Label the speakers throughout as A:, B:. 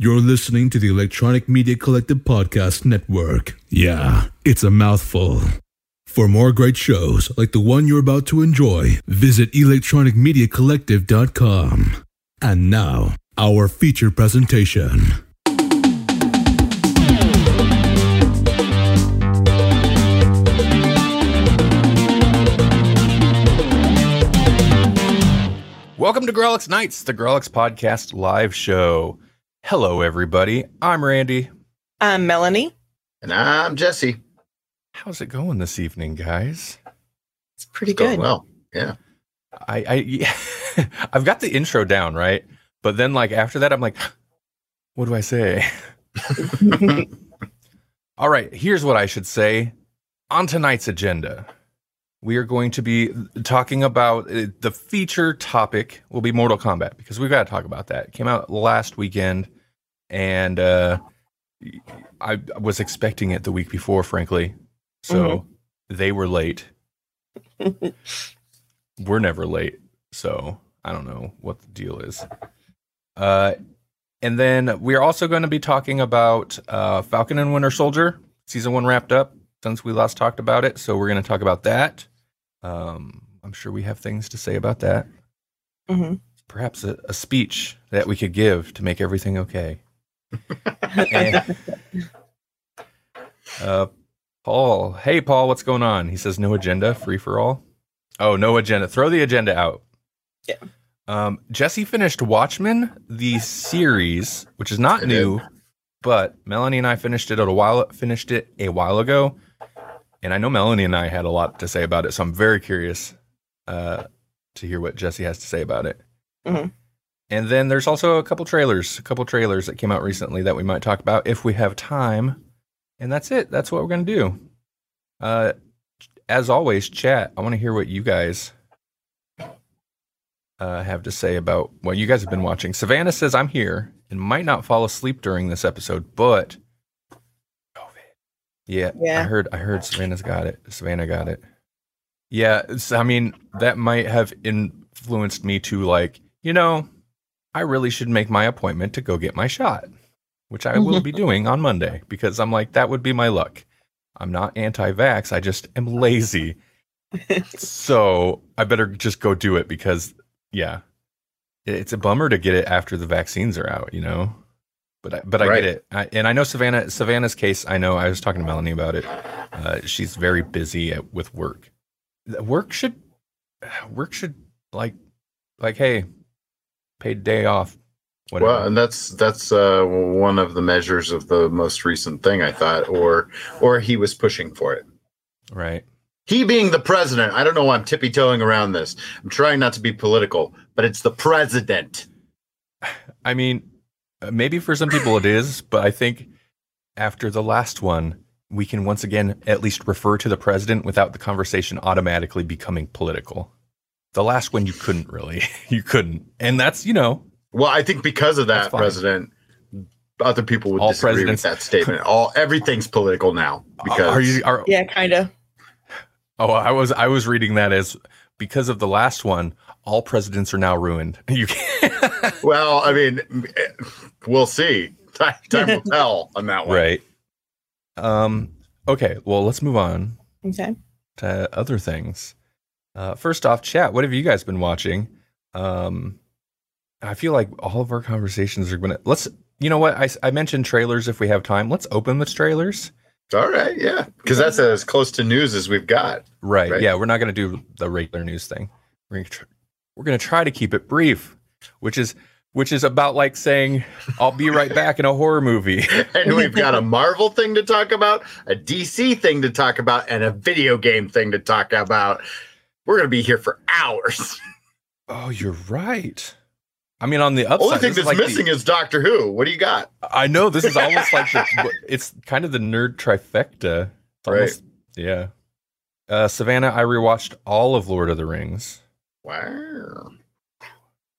A: You're listening to the Electronic Media Collective Podcast Network. Yeah, it's a mouthful. For more great shows like the one you're about to enjoy, visit electronicmediacollective.com. And now, our feature presentation.
B: Welcome to Grawlix Nights, the Grawlix Podcast live show. Hello, everybody. I'm Randy.
C: I'm Melanie.
D: And I'm Jesse.
B: How's it going this evening, guys?
C: It's pretty
D: It's going
C: good.
D: well. Yeah.
B: I, I yeah, I've got the intro down, right? But then, like after that, I'm like, what do I say? All right, here's what I should say. On tonight's agenda, we are going to be talking about uh, the feature topic will be Mortal Kombat because we've got to talk about that. It came out last weekend, and uh, I was expecting it the week before, frankly. So they were late. We're never late, so I don't know what the deal is. Uh, and then we're also going to be talking about uh, Falcon and Winter Soldier season one wrapped up since we last talked about it. So we're going to talk about that. Um, I'm sure we have things to say about that.
C: hmm
B: Perhaps a, a speech that we could give to make everything okay. And- uh, Paul, hey Paul, what's going on? He says no agenda, free for all. Oh, no agenda. Throw the agenda out.
C: Yeah.
B: Um, Jesse finished Watchmen, the series, which is not
D: I
B: new, but Melanie and I finished it a while finished it a while ago, and I know Melanie and I had a lot to say about it, so I'm very curious uh, to hear what Jesse has to say about it.
C: Mhm.
B: And then there's also a couple trailers, a couple trailers that came out recently that we might talk about if we have time. And that's it. That's what we're gonna do. Uh, as always, chat. I want to hear what you guys uh, have to say about what you guys have been watching. Savannah says I'm here and might not fall asleep during this episode, but. Yeah,
C: Yeah.
B: I heard. I heard Savannah's got it. Savannah got it. Yeah, I mean that might have influenced me to like, you know, I really should make my appointment to go get my shot, which I will be doing on Monday because I'm like that would be my luck. I'm not anti-vax. I just am lazy. so I better just go do it because, yeah, it's a bummer to get it after the vaccines are out, you know. But I, but I
D: Right.
B: get it, I, and I know Savannah. Savannah's case, I know. I was talking to Melanie about it. Uh, she's very busy at, with work. Work should, work should like, like, hey, paid day off. Whatever.
D: Well, and that's that's uh, one of the measures of the most recent thing I thought, or or he was pushing for it.
B: right.
D: He being the president. I don't know why I'm tippy toeing around this. I'm trying not to be political, but it's the president.
B: I mean, Uh, maybe for some people it is, but I think after the last one, we can once again at least refer to the president without the conversation automatically becoming political. The last one, you couldn't really. You couldn't. And that's, you know,
D: Well, I think because of that president, other people would
B: All
D: disagree
B: presidents-
D: with that statement. All everything's political now because
B: are you, are,
C: Yeah, kind of.
B: oh, I was, I was reading that as because of the last one, all presidents are now ruined. You can't.
D: well, I mean, we'll see. Time, time will tell on that one.
B: right. Um, okay. Well, let's move on.
C: Okay.
B: to other things. Uh, first off, chat. What have you guys been watching? Um, I feel like all of our conversations are gonna. Let's. You know what? I, I mentioned trailers. If we have time, let's open with trailers.
D: All right, yeah, because that's as close to news as we've got.
B: Right.
D: Right.
B: Yeah. We're not gonna do the regular news thing. We're gonna tr- we're gonna try to keep it brief, which is which is about like saying I'll be right back in a horror movie.
D: And we've got a Marvel thing to talk about, a DC thing to talk about, and a video game thing to talk about. We're gonna be here for hours.
B: oh, you're right. I mean, on the upside,
D: Only thing that's
B: like the-
D: missing is Doctor Who. What do you got?
B: I know this is almost like the, it's kind of the nerd trifecta. It's
D: Right.
B: almost- yeah. Uh, Savannah, I rewatched all of Lord of the Rings.
D: Wow,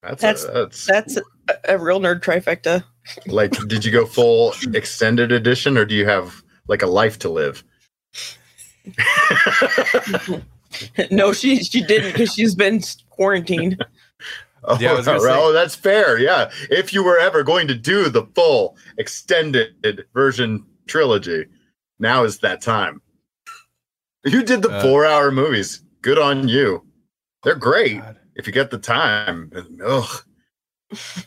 D: that's
C: That's-
D: a, that's
C: That's a, a real nerd trifecta.
D: like. Did you go full extended edition, or do you have like a life to live?
C: no, she she didn't because she's been quarantined.
D: Oh,
B: Yeah, I say-
D: oh, that's fair. Yeah. If you were ever going to do the full extended version trilogy, now is that time. You did the
B: Uh,
D: four hour movies. Good on you. They're oh, great
B: God.
D: if you get the time. Ugh.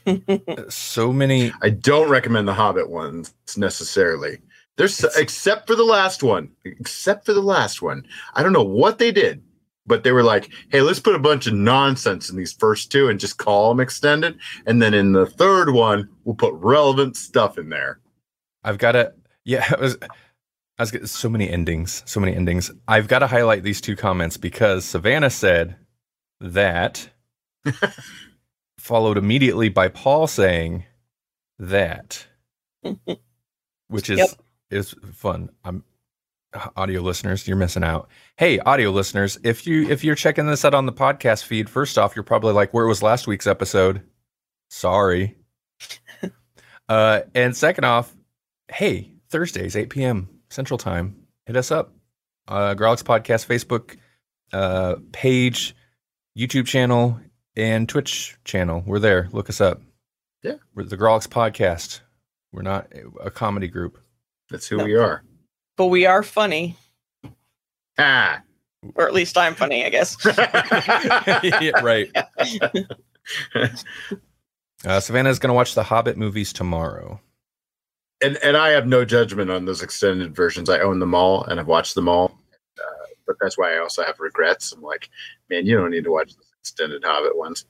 B: Uh, so many.
D: I don't recommend the Hobbit ones necessarily. There's except for the last one, except for the last one. I don't know what they did, but they were like, "Hey, let's put a bunch of nonsense in these first two and just call them extended, and then in the third one, we'll put relevant stuff in there."
B: I've got to. Yeah, I was. I was getting so many endings. So many endings. I've got to highlight these two comments because Savannah said that, followed immediately by Paul saying that, which is
C: Yep.
B: is fun. I'm audio listeners, you're missing out. Hey, audio listeners, if you if you're checking this out on the podcast feed, first off, you're probably like, where was last week's episode? Sorry. uh, and second off, hey, Thursdays, 8 p.m. Central Time. Hit us up. Uh, Grawlix Podcast Facebook uh, page, YouTube channel, and Twitch channel. We're there. Look us up.
D: Yeah.
B: We're the Grawlix Podcast. We're not a comedy group.
D: That's who
C: No.
D: we are.
C: but we are funny,
D: Ah.
C: or at least I'm funny, I guess.
B: yeah, right. Uh, Savannah's going to watch the Hobbit movies tomorrow.
D: and and I have no judgment on those extended versions. I own them all and I've watched them all. Uh, but that's why I also have regrets. I'm like, man, you don't need to watch those extended Hobbit ones.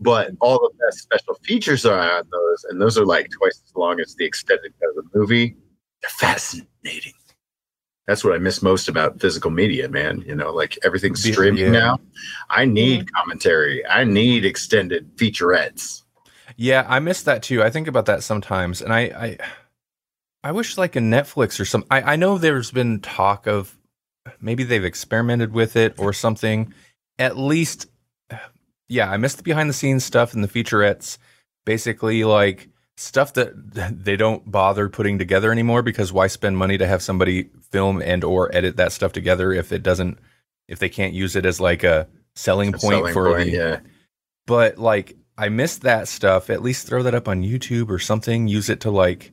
D: But all the best special features are on those, and those are like twice as long as the extended cut of the movie. They're fascinating. That's what I miss most about physical media, man. You know, like everything's
B: Yeah.
D: streaming now. I need
C: Mm-hmm.
D: commentary. I need extended featurettes.
B: Yeah, I miss that too. I think about that sometimes, and I, I, I wish like a Netflix or some. I, I know there's been talk of maybe they've experimented with it or something. At least, yeah, I miss the behind the scenes stuff and the featurettes. Basically, like stuff that they don't bother putting together anymore because why spend money to have somebody film and or edit that stuff together if it doesn't if they can't use it as like a selling
D: A
B: point
D: selling
B: for
D: point,
B: the
D: yeah.
B: but like I missed that stuff. At least throw that up on YouTube or something. Use it to like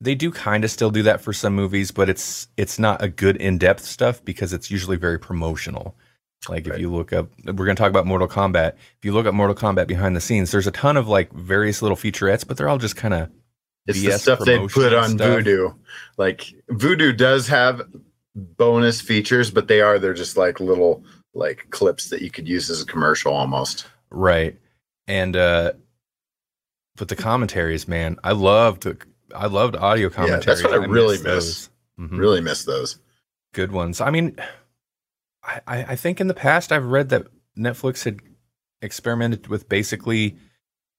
B: they do kind of still do that for some movies, but it's it's not a good in-depth stuff because it's usually very promotional. Like if you look up we're going to talk about Mortal Kombat. If you look up Mortal Kombat behind the scenes, there's a ton of like various little featurettes, but they're all just kind of
D: It's the stuff they put on
B: stuff.
D: Vudu. Like Vudu does have bonus features, but they are they're just like little like clips that you could use as a commercial almost.
B: right. And uh but the commentaries, man, I loved I loved audio
D: Yeah,
B: commentaries.
D: that's what I really miss.
B: those. Mhm.
D: Really miss those.
B: good ones. I mean, I, I I think in the past I've read that Netflix had experimented with basically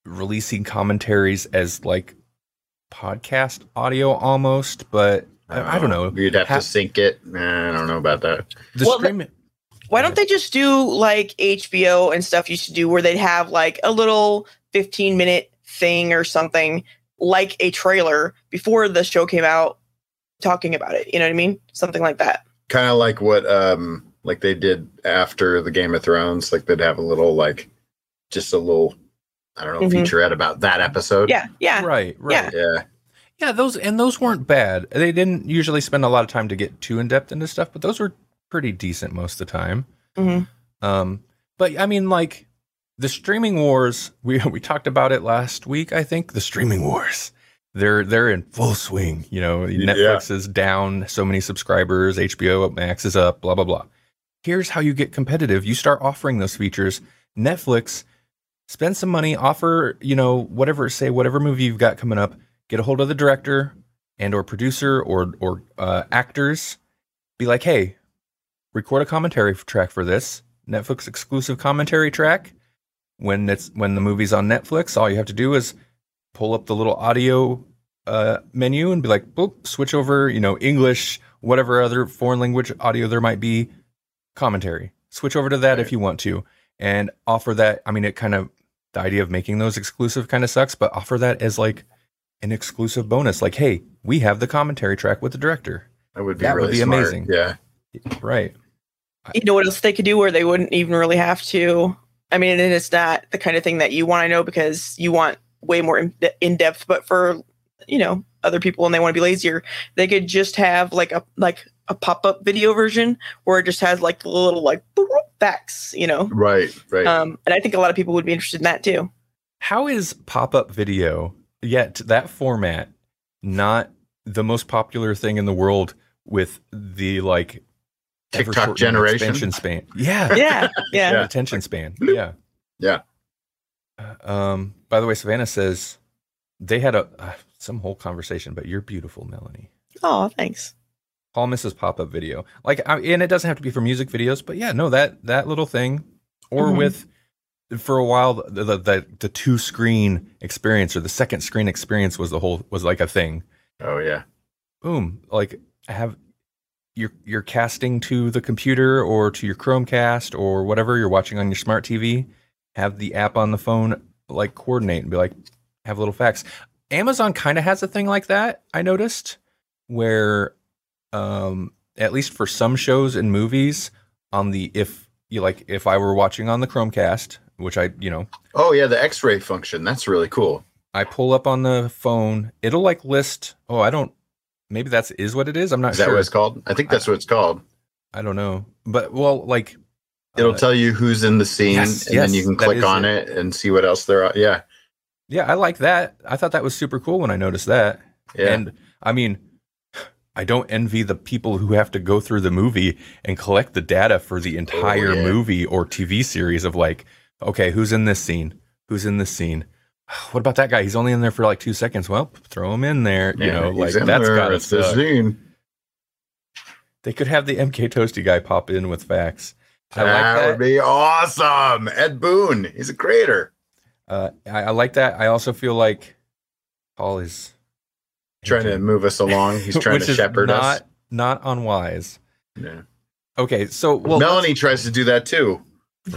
B: releasing commentaries as like podcast audio almost, but I, I don't know.
D: You'd have
B: Ha-
D: to sync it. Nah, I don't know about that.
B: The
C: Well, the-
B: stream,
C: Why don't they just do like HBO and stuff used to do where they'd have like a little 15 minute thing or something like a trailer before the show came out talking about it. You know what I mean? Something like that.
D: Kind of like what um like they did after the Game of Thrones. Like they'd have a little like just a little I don't know
C: Mhm.
D: featurette about that episode.
C: Yeah. Yeah.
B: right, right.
C: Yeah.
D: Yeah.
B: Yeah, those and those weren't bad. They didn't usually spend a lot of time to get too in depth into stuff, but those were pretty decent most of the time.
C: Mhm.
B: Um, but I mean, like the streaming wars, we we talked about it last week. I think the streaming wars, they're they're in full swing. You know,
D: Yeah.
B: Netflix is down so many subscribers, HBO Max is up, blah blah blah. Here's how you get competitive: you start offering those features. Netflix, spend some money, offer you know whatever, say whatever movie you've got coming up, get a hold of the director and or producer or or uh, actors. Be like, hey, record a commentary track for this Netflix exclusive commentary track. When it's when the movie's on Netflix, all you have to do is pull up the little audio uh, menu and be like, boop, switch over, you know, English, whatever other foreign language audio there might be, commentary. Switch over to that if you want to, and offer that. I mean, it kind of the idea of making those exclusive kind of sucks, but offer that as like an exclusive bonus. Like, hey, we have the commentary track with the director.
D: That would be
B: That would be
D: smart.
B: amazing.
D: Yeah.
B: Right.
C: You know what else they could do where they wouldn't even really have to I mean, and it's not the kind of thing that you want to know because you want way more in, in depth. But for you know other people and they want to be lazier, they could just have like a like a pop up video version where it just has like the little like boop, boop, facts, you know.
D: Right, right.
C: Um, and I think a lot of people would be interested in that too.
B: How is pop up video yet that format not the most popular thing in the world with the like ever
D: TikTok generation?
B: expansion span? Yeah,
C: Yeah, yeah.
D: Yeah.
B: attention span. Yeah,
D: Yeah.
B: Uh, Um. By the way, Savannah says they had a uh, some whole conversation, but you're beautiful, Melanie.
C: Oh, thanks.
B: Call Mrs. Pop Up Video. Like, I, and it doesn't have to be for music videos, but yeah, no, that that little thing, or
C: Mhm.
B: with for a while the, the the the two screen experience or the second screen experience was the whole was like a thing.
D: oh yeah.
B: Boom, like have you're you're casting to the computer or to your Chromecast or whatever you're watching on your smart TV. Have the app on the phone like coordinate and be like have little facts. Amazon kind of has a thing like that. I noticed where, um, at least for some shows and movies, on the if you like, if I were watching on the Chromecast, which I you know
D: Oh yeah, the X-ray function. That's really cool.
B: I pull up on the phone, it'll like list. Oh, I don't. Maybe that's is what it is. I'm not
D: Is that
B: sure.
D: what it's called? I think that's what it's called.
B: I don't know, but well, like
D: It'll
B: uh,
D: tell you who's in the scene,
B: yes,
D: and then you can click on
B: it.
D: it. and see what else there are. Yeah,
B: Yeah, I like that. I thought that was super cool when I noticed that.
D: yeah.
B: And I mean, I don't envy the people who have to go through the movie and collect the data for the entire
D: Oh, yeah.
B: movie or TV series of like, okay, who's in this scene? Who's in this scene? What about that guy? He's only in there for like two seconds. Well, throw him in there. you know, like that's got to suck.
D: scene.
B: They could have the MK Toasty guy pop in with facts. I
D: that,
B: like that.
D: would be awesome. Ed Boon, he's a creator.
B: Uh, I, I like that. I also feel like Paul is
D: Trying to move us along. He's trying
B: which
D: to
B: is
D: shepherd
B: not
D: us.
B: not unwise.
D: Yeah.
B: Okay, so well,
D: Melanie tries to do that too.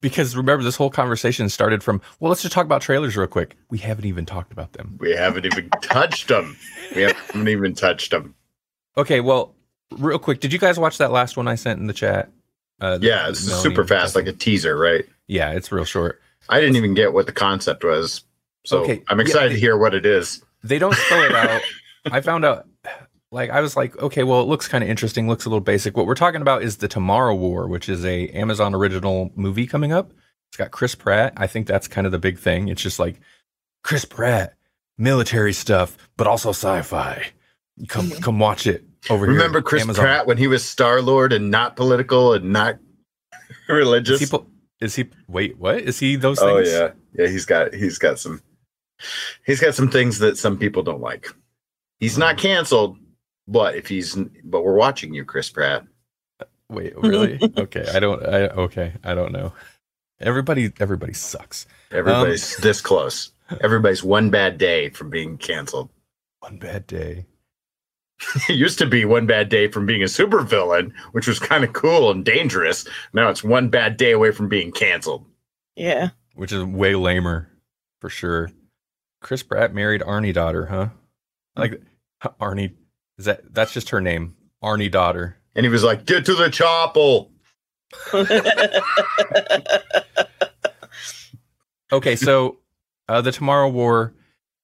B: because remember this whole conversation started from well, let's just talk about trailers real quick. We haven't even talked about them.
D: We haven't even touched them. We haven't even touched them.
B: Okay, well, real quick, did you guys watch that last one I sent in the chat? Uh,
D: Yeah, it's
B: Melanie
D: super fast, like a teaser, right?
B: yeah, it's real short.
D: I didn't even get what the concept was. So
B: Okay,
D: I'm
B: yeah,
D: excited to hear what it is.
B: They don't spell it out. I found out, like, I was like, okay, well, it looks kind of interesting, looks a little basic. What we're talking about is the Tomorrow War, which is a Amazon original movie coming up. It's got Chris Pratt. I think that's kind of the big thing. It's just like Chris Pratt, military stuff, but also sci-fi. Come, mm-hmm. come watch it over here.
D: Remember Chris
B: Amazon.
D: Pratt when he was Star Lord and not political and not religious?
B: Is he, po- is he? Wait, what? Is he those
D: oh
B: things?
D: yeah, yeah. He's got he's got some he's got some things that some people don't like. He's not
B: Mm.
D: canceled, but if he's but we're watching you, Chris Pratt.
B: Wait, really? okay, I don't. I okay, I don't know. Everybody, everybody sucks.
D: Everybody's
B: Um,
D: this close. Everybody's one bad day from being canceled.
B: One bad day.
D: It used to be one bad day from being a supervillain, which was kind of cool and dangerous. Now it's one bad day away from being canceled.
C: yeah.
B: which is way lamer for sure. Chris Pratt married Arnie daughter, huh? Like Arnie is that that's just her name, Arnie daughter.
D: And he was like, "Get to the chapel."
B: Okay, so uh, the Tomorrow War,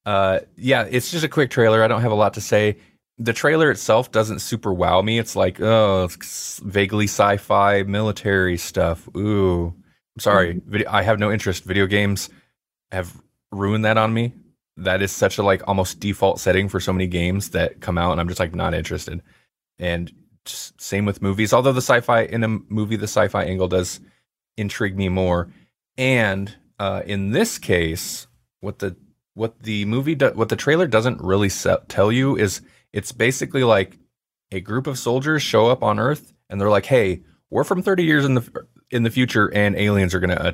B: uh, yeah, it's just a quick trailer. I don't have a lot to say. The trailer itself doesn't super wow me. It's like oh, it's vaguely sci-fi military stuff. Ooh, I'm sorry, video, I have no interest. Video games have ruined that on me. That is such a like almost default setting for so many games that come out, and I'm just like not interested. And just same with movies. Although the sci-fi in a movie, the sci-fi angle does intrigue me more. And uh, in this case, what the what the movie do, what the trailer doesn't really se- tell you is it's basically like a group of soldiers show up on Earth and they're like, "Hey, we're from 30 years in the in the future, and aliens are gonna uh,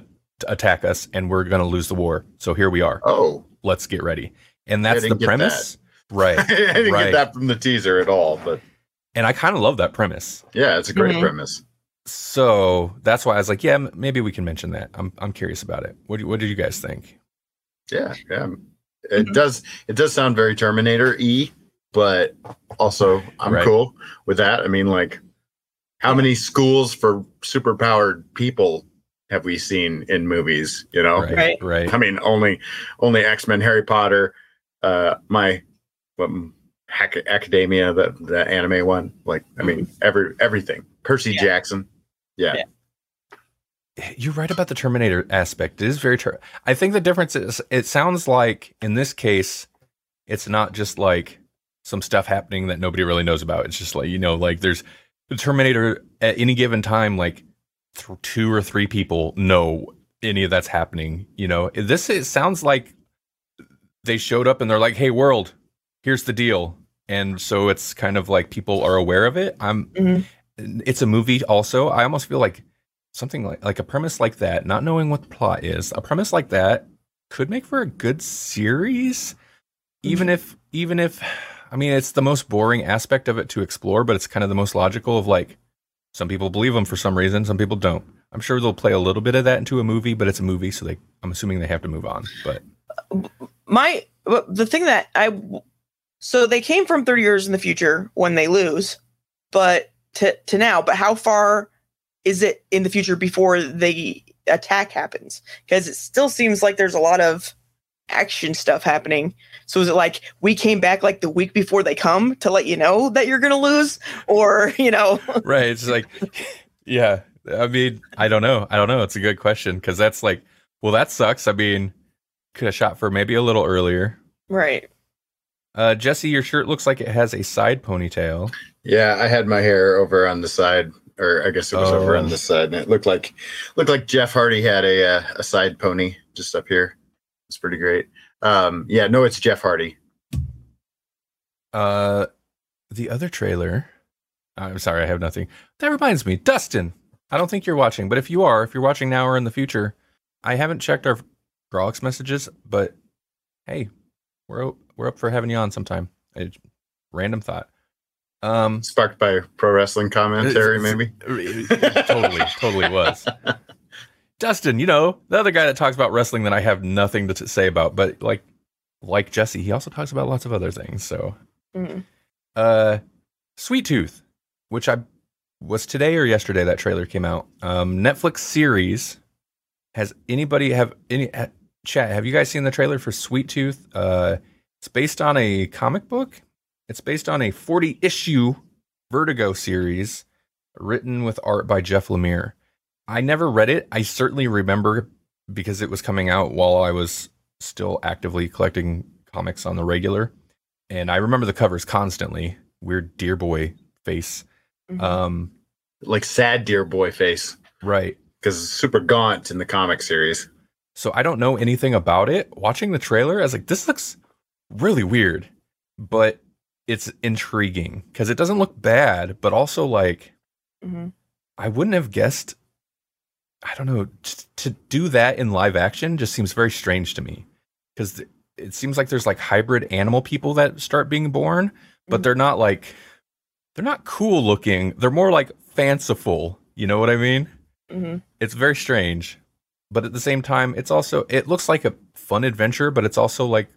B: attack us, and we're gonna lose the war. So here we are.
D: Oh,
B: Let's get ready." And that's the
D: didn't get
B: premise, right?
D: I didn't
B: Right.
D: get that from the teaser at all, but
B: And I kind of love that premise.
D: yeah, it's a great
C: Mhm.
D: premise.
B: So that's why I was like, "Yeah, m- maybe we can mention that." I'm I'm curious about it. What do, what did you guys think?
D: Yeah, yeah. It
C: Mhm.
D: does. It does sound very Terminator e, but also I'm
B: Right.
D: cool with that. I mean, like how many schools for superpowered people have we seen in movies? You know,
B: Right.
C: Right.
B: Right.
D: I mean, only only X Men, Harry Potter, uh, my um, Hack- Academia, the the anime one. Like, I mean, every everything. Percy
C: Yeah.
D: Jackson. Yeah.
C: Yeah.
B: You're right about the Terminator aspect. It is very true. I think the difference is it sounds like in this case, it's not just like some stuff happening that nobody really knows about. It's just like, you know, like there's the Terminator at any given time, like th- two or three people know any of that's happening. You know, this it sounds like they showed up and they're like, hey, world, here's the deal. And so it's kind of like people are aware of it. I'm,
C: Mhm.
B: it's a movie also. I almost feel like something like like a premise like that, not knowing what the plot is, a premise like that could make for a good series. Even if even if I mean it's the most boring aspect of it to explore, but it's kind of the most logical of like some people believe them for some reason, some people don't. I'm sure they'll play a little bit of that into a movie, but it's a movie, so they I'm assuming they have to move on. But
C: my the thing that I so they came from 30 years in the future when they lose, but to to now, but how far is it in the future before the attack happens? Because it still seems like there's a lot of action stuff happening. So is it like we came back like the week before they come to let you know that you're gonna lose, or you know?
B: right, it's like yeah. I mean, I don't know. I don't know. It's a good question because that's like, well, that sucks. I mean, could have shot for maybe a little earlier.
C: right.
B: Uh, Jesse, your shirt looks like it has a side ponytail.
D: Yeah, I had my hair over on the side, or I guess it was over
B: Oh.
D: on this side, and it looked like looked like Jeff Hardy had a uh, a side pony just up here. It's pretty great. Um, yeah, no, it's Jeff Hardy.
B: Uh, the other trailer. I'm sorry, I have nothing. That reminds me, Dustin. I don't think you're watching, but if you are, if you're watching now or in the future, I haven't checked our Grawlix messages, but hey, we're we're up for having you on sometime. A random thought. Um,
D: Sparked by pro wrestling commentary, maybe.
B: totally, totally was. Dustin, you know, the other guy that talks about wrestling that I have nothing to t- say about, but like like Jesse, he also talks about lots of other things. So,
C: Mhm.
B: uh Sweet Tooth, which I was today or yesterday that trailer came out. Um Netflix series. Has anybody have any ha- chat, have you guys seen the trailer for Sweet Tooth? Uh it's based on a comic book. It's based on a 40 issue Vertigo series written with art by Jeff Lemire. I never read it. I certainly remember because it was coming out while I was still actively collecting comics on the regular. And I remember the covers constantly. Weird deer boy face.
C: Mhm.
B: Um,
D: Like sad dear boy face,
B: right.
D: because super gaunt in the comic series.
B: So I don't know anything about it. Watching the trailer, I was like, this looks really weird, but it's intriguing because it doesn't look bad, but also like
C: Mhm.
B: I wouldn't have guessed. I don't know t- to do that in live action just seems very strange to me because it seems like there's like hybrid animal people that start being born, but
C: Mhm.
B: they're not like they're not cool looking. They're more like fanciful. You know what I mean?
C: Mhm.
B: It's very strange, but at the same time, it's also it looks like a fun adventure, but it's also like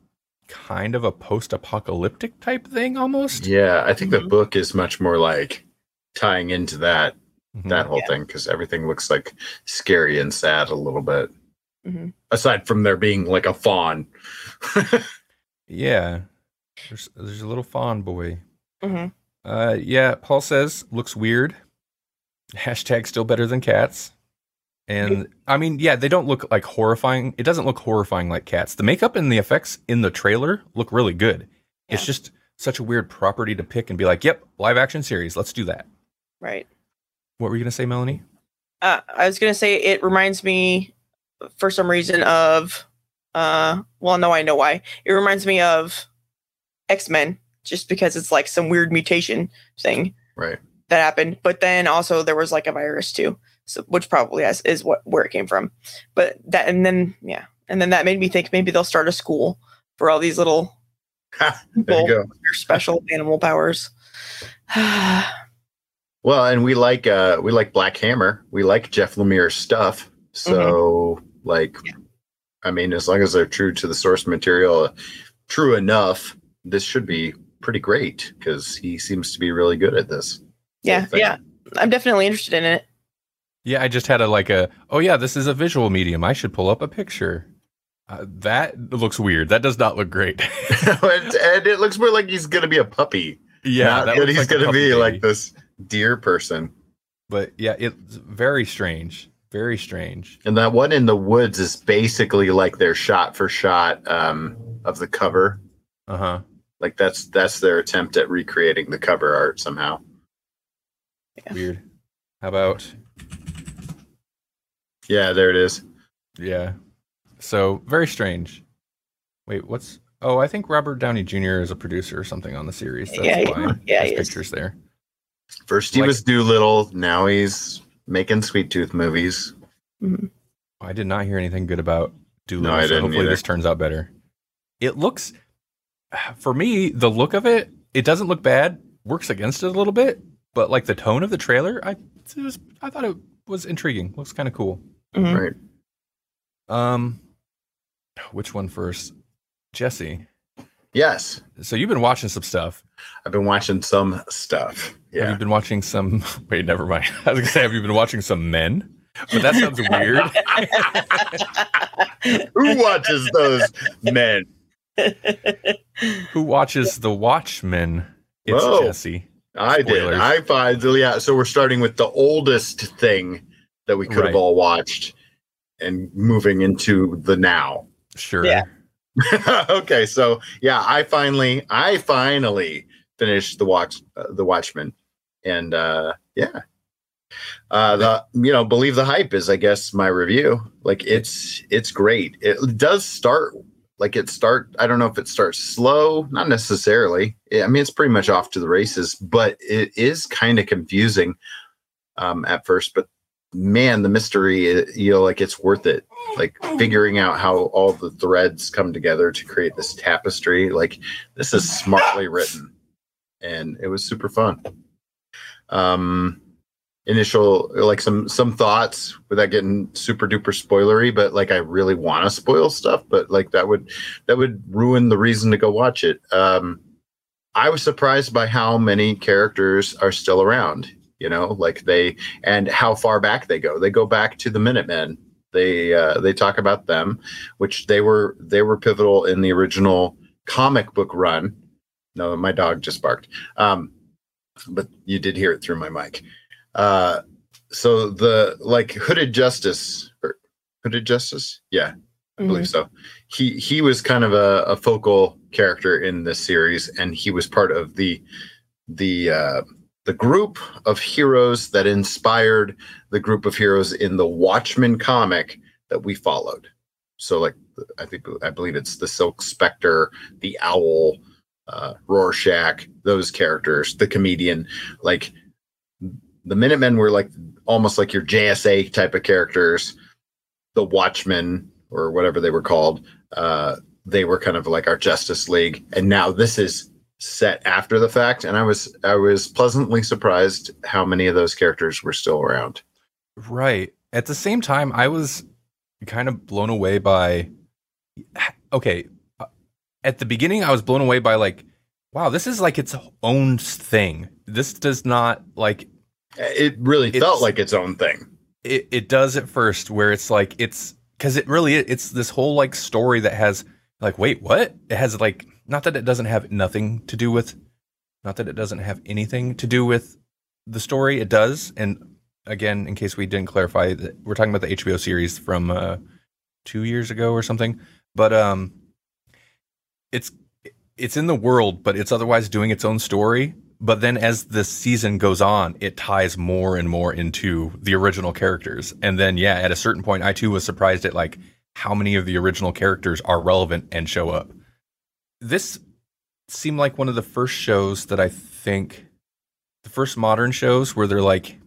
B: kind of a post-apocalyptic type thing almost.
D: Yeah, I think the
C: Mhm.
D: book is much more like tying into that
B: Mhm.
D: that whole
C: Yeah.
D: thing because everything looks like scary and sad a little bit.
C: Mhm.
D: Aside from there being like a fawn.
B: Yeah. There's there's a little fawn boy.
C: Mhm.
B: Uh yeah, Paul says looks weird. Hashtag still better than cats. And I mean, yeah, they don't look like horrifying. It doesn't look horrifying like cats. The makeup and the effects in the trailer look really good. It's just such a weird property to pick and be like, yep, live action series. Let's do that.
C: Right.
B: What were you gonna say, Melanie?
C: uh, I was gonna say it reminds me, for some reason, of, uh, well, no, I know why. It reminds me of X Men, just because it's like some weird mutation thing
D: right.
C: that happened. But then also there was like a virus too, so which probably has, is what where it came from. But that and then yeah, and then that made me think maybe they'll start a school for all these little people
D: there you go.
C: with their special animal powers.
D: Well, and we like uh we like Black Hammer. We like Jeff Lemire's stuff. So like I mean, as long as they're true to the source material, true enough, this should be pretty great because he seems to be really good at this.
C: yeah, yeah. I'm definitely interested in it.
B: Yeah, I just had a like a oh yeah, this is a visual medium. I should pull up a picture. Uh, that looks weird. That does not look great.
D: and, and it looks more like he's gonna be a puppy.
B: yeah,
D: Not
B: that
D: that
B: looks
D: he's
B: like
D: gonna
B: puppy
D: be
B: baby.
D: like this deer person.
B: But yeah, it's very strange. Very strange.
D: And that one in the woods is basically like their shot for shot um, of the cover.
B: Uh huh.
D: Like that's that's their attempt at recreating the cover art somehow.
B: Weird. How about
D: Yeah, there it is.
B: yeah? So very strange. Wait, what's? Oh, I think Robert Downey Jr. is a producer or something on the series. That's
C: Yeah,
B: why
C: yeah,
B: there's
C: he is.
B: pictures there.
D: First he
B: Like-
D: was Dolittle, now he's making Sweet Tooth movies.
B: I did not hear anything good about Dolittle.
D: No, I
B: so
D: didn't
B: hopefully
D: either.
B: this turns out better. It looks, for me, the look of it, it doesn't look bad. Works against it a little bit, but like the tone of the trailer, I it was, I thought it was intriguing. Looks kind of cool.
C: Mhm.
D: Right.
B: Um, which one first? Jesse.
D: Yes.
B: So you've been watching some stuff.
D: I've been watching some stuff.
B: Have you been watching some? Wait, never mind. I was gonna say, have you been watching some men? But that sounds weird.
D: Who watches those men?
B: Who watches The Watchmen? It's
D: Whoa.
B: Jesse.
D: I did. I find yeah. So we're starting with the oldest thing that we could
B: Right.
D: have all watched, and moving into the now.
B: Sure.
C: Yeah.
D: okay, so yeah, I finally, I finally finished the watch, uh, the Watchmen, and uh yeah, uh the you know believe the hype is I guess my review. Like it's it's great. It does start like it start. I don't know if it starts slow, not necessarily. I mean, it's pretty much off to the races, but it is kind of confusing um at first. But man, the mystery, you know, like it's worth it. Like figuring out how all the threads come together to create this tapestry like this is smartly written. And it was super fun. Um initial like some some thoughts without getting super duper spoilery but like i really want to spoil stuff but like that would that would ruin the reason to go watch it. Um i was surprised by how many characters are still around you know like they and how far back they go they go back to the minutemen they uh, they talk about them, which they were they were pivotal in the original comic book run. No, my dog just barked. Um, but you did hear it through my mic. Uh, so the like hooded justice or hooded justice, yeah, I
C: Mhm.
D: believe so. He he was kind of a, a focal character in this series, and he was part of the the uh, the group of heroes that inspired the group of heroes in the Watchmen comic that we followed. So, like, I think I believe it's the Silk Spectre, the Owl, uh, Rorschach, those characters, the comedian. Like, the Minutemen were like almost like your JSA type of characters. The Watchmen, or whatever they were called, uh, they were kind of like our Justice League. And now this is set after the fact, and I was I was pleasantly surprised how many of those characters were still around.
B: Right. At the same time, I was kind of blown away by. Okay, uh, at the beginning, I was blown away by like, wow, this is like its own thing. This does not like
D: It really felt like its own thing.
B: it. It does at first, where it's like it's because it really it's this whole like story that has like, wait, what? It has like not that it doesn't have nothing to do with, not that it doesn't have anything to do with the story. It does, and again, in case we didn't clarify, we're talking about the HBO series from uh, two years ago or something. But um, it's it's in the world, but it's otherwise doing its own story. But then as the season goes on, it ties more and more into the original characters. And then yeah, at a certain point, I too was surprised at like how many of the original characters are relevant and show up. This seemed like one of the first shows that I think the first modern shows where they're like,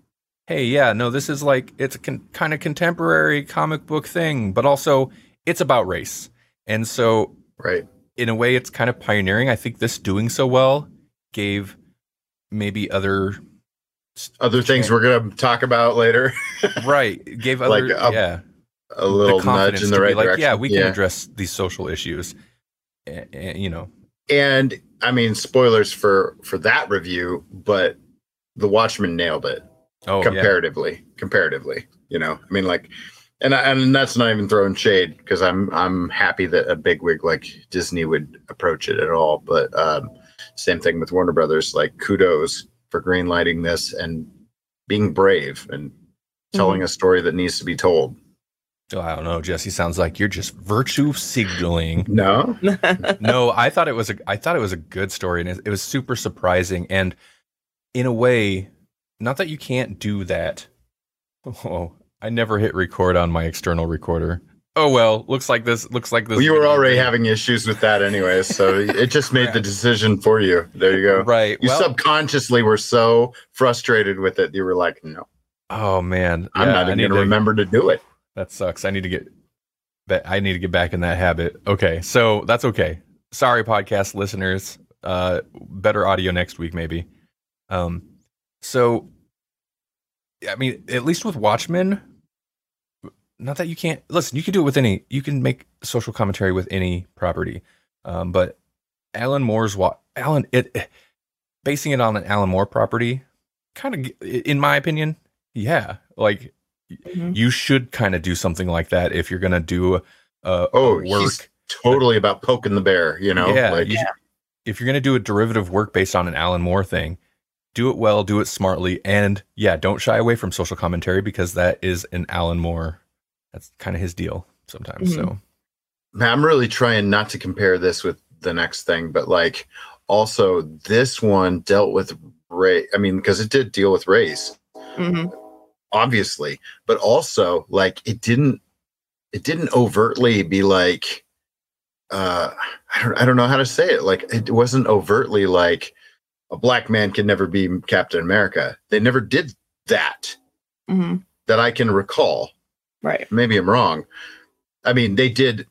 B: hey, yeah, no, this is like it's a con- kind of contemporary comic book thing, but also it's about race. And so
D: Right.
B: in a way it's kind of pioneering. I think this doing so well gave maybe other
D: Other things we're gonna talk about later.
B: right gave
D: Like
B: other
D: a-
B: yeah
D: A little nudge in the right
B: like
D: direction.
B: yeah we can address these social issues you know
D: And I mean, spoilers for for that review, but the Watchmen nailed it.
B: Oh, yeah.
D: comparatively. Comparatively, you know, I mean, like, and I, and that's not even throwing shade because I'm I'm happy that a bigwig like Disney would approach it at all. But um, same thing with Warner Brothers. Like, kudos for greenlighting this and being brave and telling a story that needs to be told.
B: Oh, I don't know, Jesse. Sounds like you're just virtue signaling.
D: No,
B: no, I thought it was a I thought it was a good story and it, it was super surprising and in a way, not that you can't do that. Oh, I never hit record on my external recorder. Oh well, looks like this looks like this.
D: well, you were already having issues with that anyway, so it just made the decision for you. There you go.
B: right.
D: You
B: well,
D: subconsciously were so frustrated with it, you were like, "No,
B: oh man,
D: I'm
B: Yeah,
D: not even going to
B: to-
D: remember to do it."
B: That sucks. I need to get that I need to get back in that habit. Okay. So that's okay. Sorry, podcast listeners. Uh better audio next week, maybe. Um so I mean, at least with Watchmen, not that you can't listen, you can do it with any you can make social commentary with any property. Um, but Alan Moore's wa- Alan it basing it on an Alan Moore property, kind of in my opinion, yeah. Like
C: Mhm.
B: you should kind of do something like that if you're gonna do uh
D: Oh,
B: work.
D: he's totally about poking the bear, you know?
B: yeah,
D: like,
B: you should- if you're gonna do a derivative work based on an Alan Moore thing, do it well, do it smartly, and yeah, don't shy away from social commentary because that is an Alan Moore. That's kind of his deal sometimes. So
D: I'm really trying not to compare this with the next thing, but like also this one dealt with race. I mean, because it did deal with race,
C: Mhm.
D: Obviously, but also like it didn't it didn't overtly be like uh I don't I don't know how to say it. Like it wasn't overtly like a black man can never be Captain America. They never did that
C: Mhm.
D: that I can recall.
C: Right.
D: maybe I'm wrong. I mean, they did.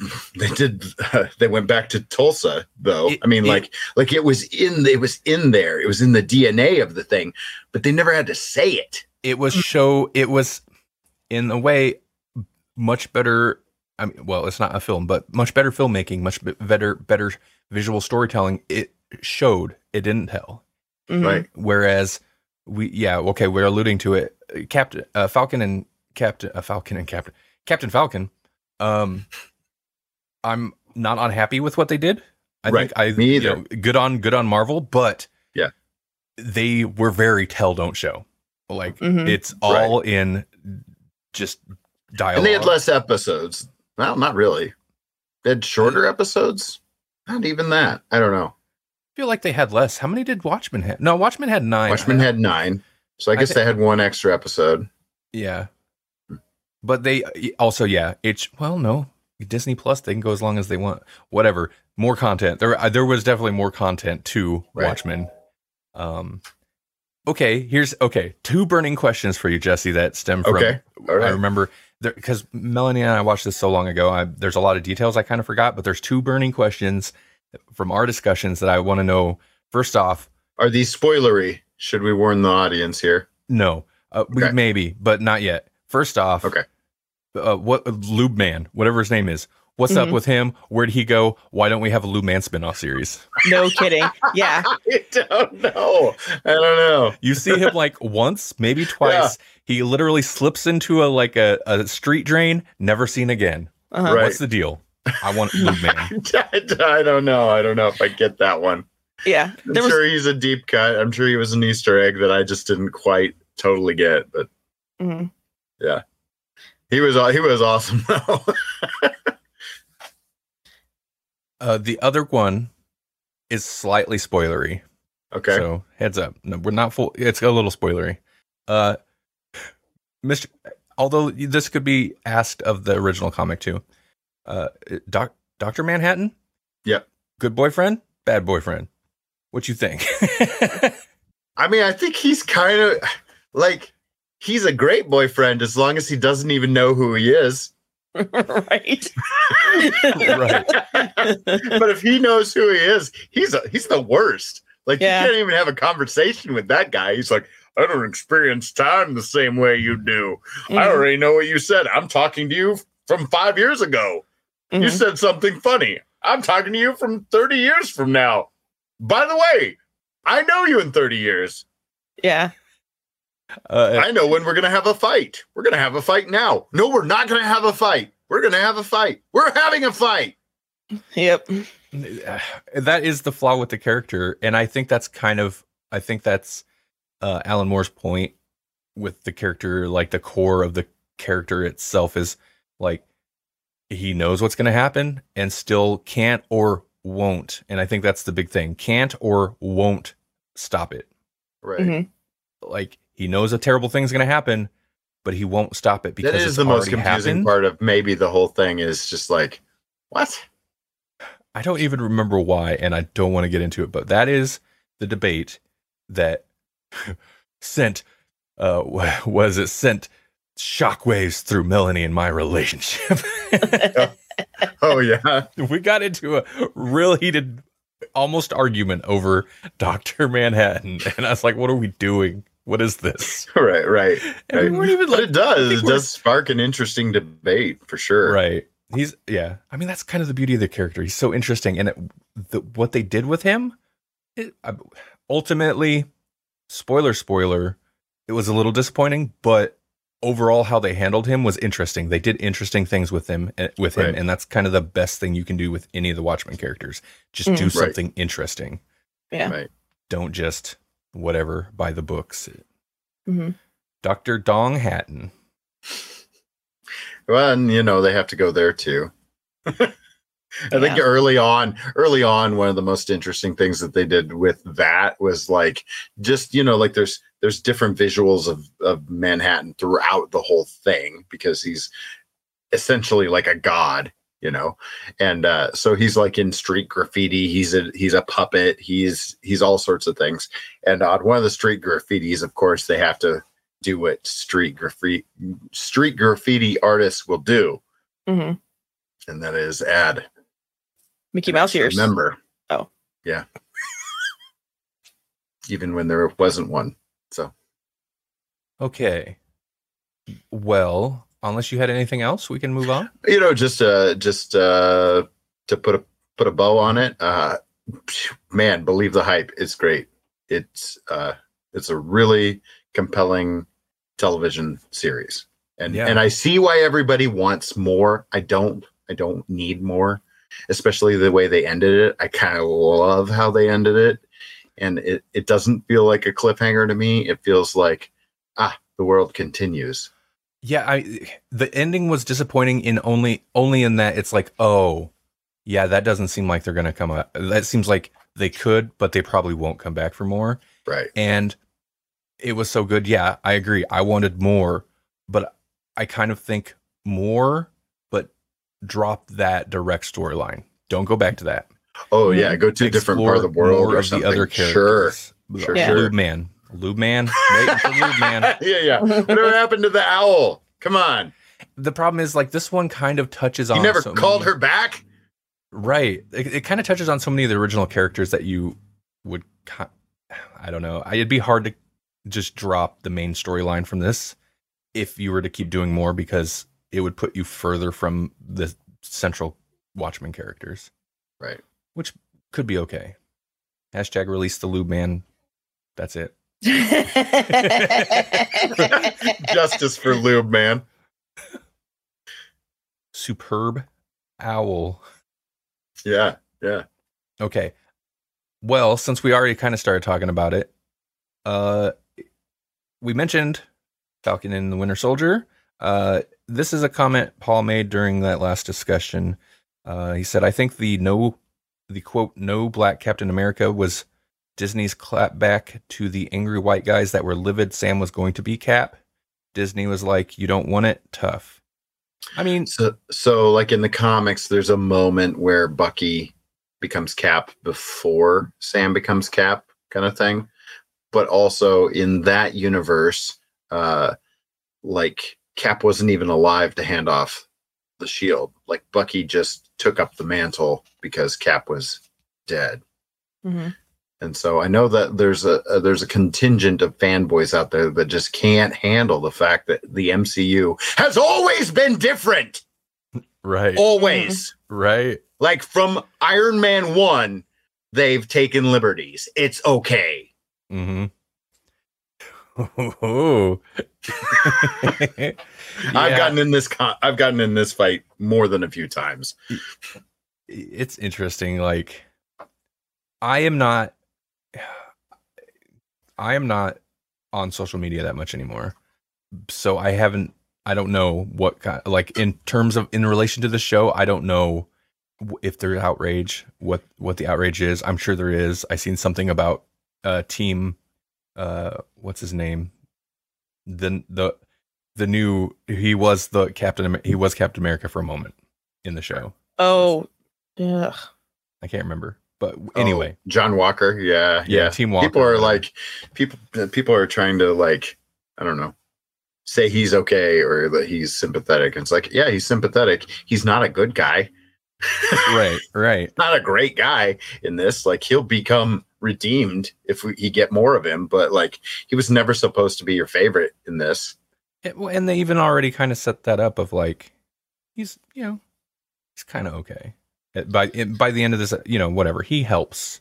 D: They did. they went back to Tulsa, though.
B: It-
D: I mean,
B: it-
D: like, like it was in. It was in there. It was in the DNA of the thing, but they never had to say it.
B: It was show. It was in a way much better. I mean, well, it's not a film, but much better filmmaking, much better, better visual storytelling. It showed. It didn't tell.
C: Mhm.
D: Right.
B: Whereas we, yeah, okay, we're alluding to it. Captain uh, Falcon and Captain uh, Falcon and Captain Captain Falcon. Um, I'm not unhappy with what they did. I
D: Right.
B: think I
D: Me
B: you
D: either.
B: know, good on good on Marvel, but
D: Yeah.
B: they were very tell don't show. Like
C: Mhm.
B: it's all in just dialogue.
D: And they had less episodes. Well, not really. They had shorter episodes. Not even that. I don't know.
B: I feel like they had less. How many did Watchmen have? No, Watchmen had nine.
D: Watchmen had nine, so I
B: I
D: guess they had one extra episode.
B: Yeah. But they also, yeah, it's well, no, Disney Plus, they can go as long as they want. Whatever. More content. There uh, there was definitely more content to
D: Right.
B: Watchmen. Um okay, here's okay, two burning questions for you, Jesse, that stem from
D: Okay. All
B: I remember because Melanie and I watched this so long ago. I, there's a lot of details I kind of forgot, but there's two burning questions from our discussions that I want to know. First off,
D: Are these spoilery? Should we warn the audience here?
B: No, uh, we maybe, but not yet. First off,
D: Okay.
B: uh, what Lube Man, whatever his name is, what's up
C: Mhm.
B: with him? Where'd he go? Why don't we have a Lube Man spinoff series?
C: No kidding. Yeah.
D: I don't know. I don't know.
B: You see him like once, maybe twice. He literally slips into a like a, a street drain, never seen again.
C: Uh-huh.
D: Right.
B: What's the deal? I want Lube Man.
D: I don't know. I don't know if I get that one.
C: Yeah.
D: I'm
C: was
D: sure he's a deep cut. I'm sure he was an Easter egg that I just didn't quite totally get, but
C: Mhm.
D: he was he was awesome though.
B: Uh, the other one is slightly spoilery.
D: okay.
B: So heads up. No, we're not full. It's a little spoilery. Uh, Mr. Although this could be asked of the original comic too. Uh, Doc, Doctor Manhattan.
D: Yep.
B: Good boyfriend, bad boyfriend. What you think?
D: I mean, I think he's kind of like he's a great boyfriend as long as he doesn't even know who he is.
C: right.
B: right.
D: but if he knows who he is, he's a, he's the worst. Like
C: Yeah.
D: you can't even have a conversation with that guy. He's like, I don't experience time the same way you do. I
C: Mhm.
D: already know what you said. I'm talking to you from five years ago. You
C: Mhm.
D: said something funny. I'm talking to you from 30 years from now. By the way, I know you in 30 years.
C: Yeah.
B: Uh,
D: I know when we're gonna have a fight. We're gonna have a fight now. No, we're not gonna have a fight. We're gonna have a fight. We're having a fight.
C: Yep.
B: that is the flaw with the character and i think that's kind of i think that's uh, alan moore's point with the character like the core of the character itself is like he knows what's going to happen and still can't or won't and i think that's the big thing can't or won't stop it
D: Right.
C: Mhm.
B: like he knows a terrible thing's going to happen but he won't stop it because
D: that is
B: it's
D: the most confusing
B: happened.
D: part of maybe the whole thing is just like, what?
B: I don't even remember why, and I don't want to get into it, but that is the debate that sent uh was it sent shockwaves through Melanie and my relationship.
D: Oh yeah.
B: we got into a real heated almost argument over Dr. Manhattan. And I was like, what are we doing? What is this?
D: right, right.
B: And we weren't even
D: But
B: like
D: it does. It does spark an interesting debate for sure.
B: Right. He's yeah. I mean, that's kind of the beauty of the character. He's so interesting, and it, the, what they did with him, it, I, ultimately, spoiler, spoiler, it was a little disappointing. But overall, how they handled him was interesting. They did interesting things with him, eh, with him,
D: Right.
B: and that's kind of the best thing you can do with any of the Watchmen characters. Just
C: Mhm.
B: do
D: Right.
B: something interesting.
C: Yeah.
D: Right.
B: Don't just whatever by the books.
C: hmm
B: Doctor Dong Hatton.
D: Well, and you know, they have to go there too. I think
C: Yeah.
D: early on, early on, one of the most interesting things that they did with that was like just, you know, like there's there's different visuals of, of Manhattan throughout the whole thing because he's essentially like a god, you know. And uh so he's like in street graffiti, he's a he's a puppet, he's he's all sorts of things. And on one of the street graffitis, of course, they have to do what street graffiti street graffiti artists will do,
C: hmm
D: and that is add
C: Mickey Mouse ears.
D: Remember.
C: Oh.
D: Yeah. Even when there wasn't one. So
B: Okay. Well, unless you had anything else, we can move on.
D: you know, just uh just uh to put a put a bow on it, uh man, believe the hype. It's great. It's uh it's a really compelling television series. And
B: Yeah.
D: and I see why everybody wants more. I don't I don't need more, especially the way they ended it. I kind of love how they ended it. And it, it doesn't feel like a cliffhanger to me. It feels like ah, the world continues.
B: Yeah, I the ending was disappointing in only only in that it's like, oh, yeah, that doesn't seem like they're gonna come up. That seems like they could, but they probably won't come back for more.
D: Right.
B: And it was so good. Yeah, I agree. I wanted more, but I kind of think more, but drop that direct storyline. Don't go back to that.
D: Oh yeah, go to a different part of the world or
B: of the other characters.
D: Sure,
C: Yeah.
D: sure.
B: Lube man, Lube man, waiting for Lube man.
D: yeah, yeah. Whatever happened to the owl? Come on.
B: The problem is like this one kind of touches on.
D: You never
B: so
D: called
B: many-
D: her back?
B: Right. It, it kind of touches on so many of the original characters that you would. I don't know. It'd be hard to just drop the main storyline from this if you were to keep doing more because it would put you further from the central Watchmen characters,
D: Right.
B: which could be okay. Hashtag release the lube man. That's it.
D: Justice for Lube, man.
B: Superb owl.
D: Yeah, yeah.
B: Okay. Well, since we already kind of started talking about it, uh, we mentioned Falcon and the Winter Soldier. Uh, this is a comment Paul made during that last discussion. Uh, he said, "I think the no, the quote no black Captain America was Disney's clap back to the angry white guys that were livid. Sam was going to be Cap. Disney was like, you don't want it, tough. I mean,
D: So, so like in the comics, there's a moment where Bucky becomes Cap before Sam becomes Cap, kind of thing. But also in that universe, uh, like Cap wasn't even alive to hand off the shield. Like Bucky just took up the mantle because Cap was dead.
C: Mhm.
D: And so I know that there's a, a there's a contingent of fanboys out there that just can't handle the fact that the MCU has always been different.
B: right,
D: Always.
B: right.
D: Like from Iron Man 1, they've taken liberties. It's okay.
B: hmm Oh.
D: I've gotten in this con- I've gotten in this fight more than a few times.
B: it's interesting. Like, I am not, I am not on social media that much anymore. So I haven't, I don't know what kind, like in terms of in relation to the show, I don't know if there's outrage, what what the outrage is. I'm sure there is. I seen something about uh team, uh, what's his name, the the the new he was the captain he was Captain America for a moment in the show.
C: Oh, yeah.
B: I can't remember. But oh. anyway,
D: Oh, John Walker, yeah,
B: yeah,
D: yeah.
B: Team Walker.
D: people are like people people are trying to like I don't know say he's okay or that he's sympathetic. And It's like yeah, he's sympathetic. He's not a good guy.
B: right, right.
D: not a great guy in this. Like he'll become redeemed if we he get more of him, but like he was never supposed to be your favorite in this.
B: It- well, and they even already kind of set that up of like he's you know he's kind of okay. By by the end of this, you know, whatever he helps.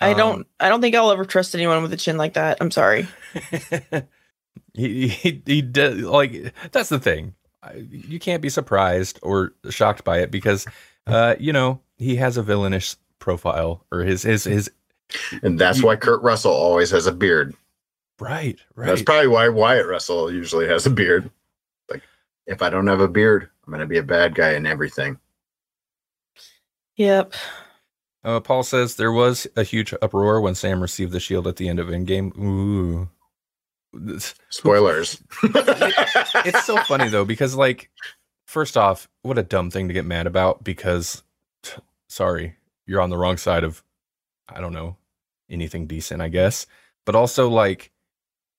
C: I
B: Um,
C: don't. I don't think I'll ever trust anyone with a chin like that. I'm sorry.
B: he he he did like that's the thing. You can't be surprised or shocked by it because uh you know he has a villainous profile or his his his
D: And that's why Kurt Russell always has a beard.
B: right right
D: That's probably why Wyatt Russell usually has a beard. Like, if I don't have a beard, I'm gonna be a bad guy in everything.
C: Yep.
B: Uh, Paul says there was a huge uproar when Sam received the shield at the end of Endgame. Ooh. This-
D: Spoilers.
B: It's so funny though because like first off, what a dumb thing to get mad about because t- sorry, you're on the wrong side of I don't know, anything decent, I guess. But also like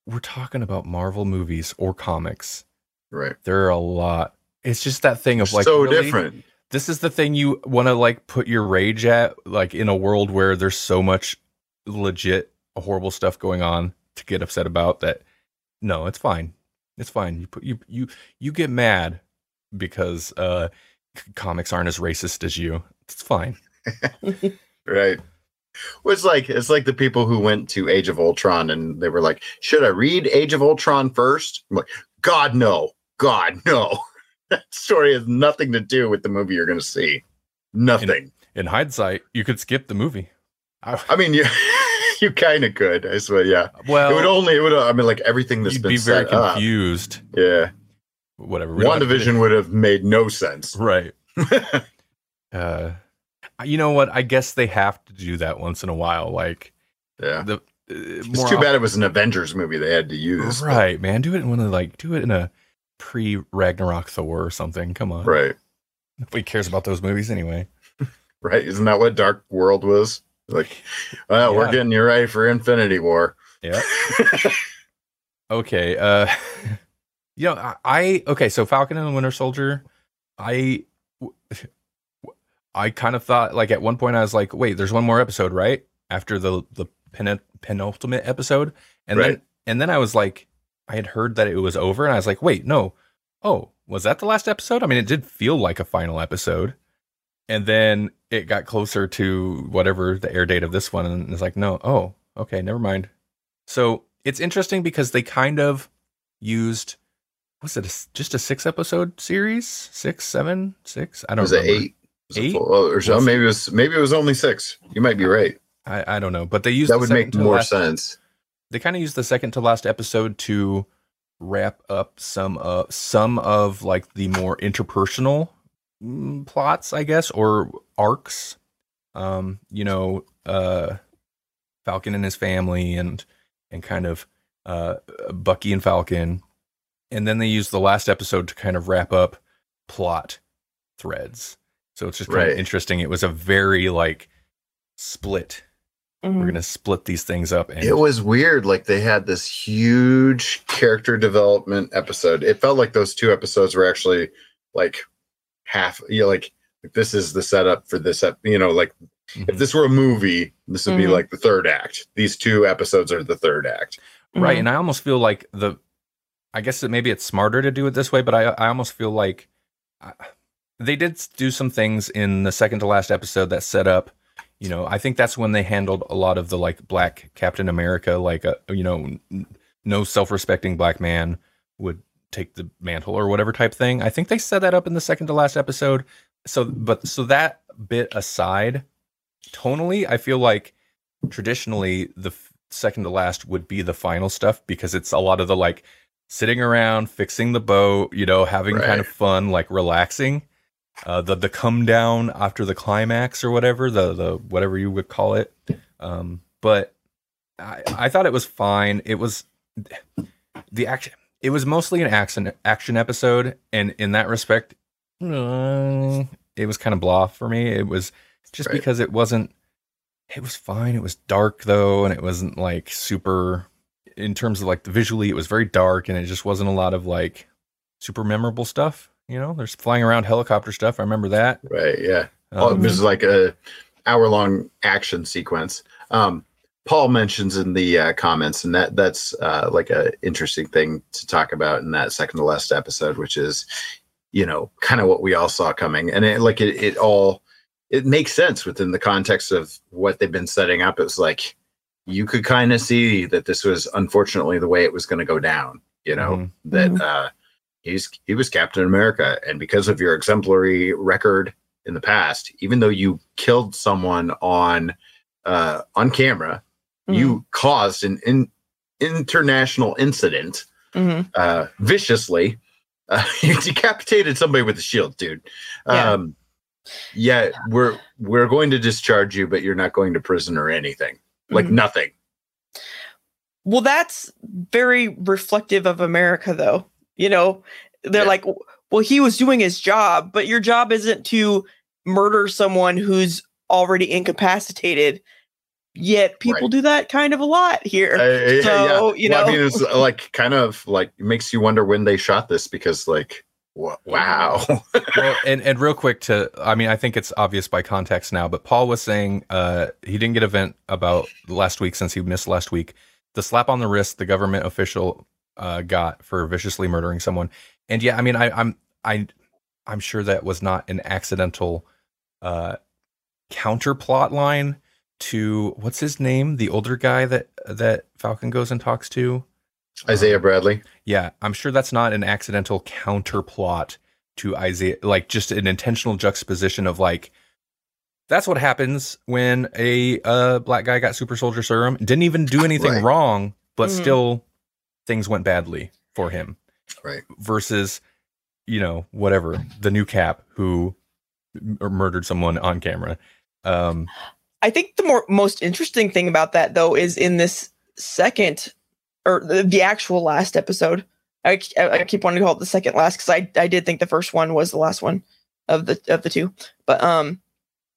B: we're talking about Marvel movies or comics.
D: right.
B: There are a lot. It's just that thing of like
D: so
B: really?
D: different.
B: This is the thing you want to like put your rage at like in a world where there's so much legit horrible stuff going on to get upset about that no it's fine it's fine you put you you you get mad because uh c- comics aren't as racist as you it's fine
D: Right. Well, it's like it's like the people who went to Age of Ultron and they were like, "Should I read Age of Ultron first? I'm like, "God no, God no." That story has nothing to do with the movie you're going to see. Nothing.
B: in hindsight you could skip the movie I,
D: I mean, you you kind of could. I swear. Yeah.
B: well
D: it would only. It would. I mean, like everything that's
B: you'd
D: been
B: be very
D: set up.
B: confused
D: Yeah.
B: whatever
D: WandaVision would have made no sense.
B: right uh you know what i guess they have to do that once in a while like
D: Yeah.
B: the uh,
D: It's too
B: often-
D: bad it was an Avengers movie they had to use.
B: Right, man. Do it in one of the, like do it in a pre Ragnarok Thor or something. Come on.
D: Right.
B: Nobody cares about those movies anyway.
D: Right. Isn't that what Dark World was? Like, well, we're getting you ready for Infinity War.
B: Yeah. Okay. Uh you know, I, I okay, so Falcon and the Winter Soldier, I I kind of thought like at one point I was like, wait, there's one more episode, right? After the the pen, penultimate episode. And then and then I was like I had heard that it was over and I was like, wait, no. Oh, was that the last episode? I mean, it did feel like a final episode. And then it got closer to whatever the air date of this one and it's like, no, oh, okay, never mind. So it's interesting because they kind of used was it a just a six episode series? Six, seven, six? I don't know.
D: was it eight? Was it
B: Eight?
D: full- oh, or so?
B: Was-
D: Maybe it was. Maybe it was only six. You might be right.
B: I, I don't know, but they used
D: That
B: the
D: would make more
B: last-
D: sense.
B: They kind of used the second to last episode to wrap up some uh some of like the more interpersonal mm, plots, I guess, or arcs. Um, you know, uh, Falcon and his family, and and kind of uh Bucky and Falcon, and then they use the last episode to kind of wrap up plot threads. So it's just kind
D: Right.
B: of interesting. It was a very like split.
C: Mhm.
B: We're gonna split these things up, and
D: It was weird. Like they had this huge character development episode. It felt like those two episodes were actually like half. You know, like this is the setup for this. Ep- you know, like
B: Mhm.
D: if this were a movie, this would be
C: Mhm.
D: like the third act. These two episodes are the third act.
B: Right.
C: Mhm.
B: And I almost feel like the, I guess that maybe it's smarter to do it this way, but I, I almost feel like I, they did do some things in the second to last episode that set up, you know, I think that's when they handled a lot of the like black Captain America, like, uh, you know, no self-respecting black man would take the mantle or whatever type thing. I think they set that up in the second to last episode. So, but so that bit aside, tonally, I feel like traditionally the f- second to last would be the final stuff because it's a lot of the like sitting around, fixing the boat, you know, having
D: Right.
B: kind of fun, like relaxing. Uh, the the come down after the climax or whatever the the whatever you would call it. Um, but I I thought it was fine. It was the action. It was mostly an action action episode, and in that respect, uh, it was kind of blah for me. It was just
D: Right.
B: because it wasn't. It was fine. It was dark though, and it wasn't like super. In terms of like the visually, it was very dark, and it just wasn't a lot of like super memorable stuff. You know, there's flying around helicopter stuff. I remember that.
D: Right. Yeah. Oh,
B: Um,
D: this is like a hour long action sequence. Um, Paul mentions in the uh, comments, and that that's uh, like a interesting thing to talk about in that second to last episode, which is, you know, kind of what we all saw coming, and it, like it, it all it makes sense within the context of what they've been setting up. It was like you could kind of see that this was unfortunately the way it was going to go down. You know
B: Mhm.
D: that
C: Mhm.
D: uh, he's he was Captain America, and because of your exemplary record in the past, even though you killed someone on uh, on camera, you caused an in, international incident
C: Mhm.
D: uh, viciously. Uh, you decapitated somebody with a shield, dude.
C: Yeah.
D: Um, yeah, we're we're going to discharge you, but you're not going to prison or anything. Like
C: Mhm.
D: nothing.
C: Well, that's very reflective of America, though. You know, they're
D: Yeah.
C: like, well, he was doing his job, but your job isn't to murder someone who's already incapacitated. Yet people
D: Right.
C: do that kind of a lot here.
D: Uh, yeah,
C: So,
D: yeah.
C: you
D: Well, I mean, it's uh, like kind of like makes you wonder when they shot this because, like, wa- wow.
B: well, and and real quick to, I mean, I think it's obvious by context now, but Paul was saying uh, he didn't get a vent about last week since he missed last week. The slap on the wrist the government official uh, got for viciously murdering someone, and yeah, I mean, I, I'm I I'm sure that was not an accidental uh, counter plot line to what's his name, the older guy that that Falcon goes and talks to.
D: Isaiah Bradley.
B: Yeah, I'm sure that's not an accidental counter plot to Isaiah, like just an intentional juxtaposition of like, that's what happens when a uh, black guy got super soldier serum, didn't even do anything
D: Right.
B: wrong, but
C: Mhm.
B: still things went badly for him.
D: Right.
B: Versus, you know, whatever, the new cap who m- murdered someone on camera. Um,
C: I think the more most interesting thing about that though is in this second or the, the actual last episode. I, I keep wanting to call it the second last because I I did think the first one was the last one of the of the two, but um,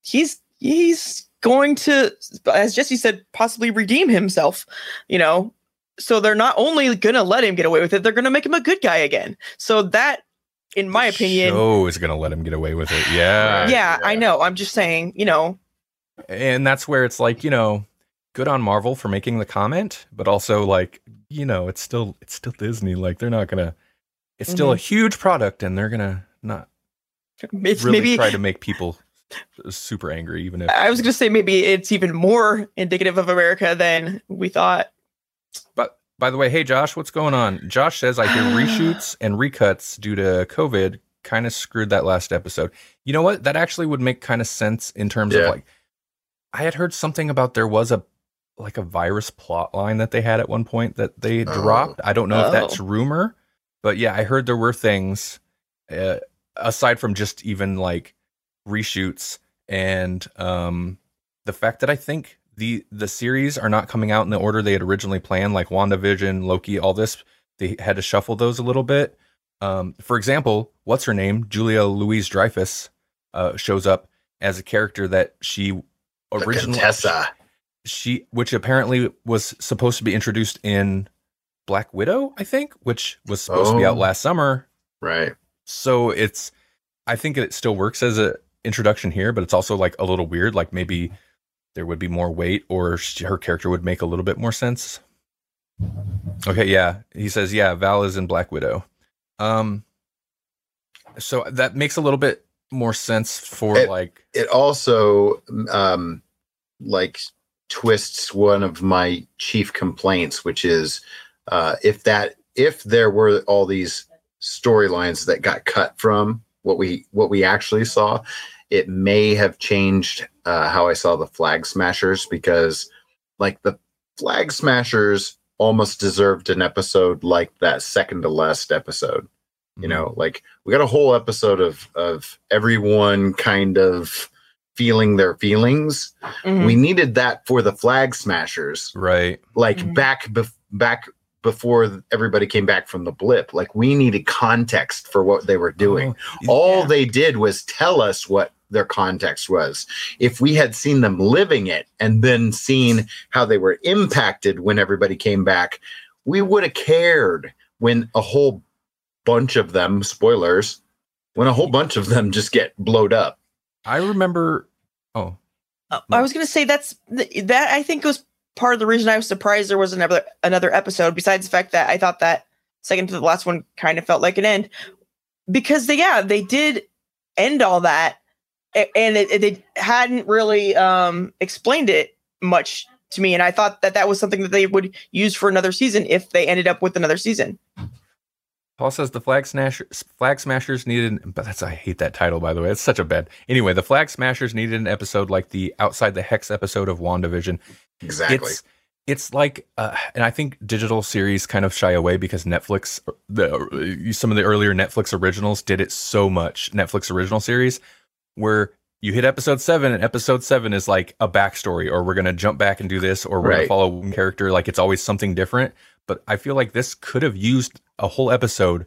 C: he's he's going to as Jesse said possibly redeem himself, you know. So they're not only gonna let him get away with it, they're gonna make him a good guy again. So that, in my opinion,
B: show is gonna let him get away with it. Yeah,
D: Right.
C: yeah, I know. I'm just saying, you know,
B: and that's where it's like you know good on marvel for making the comment but also like you know it's still it's still disney like they're not gonna it's still a mm-hmm. huge product and they're gonna not
C: it's
B: really
C: maybe
B: try to make people super angry even if
C: I was going to say maybe it's even more indicative of America than we thought.
B: But by the way hey josh what's going on josh says i hear reshoots and recuts due to covid kind of screwed that last episode you know what that actually would make kind of sense in terms
D: Yeah.
B: of like i had heard something about there was a like a virus plot line that they had at one point that they
D: Oh.
B: dropped i don't know if that's
C: Oh.
B: rumor but yeah i heard there were things uh, aside from just even like reshoots and um the fact that i think the the series are not coming out in the order they had originally planned like wandavision loki all this they had to shuffle those a little bit um for example what's her name julia louis-dreyfus uh shows up as a character that she originally
D: Contessa.
B: she which apparently was supposed to be introduced in black widow i think which was supposed to be out
D: Oh.
B: last summer
D: Right.
B: so it's i think it still works as a introduction here but it's also like a little weird like maybe there would be more weight or her character would make a little bit more sense? Okay yeah. He says yeah val is in black widow. Um so that makes a little bit more sense for
D: It-
B: like
D: It also um like twists one of my chief complaints, which is uh, if that if there were all these storylines that got cut from what we what we actually saw, it may have changed uh, how I saw the Flag Smashers because like the Flag Smashers almost deserved an episode like that second to last episode. You know, like we got a whole episode of of everyone kind of feeling their feelings.
C: Mhm.
D: We needed that for the Flag Smashers
B: right.
D: like
C: Mhm.
D: back bef- back before everybody came back from the blip like we needed context for what they were doing
B: Oh,
D: all
C: Yeah.
D: they did was tell us what their context was if we had seen them living it and then seen how they were impacted when everybody came back we would have cared when a whole bunch of them spoilers when a whole bunch of them just get blowed up
B: I remember. Oh,
C: Uh, I was gonna say that's that. I think was part of the reason I was surprised there was another another episode. Besides the fact that I thought that second to the last one kind of felt like an end, because they yeah they did end all that, a- and it, it, they hadn't really um explained it much to me, and I thought that that was something that they would use for another season if they ended up with another season.
B: Paul says the flag smashers, flag smashers needed, but that's I hate that title by the way. It's such a bad. Anyway, the flag smashers needed an episode like the outside the hex episode of WandaVision.
D: exactly
B: It's it's like, uh, and I think digital series kind of shy away because Netflix, the some of the earlier Netflix originals did it so much. Netflix original series where you hit episode seven, and episode seven is like a backstory, or we're gonna jump back and do this, or we're gonna follow one character. Like it's always something different. But I feel like this could have used a whole episode,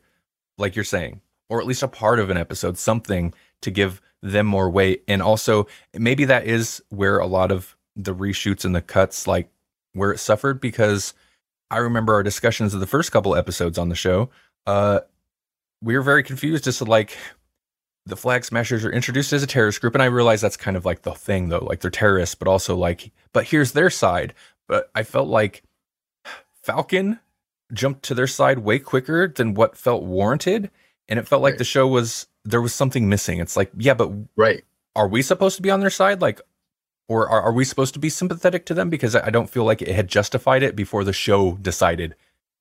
B: like you're saying, or at least a part of an episode, something to give them more weight. And also, maybe that is where a lot of the reshoots and the cuts, like where it suffered, because I remember our discussions of the first couple episodes on the show. Uh, we were very confused as to like the flag smashers are introduced as a terrorist group, and I realize that's kind of like the thing, though. Like they're terrorists, but also like, but here's their side. But I felt like Falcon jumped to their side way quicker than what felt warranted, and it felt like
D: Right.
B: the show was there was something missing. It's like, yeah, but
D: right
B: are we supposed to be on their side? Like, or are, are we supposed to be sympathetic to them? Because I I don't feel like it had justified it before the show decided,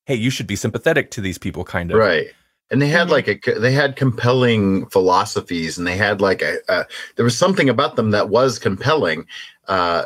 B: hey, you should be sympathetic to these people, kind of.
D: right and they had
C: Mhm.
D: like a they had compelling philosophies and they had like a, a there was something about them that was compelling uh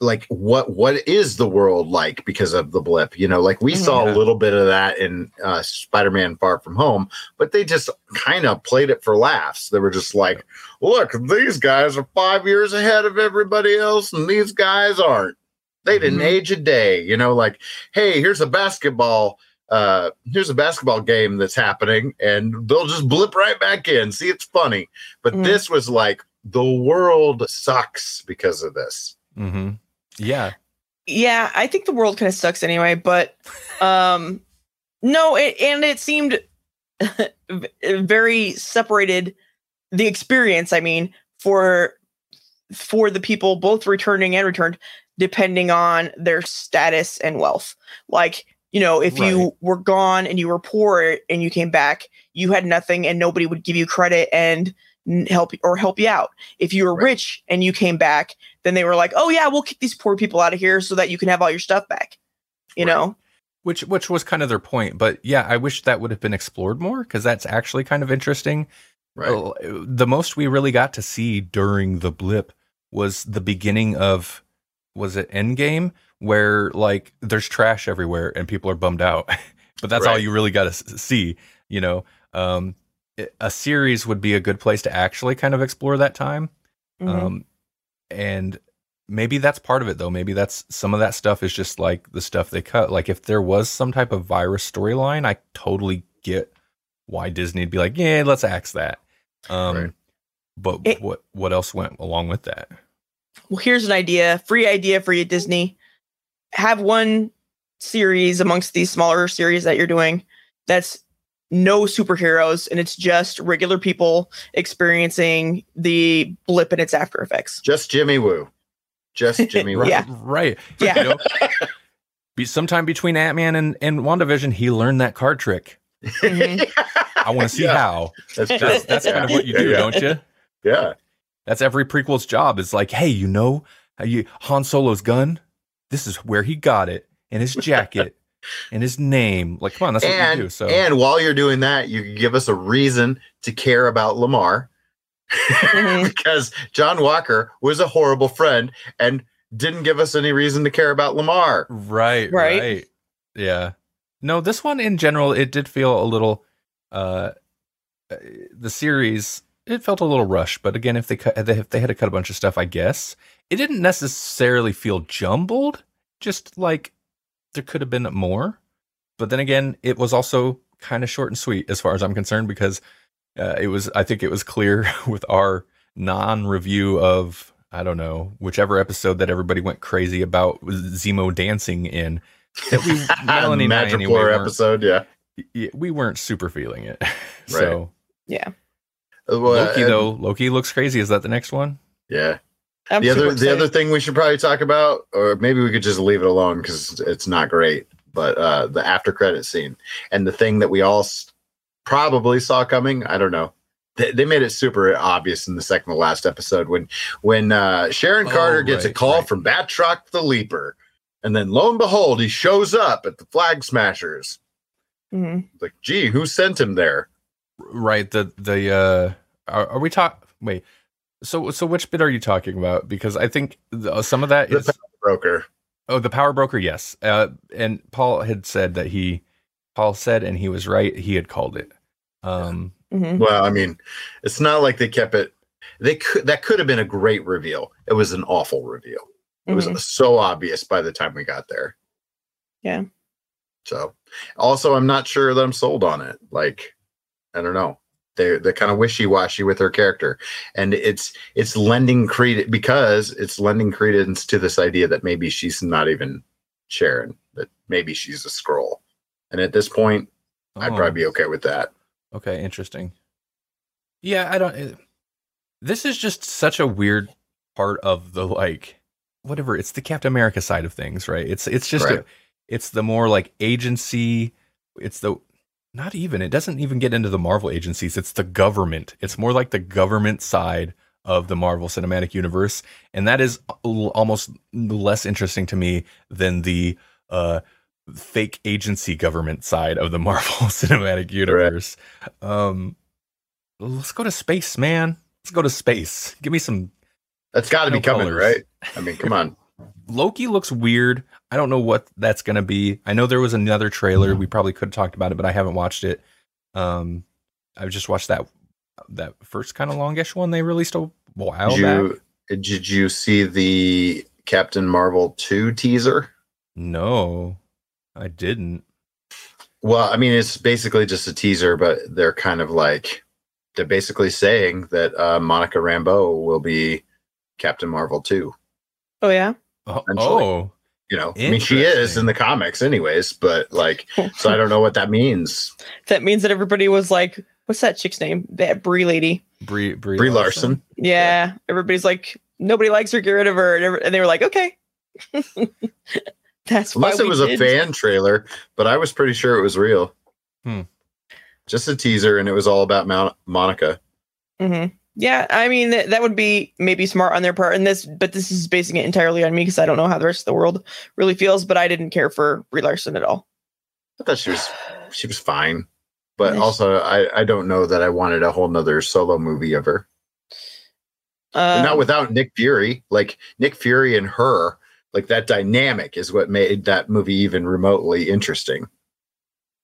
D: like what what is the world like because of the blip you know like we
C: Mhm.
D: saw a little bit of that in uh spider-man far from home but they just kind of played it for laughs they were just like look these guys are five years ahead of everybody else and these guys aren't they didn't
C: Mhm.
D: age a day you know like hey here's a basketball uh here's a basketball game that's happening and they'll just blip right back in see it's funny but
C: Mhm.
D: this was like the world sucks because of this
B: Mm-hmm. Yeah.
C: Yeah, I think the world kind of sucks anyway, but um no, it, and it seemed very separated the experience, I mean, for for the people both returning and returned depending on their status and wealth. Like, you know, if
B: Right.
C: you were gone and you were poor and you came back, you had nothing and nobody would give you credit and n- help or help you out. If you were
D: Right.
C: rich and you came back, then they were like, "Oh yeah, we'll kick these poor people out of here so that you can have all your stuff back." You
D: Right.
C: know?
B: Which which was kind of their point, but yeah, I wish that would have been explored more because that's actually kind of interesting.
D: right
B: Uh, The most we really got to see during the blip was the beginning of was it Endgame where like there's trash everywhere and people are bummed out, but that's all you really got to see. You know, um, a series would be a good place to actually kind of explore that time.
C: Mhm.
B: Um, and maybe that's part of it though. Maybe that's some of that stuff is just like the stuff they cut. Like if there was some type of virus storyline, I totally get why Disney'd be like, yeah, let's axe that. Um,
D: Right.
B: but
C: It-
B: what what else went along with that?
C: well, here's an idea, free idea for you, Disney. Have one series amongst these smaller series that you're doing that's no superheroes and it's just regular people experiencing the blip and its after effects.
D: just jimmy woo just jimmy woo
B: Right,
C: Yeah.
B: right.
C: Yeah.
B: You know, be sometime between Ant Man and and WandaVision, he learned that card trick.
C: Mhm.
B: I want to see
D: Yeah.
B: how.
D: that's
B: That's
D: true.
B: that's kind of what you do,
D: yeah.
B: don't you?
D: yeah
B: That's every prequel's job. Is like, hey, you know, how you Han Solo's gun. This is where he got it and his jacket. and his name. Like, come on, that's what
D: and
B: you do. So
D: and while you're doing that, you can give us a reason to care about Lamar
C: Mhm.
D: because John Walker was a horrible friend and didn't give us any reason to care about Lamar.
B: right,
C: Right.
B: right, yeah. No, this one in general, it did feel a little. uh uh, The series it felt a little rushed, but again, if they cut, if they had to cut a bunch of stuff, I guess it didn't necessarily feel jumbled. Just like there could have been more, but then again, it was also kind of short and sweet as far as I'm concerned because uh, it was. I think it was clear with our non-review of I don't know whichever episode that everybody went crazy about Zemo dancing in that we Melanie and I
D: Madripoor
B: anyway, weren't-
D: episode, yeah.
B: y- we weren't super feeling it. so
C: Yeah.
D: Uh, well,
B: Loki
D: and-
B: though, Loki looks crazy. Is that the next one?
D: yeah.
C: I'm
D: the
C: super
D: other the other thing we should probably talk about, or maybe we could just leave it alone because it's not great. But uh, the after credit scene and the thing that we all s- probably saw coming, I don't know. They, they made it super obvious in the second to last episode when when uh, Sharon
B: Oh,
D: Carter gets a call
B: right.
D: from Batroc the Leaper, and then lo and behold, he shows up at the Flag Smashers.
C: Mhm.
D: Like, gee, who sent him there?
B: Right. The the uh, are, are we talk? Wait. So so which bit are you talking about? Because I think the, some of that
D: The
B: is
D: Broker.
B: oh the power broker. Yes. Uh, and Paul had said that he Paul said and he was right. He had called it. Um.
C: Mhm.
D: Well, I mean, it's not like they kept it. They could that could have been a great reveal. It was an awful reveal. It was
C: Mhm.
D: so obvious by the time we got there.
C: Yeah.
D: So, also, I'm not sure that I'm sold on it. Like, I don't know. They're they're kind of wishy washy with her character, and it's it's lending credence because it's lending credence to this idea that maybe she's not even Sharon. That maybe she's a Skrull. And at this point, I'd
B: oh.
D: probably be okay with that.
B: Okay, interesting. Yeah, I don't. It, this is just such a weird part of the like whatever. It's the Captain America side of things, right? It's it's just
D: Right.
B: a, it's the more like agency. It's the not even. It doesn't even get into the Marvel agencies. It's the government. It's more like the government side of the Marvel Cinematic Universe, and that is al- almost less interesting to me than the uh fake agency government side of the Marvel Cinematic Universe. Um, let's go to space, man. Let's go to space. Give me some.
D: That's got to be
B: No
D: coming, right? I mean, come on.
B: Loki looks weird. I don't know what that's gonna be. I know there was another trailer. We probably could have talked about it, but I haven't watched it. Um, I've just watched that that first kind of longish one they released a while
D: Did
B: back.
D: you did you see the Captain Marvel 2 teaser?
B: No, I didn't.
D: Well, I mean, it's basically just a teaser, but they're kind of like they're basically saying that uh, Monica Rambeau will be Captain Marvel 2.
C: Oh yeah.
D: Eventually.
B: oh,
D: You know, I mean, she is in the comics, anyways, but like, so I don't know what that means.
C: that means that everybody was like, "What's that chick's name? That Brie lady."
B: Brie Brie,
D: Brie Larson.
C: Yeah. Everybody's like, nobody likes her. Get rid of her. And every- And they were like, okay. That's why
D: Unless it was
C: did.
D: a fan trailer, but I was pretty sure it was real.
B: Hmm.
D: Just a teaser, and it was all about Mount Monica.
C: hmm Yeah, I mean that, that would be maybe smart on their part, and this, but this is basing it entirely on me because I don't know how the rest of the world really feels. But I didn't care for Brie Larson at all.
D: I thought she was she was fine, but
C: Nice.
D: also I I don't know that I wanted a whole nother solo movie of her.
C: Uh,
D: not without Nick Fury. Like Nick Fury and her, like that dynamic is what made that movie even remotely interesting.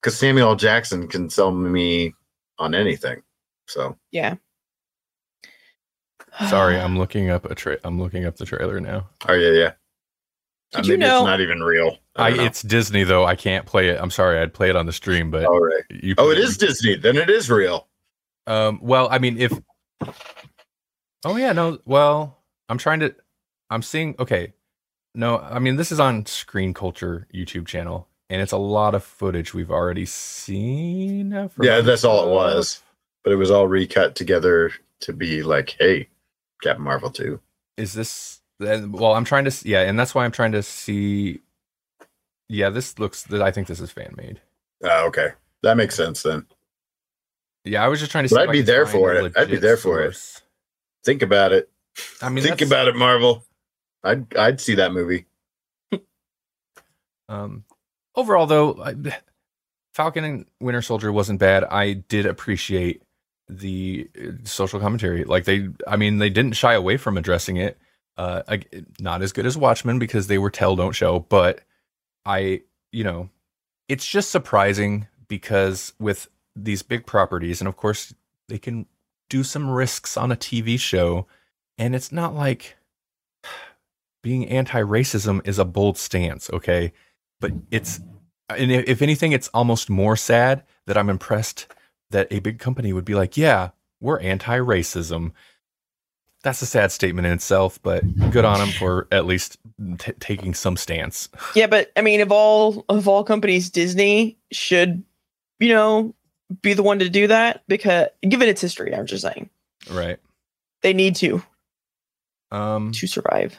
D: Because Samuel Jackson can sell me on anything. So
C: yeah.
B: Sorry, I'm looking up a tra- I'm looking up the trailer now.
D: oh yeah, yeah.
C: Did you know-
D: it's not even real? I
B: I, it's Disney though. I can't play it. I'm sorry. I'd play it on the stream, but
D: All right.
B: you.
D: Oh, it is Disney. Then it is real.
B: Um. Well, I mean, if. Oh yeah. No. Well, I'm trying to. I'm seeing. Okay. No. I mean, this is on Screen Culture YouTube channel, and it's a lot of footage we've already seen.
D: Yeah, that's all it was. But it was all recut together to be like, hey, Captain Marvel 2.
B: Is this? then- Well, I'm trying to. Yeah, and that's why I'm trying to see. Yeah, this looks. I think this is fan made.
D: Oh, okay. That makes sense then.
B: Yeah, I was just trying to.
D: But
B: see
D: I'd be there for it. I'd be there for it. Think about it.
B: I mean,
D: Think about it, Marvel. I'd I'd see that movie.
B: Um, overall though, I, Falcon and Winter Soldier wasn't bad. I did appreciate the uh, social commentary. Like they, I mean, they didn't shy away from addressing it. Uh, not as good as Watchmen because they were tell don't show, but I, you know, it's just surprising because with these big properties, and of course they can do some risks on a TV show, and it's not like being anti-racism is a bold stance, okay? But it's and if anything, it's almost more sad that I'm impressed that a big company would be like, yeah, we're anti-racism. That's a sad statement in itself, but good on them for at least t- taking some stance.
C: Yeah, but I mean, of all of all companies, Disney should, you know, be the one to do that because given its history, I'm just saying
B: Right.
C: they need to
B: Um,
C: to survive.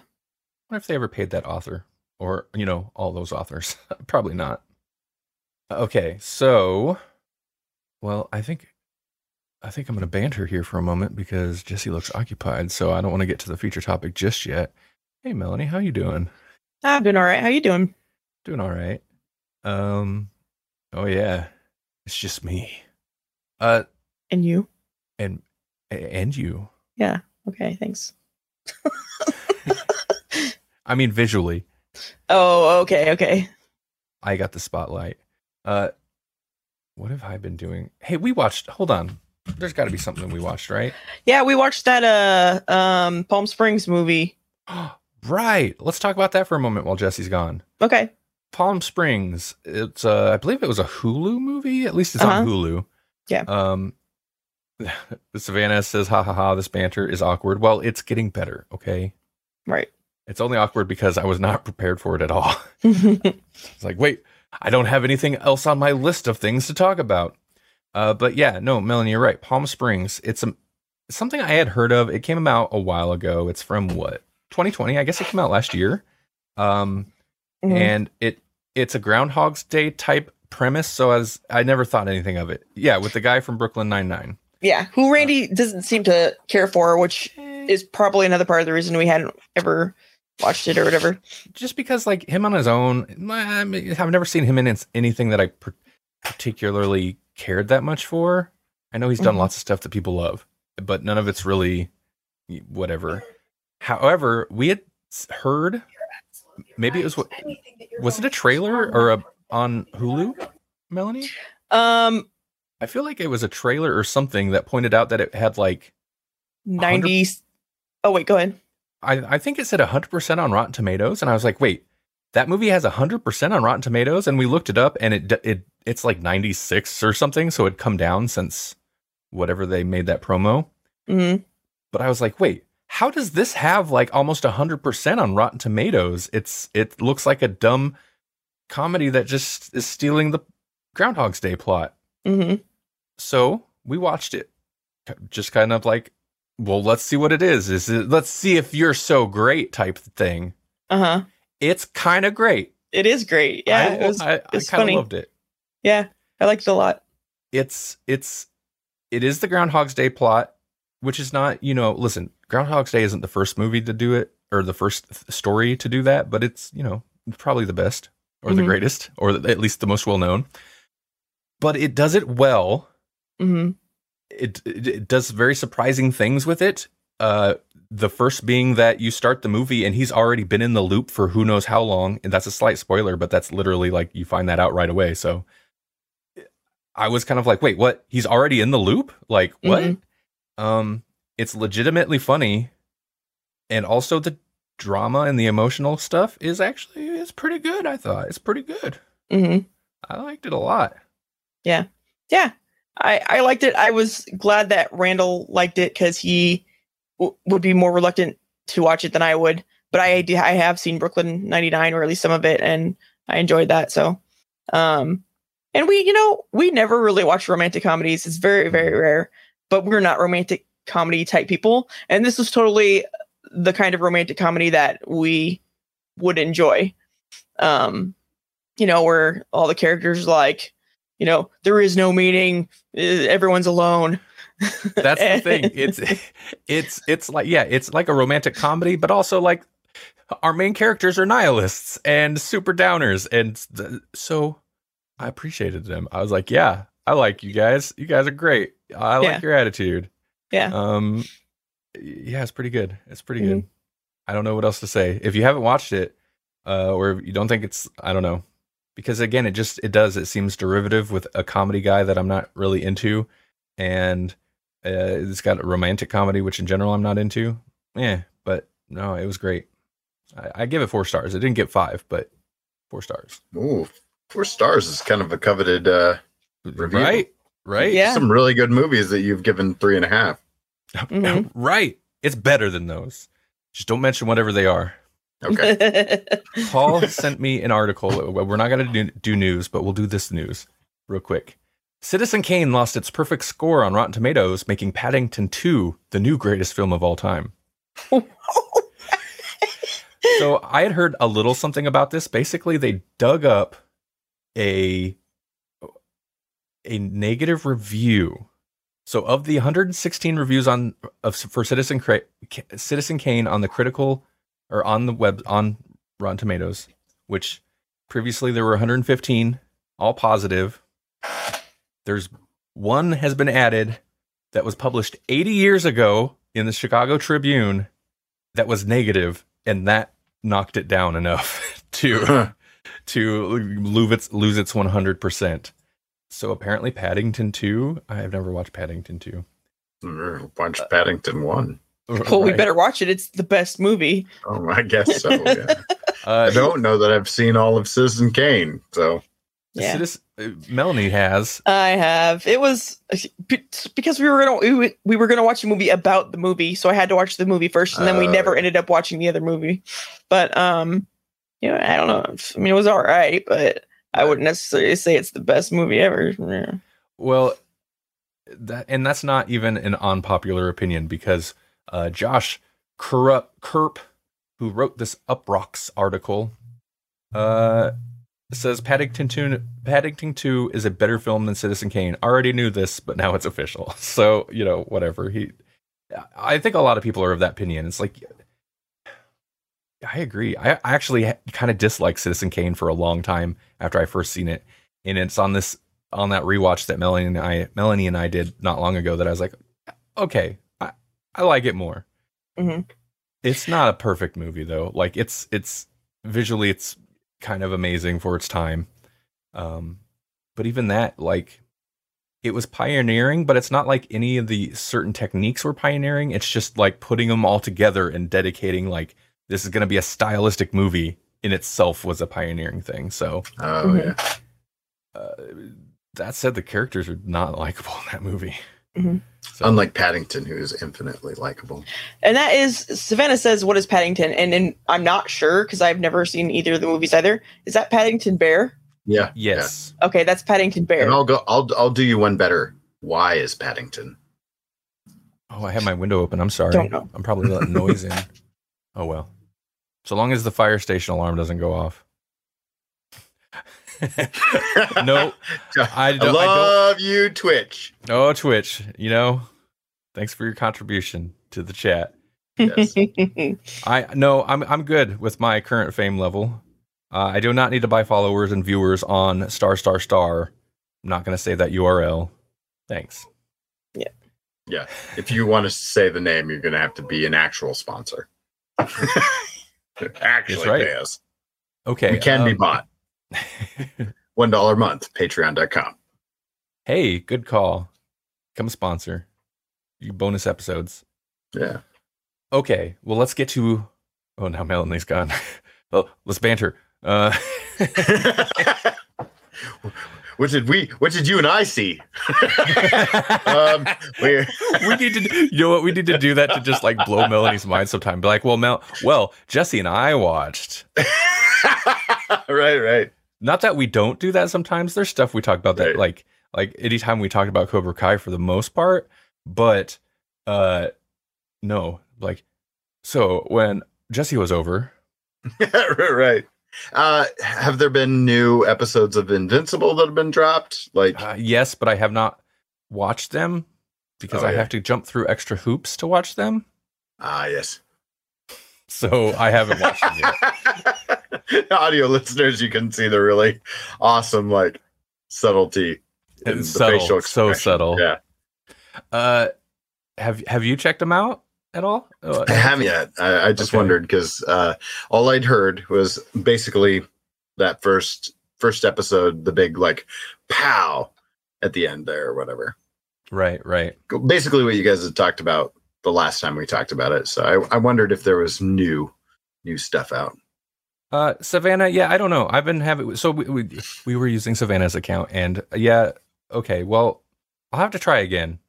B: wonder if they ever paid that author or, you know, all those authors. Probably not. Okay, so, well, I think. I think I'm going to banter here for a moment because Jesse looks occupied, so I don't want to get to the feature topic just yet. Hey, Melanie, how you doing?
C: I'm doing all right. How you doing?
B: Doing all right. Um, oh yeah, it's just me. Uh,
C: And you?
B: and and you. Yeah.
C: Okay, thanks.
B: I mean, visually,
C: Oh, okay, okay.
B: I got the spotlight. Uh, what have I been doing? Hey, we watched. Hold on. There's got to be something we watched, right?
C: Yeah, we watched that uh um Palm Springs movie.
B: right. Let's talk about that for a moment while Jesse's gone.
C: Okay.
B: Palm Springs. It's uh, I believe it was a Hulu movie. At least it's on
C: Uh-huh.
B: Hulu.
C: Yeah.
B: Um, Savannah says, "Ha ha ha! This banter is awkward." Well, it's getting better. Okay.
C: Right.
B: It's only awkward because I was not prepared for it at all. It's like, wait, I don't have anything else on my list of things to talk about. Uh, but yeah, no, Melanie, you're right. Palm Springs. It's a, something I had heard of. It came out a while ago. It's from what 2020. I guess it came out last year. Um,
C: Mhm.
B: and it it's a Groundhog's Day type premise. So as I never thought anything of it. Yeah, with the guy from Brooklyn Nine Nine.
C: yeah, who Randy doesn't seem to care for, which is probably another part of the reason we hadn't ever watched it or whatever.
B: just because like him on his own I mean, i've never seen him in anything that i par- particularly cared that much for i know he's done
C: Mhm.
B: lots of stuff that people love but none of it's really whatever however we had heard maybe it was what was it a trailer or a on hulu melanie
C: Um,
B: i feel like it was a trailer or something that pointed out that it had like
C: ninety. Oh wait, go ahead.
B: I, I think it said 100% on Rotten Tomatoes, and I was like, wait, that movie has 100% on Rotten Tomatoes, and we looked it up, and it it it's like 96 or something, so it'd come down since whatever they made that promo.
C: hmm
B: But I was like, wait, how does this have like almost 100% on Rotten Tomatoes? It's it looks like a dumb comedy that just is stealing the Groundhog's Day plot.
C: hmm
B: So we watched it, just kind of like, well, let's see what it is. Is it? Let's see if you're so great type thing.
C: Uh huh.
B: It's kind of great.
C: It is great. Yeah,
B: I,
C: it was.
B: I, I kind of loved it.
C: Yeah, I liked it a lot.
B: It's it's it is the Groundhog's Day plot, which is not you know. Listen, Groundhog's Day isn't the first movie to do it or the first th- story to do that, but it's you know probably the best or the
C: Mhm.
B: greatest or at least the most well known. But it does it well.
C: hmm
B: it, it, it does very surprising things with it. Uh, the first being that you start the movie and he's already been in the loop for who knows how long, and that's a slight spoiler, but that's literally like you find that out right away. So I was kind of like, wait, what? He's already in the loop? Like what?
C: Mhm.
B: Um, it's legitimately funny, and also the drama and the emotional stuff is actually is pretty good. I thought it's pretty good.
C: hmm
B: I liked it a lot.
C: Yeah, yeah, I I liked it. I was glad that Randall liked it because he w- would be more reluctant to watch it than I would. But I I have seen Brooklyn 99 or at least some of it, and I enjoyed that. So, um, and we you know we never really watch romantic comedies. It's very very rare. But we're not romantic comedy type people, and this was totally the kind of romantic comedy that we would enjoy. Um, you know, where all the characters like, you know, there is no meaning, eh, everyone's alone.
B: That's the thing. It's it's it's like yeah, it's like a romantic comedy, but also like our main characters are nihilists and super downers, and th- so I appreciated them. I was like, yeah, I like you guys. You guys are great. I like
C: Yeah.
B: your attitude.
C: Yeah.
B: Um, yeah, it's pretty good. It's pretty
C: Mhm.
B: good. I don't know what else to say. If you haven't watched it, uh, or if you don't think it's, I don't know, because again, it just it does. It seems derivative with a comedy guy that I'm not really into, and uh, it's got a romantic comedy, which in general I'm not into. Yeah, but no, it was great. I, I give it four stars. It didn't get five, but four stars.
D: Ooh, four stars is kind of a coveted. uh Review.
B: Right, right,
C: Yeah.
D: Some really good movies that you've given three and a half.
C: Mhm.
B: right. It's better than those. Just don't mention whatever they are.
D: Okay.
B: Paul sent me an article. We're not going to do, do news, but we'll do this news real quick. Citizen Kane lost its perfect score on Rotten Tomatoes, making Paddington 2 the new greatest film of all time. So I had heard a little something about this. Basically, they dug up a a negative review. So of the 116 reviews on of for Citizen Citizen Kane on the critical or on the web on Rotten Tomatoes, which previously there were 115 all positive. There's one has been added that was published 80 years ago in the Chicago Tribune that was negative and that knocked it down enough to to lose its lose its 100%. So apparently Paddington 2, I have never watched Paddington 2.
D: Bunch Paddington one.
C: Well, we better watch it. It's the best movie.
D: Oh, I guess so. Yeah.
B: Uh,
D: I don't know that I've seen all of Citizen Kane, so
C: Yeah.
B: Citizen- uh, Melanie has.
C: I have. It was because we were gonna we, we were gonna watch a movie about the movie, so I had to watch the movie first, and then we
D: Oh.
C: never ended up watching the other movie. But um, you know, I don't know. I mean, it was all right, but I wouldn't necessarily say it's the best movie ever. Yeah.
B: Well, that and that's not even an unpopular opinion because uh, Josh Kurp, who wrote this Uproxx article, uh, says Paddington 2, Paddington 2 is a better film than Citizen Kane. I already knew this, but now it's official. So, you know, whatever. He I think a lot of people are of that opinion. It's like I agree. I, I actually kind of disliked Citizen Kane for a long time after I first seen it. And it's on this on that rewatch that Melanie and I Melanie and I did not long ago that I was like, okay, I, I like it more.
C: Mhm.
B: It's not a perfect movie though. Like it's it's visually it's kind of amazing for its time. Um, but even that, like, it was pioneering, but it's not like any of the certain techniques were pioneering. It's just like putting them all together and dedicating like this is going to be a stylistic movie in itself was a pioneering thing. So
D: oh
C: Mhm.
D: yeah.
B: uh, that said, the characters are not likable in that movie.
C: Mhm.
B: So,
D: Unlike Paddington, who is infinitely likable.
C: And that is Savannah says, "What is Paddington?" And and I'm not sure because I've never seen either of the movies either. Is that Paddington Bear?
D: Yeah.
B: yes,
C: Okay, that's Paddington. Bear.
D: And I'll go. I'll I'll do you one better. Why is Paddington?
B: Oh, I have my window open. I'm sorry.
C: Don't know.
B: I'm probably letting noise in. Oh well. So long as the fire station alarm doesn't go off. no, I
D: I
B: don't. I don't
D: love you, Twitch.
B: oh, Twitch. You know, thanks for your contribution to the chat.
D: Yes.
B: I no, I'm I'm good with my current fame level. Uh, I do not need to buy followers and viewers on star star star. I'm not going to say that URL. Thanks.
D: Yeah. Yeah. If you want to say the name, you're going to have to be an actual sponsor. Actually,
B: right.
D: pay us.
B: Okay,
D: We can be
B: um,
D: bought. One dollar a month. Patreon.com.
B: hey, good call. Come sponsor. You bonus episodes.
D: Yeah.
B: Okay, well let's get to. Oh, now Melanie's gone. well, let's banter. Uh,
D: what did we? What did you and I see? um, we
B: we need to. You know what? We need to do that to just like blow Melanie's mind sometime. Be like, well, Mel. Well, Jesse and I watched.
D: right, right.
B: Not that we don't do that sometimes. There's stuff we talk about that
D: Right.
B: like like anytime we talked about Cobra Kai for the most part, but uh no, like so when Jesse was over,
D: right, right. Uh, have there been new episodes of Invincible that have been dropped? Like,
B: uh, yes, but I have not watched them because
D: Oh,
B: I
D: yeah.
B: have to jump through extra hoops to watch them.
D: ah, yes.
B: so I haven't watched them yet.
D: Audio listeners, you can see the really awesome like subtlety. in
B: It's
D: the
B: subtle,
D: facial
B: so subtle.
D: Yeah,
B: Uh, have have you checked them out at all? Uh,
D: I haven't yet. I, I just
B: Okay.
D: wondered because uh, all I'd heard was basically that first first episode, the big like pow at the end there or whatever.
B: Right, right.
D: Basically, what you guys had talked about the last time we talked about it. So I, I wondered if there was new new stuff out.
B: Uh, Savannah, yeah, I don't know. I've been having so we, we we were using Savannah's account, and uh, yeah, okay. Well, I'll have to try again.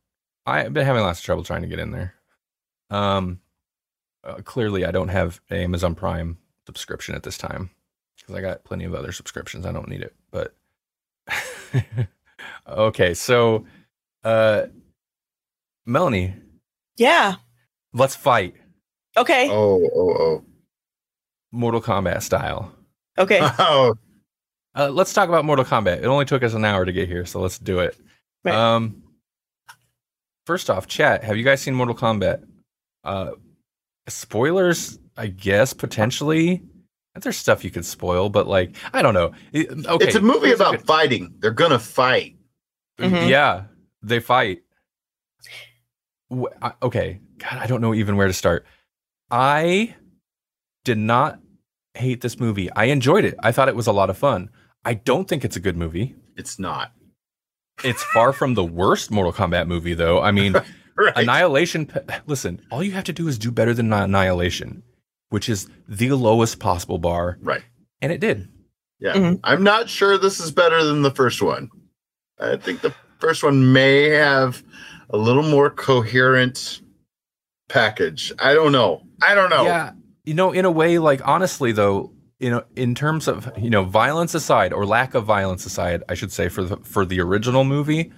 B: I've been having lots of trouble trying to get in there. Um, uh, clearly, I don't have an Amazon Prime subscription at this time because I got plenty of other subscriptions. I don't need it, but okay. So, uh, Melanie,
C: Yeah.
B: let's fight
C: Okay.
D: Oh, oh, oh,
B: Mortal Kombat style.
C: Okay.
D: oh.
B: Uh, let's talk about Mortal Kombat. It only took us an hour to get here, so let's do it.
C: Right.
B: Um, first off, chat. Have you guys seen Mortal Kombat? Uh, spoilers, I guess potentially. There's stuff you could spoil, but like I don't know. It- okay,
D: it's a movie
B: here's
D: about
B: good-
D: fighting. They're gonna fight.
C: Mhm.
B: Yeah, they fight. Okay, God, I don't know even where to start. I did not hate this movie. I enjoyed it. I thought it was a lot of fun. I don't think it's a good movie.
D: It's not.
B: It's far from the worst Mortal Kombat movie, though. I mean,
D: Right.
B: Annihilation. Listen, all you have to do is do better than Annihilation, which is the lowest possible bar,
D: right.
B: and it did.
D: Yeah.
C: Mhm.
D: I'm not sure this is better than the first one. I think the first one may have a little more coherent package. I don't know. I don't know.
B: Yeah, you know, in a way, like honestly, though, you know, in terms of you know, violence aside or lack of violence aside, I should say for the for the original movie,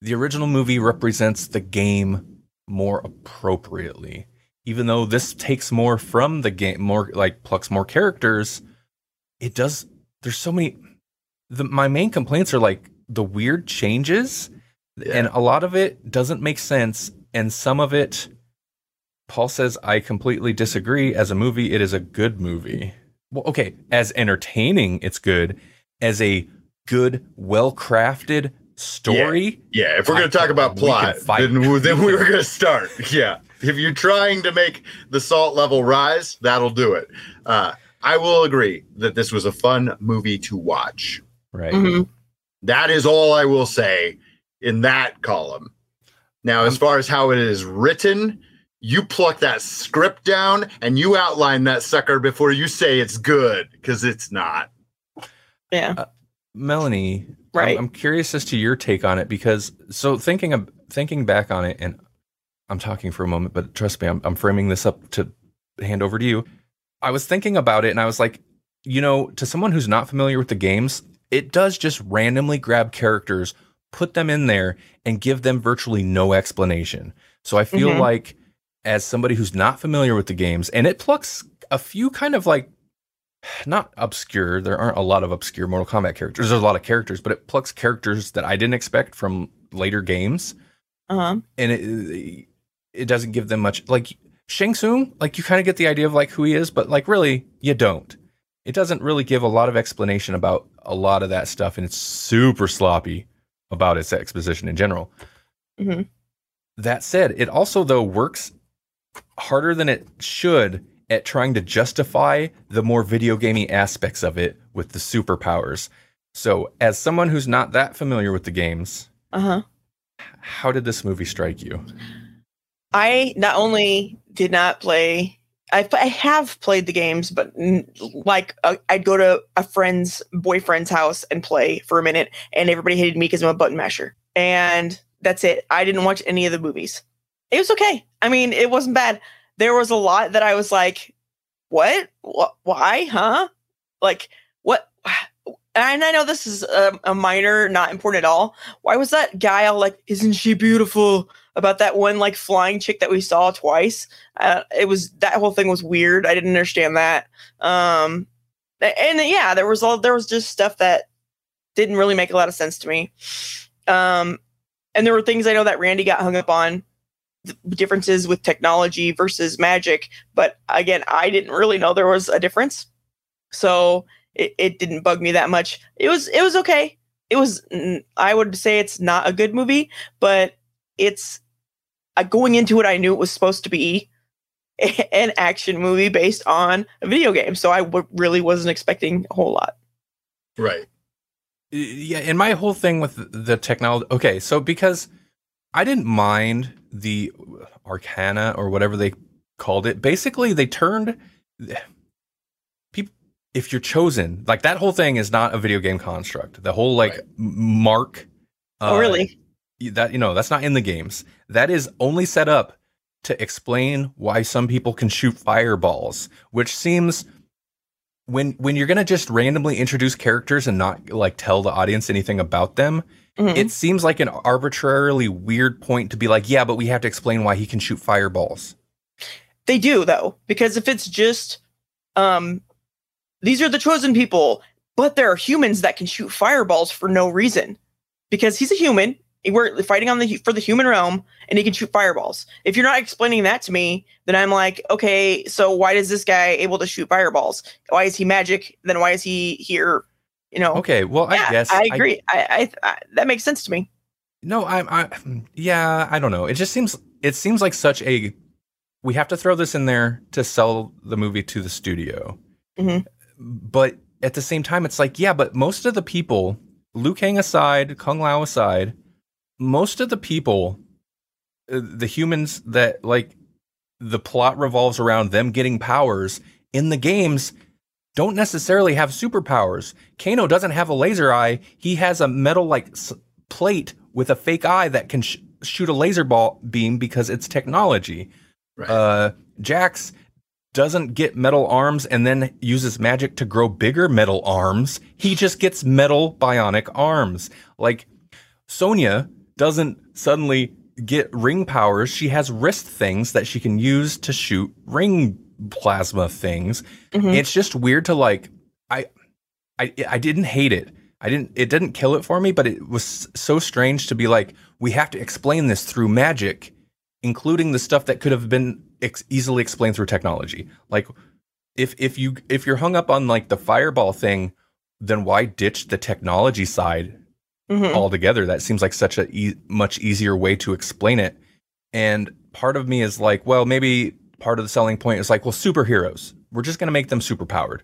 B: the original movie represents the game more appropriately. Even though this takes more from the game, more like plucks more characters, it does. There's so many. The, my main complaints are like the weird changes,
D: Yeah.
B: and a lot of it doesn't make sense, and some of it Paul says, I completely disagree. As a movie, it is a good movie. Well, okay, as entertaining, it's good. As a good, well crafted story,
D: Yeah, if we're going to talk about plot,
B: fight.
D: then, we- then we were going to start. Yeah. If you're trying to make the salt level rise, that'll do it. Uh, I will agree that this was a fun movie to watch.
B: right?
C: Mhm.
D: That is all I will say in that column. Now, as far as how it is written, you pluck that script down and you outline that sucker before you say it's good because it's not.
C: Yeah.
B: Melanie, I'm-
C: Right.
B: I'm, curious as to your take on it because so thinking of thinking back on it, and I'm talking for a moment, but trust me, I'm, I'm framing this up to hand over to you. I was thinking about it, and I was like, you know, to someone who's not familiar with the games, it does just randomly grab characters, put them in there, and give them virtually no explanation. So I feel
C: Mhm.
B: like, as somebody who's not familiar with the games, and it plucks a few kind of like not obscure. There aren't a lot of obscure Mortal Kombat characters. There's a lot of characters, but it plucks characters that I didn't expect from later games,
C: Uh-huh.
B: and it it doesn't give them much. Like Shang Tsung, like you kind of get the idea of like who he is, but like really you don't. It doesn't really give a lot of explanation about a lot of that stuff, and it's super sloppy about its exposition in general.
C: Mhm.
B: That said, it also though works harder than it should at trying to justify the more video gamey aspects of it with the superpowers. So, as someone who's not that familiar with the games,
C: Uh-huh.
B: how did this movie strike you?
C: I not only did not play, I, I have played the games, but like uh, I'd go to a friend's boyfriend's house and play for a minute, and everybody hated me because I'm a button masher, and that's it. I didn't watch any of the movies. It was okay. I mean, it wasn't bad. There was a lot that I was like, "What? Why? Huh? Like what?" And I know this is a, a minor, not important at all. Why was that guy all like, "Isn't she beautiful?" about that one like flying chick that we saw twice. Uh, it was that whole thing was weird. I didn't understand that. Um, and yeah, there was all there was just stuff that didn't really make a lot of sense to me. Um, and there were things I know that Randy got hung up on differences with technology versus magic. But again, I didn't really know there was a difference, so it, it didn't bug me that much. It was it was okay. It was I would say it's not a good movie, but it's uh, going into it. I knew it was supposed to be an action movie based on a video game, so I w- really wasn't expecting a whole lot.
D: Right.
B: Yeah, and my whole thing with the technology. Okay, so because I didn't mind the Arcana or whatever they called it. Basically, they turned people. If you're chosen, like that whole thing is not a video game construct. The whole like
D: Right.
B: mark. uh,
C: oh, really?
B: That you know that's not in the games. That is only set up to explain why some people can shoot fireballs, which seems when when you're gonna just randomly introduce characters and not like tell the audience anything about them,
C: Mhm.
B: it seems like an arbitrarily weird point to be like, yeah, but we have to explain why he can shoot fireballs.
C: They do though, because if it's just um these are the chosen people, but there are humans that can shoot fireballs for no reason. Because he's a human, we're fighting on the for the human realm and he can shoot fireballs. If you're not explaining that to me, then I'm like, okay, so why is this guy able to shoot fireballs? Why is he magic? Then why is he here? You know.
B: Okay, well,
C: yeah,
B: I guess
C: I agree. I, I, I that makes sense to me.
B: no, I'm. I, yeah, I don't know. It just seems. It seems like such a. We have to throw this in there to sell the movie to the studio.
C: Mhm.
B: But at the same time, it's like, yeah, but most of the people, Liu Kang aside, Kung Lao aside, most of the people, uh, the humans that like the plot revolves around them getting powers in the games don't necessarily have superpowers. Kano doesn't have a laser eye. He has a metal like s- plate with a fake eye that can sh- shoot a laser ball beam because it's technology.
D: Right.
B: Uh, Jax doesn't get metal arms and then uses magic to grow bigger metal arms. He just gets metal bionic arms. Like Sonya doesn't suddenly get ring powers. She has wrist things that she can use to shoot ring plasma things.
C: Mhm.
B: It's just weird to like I I I didn't hate it. I didn't it didn't kill it for me, but it was so strange to be like we have to explain this through magic, including the stuff that could have been ex- easily explained through technology. Like if if you if you're hung up on like the fireball thing, then why ditch the technology side
C: Mhm.
B: altogether. That seems like such a e- much easier way to explain it. And part of me is like, well, maybe part of the selling point is like, well, superheroes. We're just going to make them superpowered.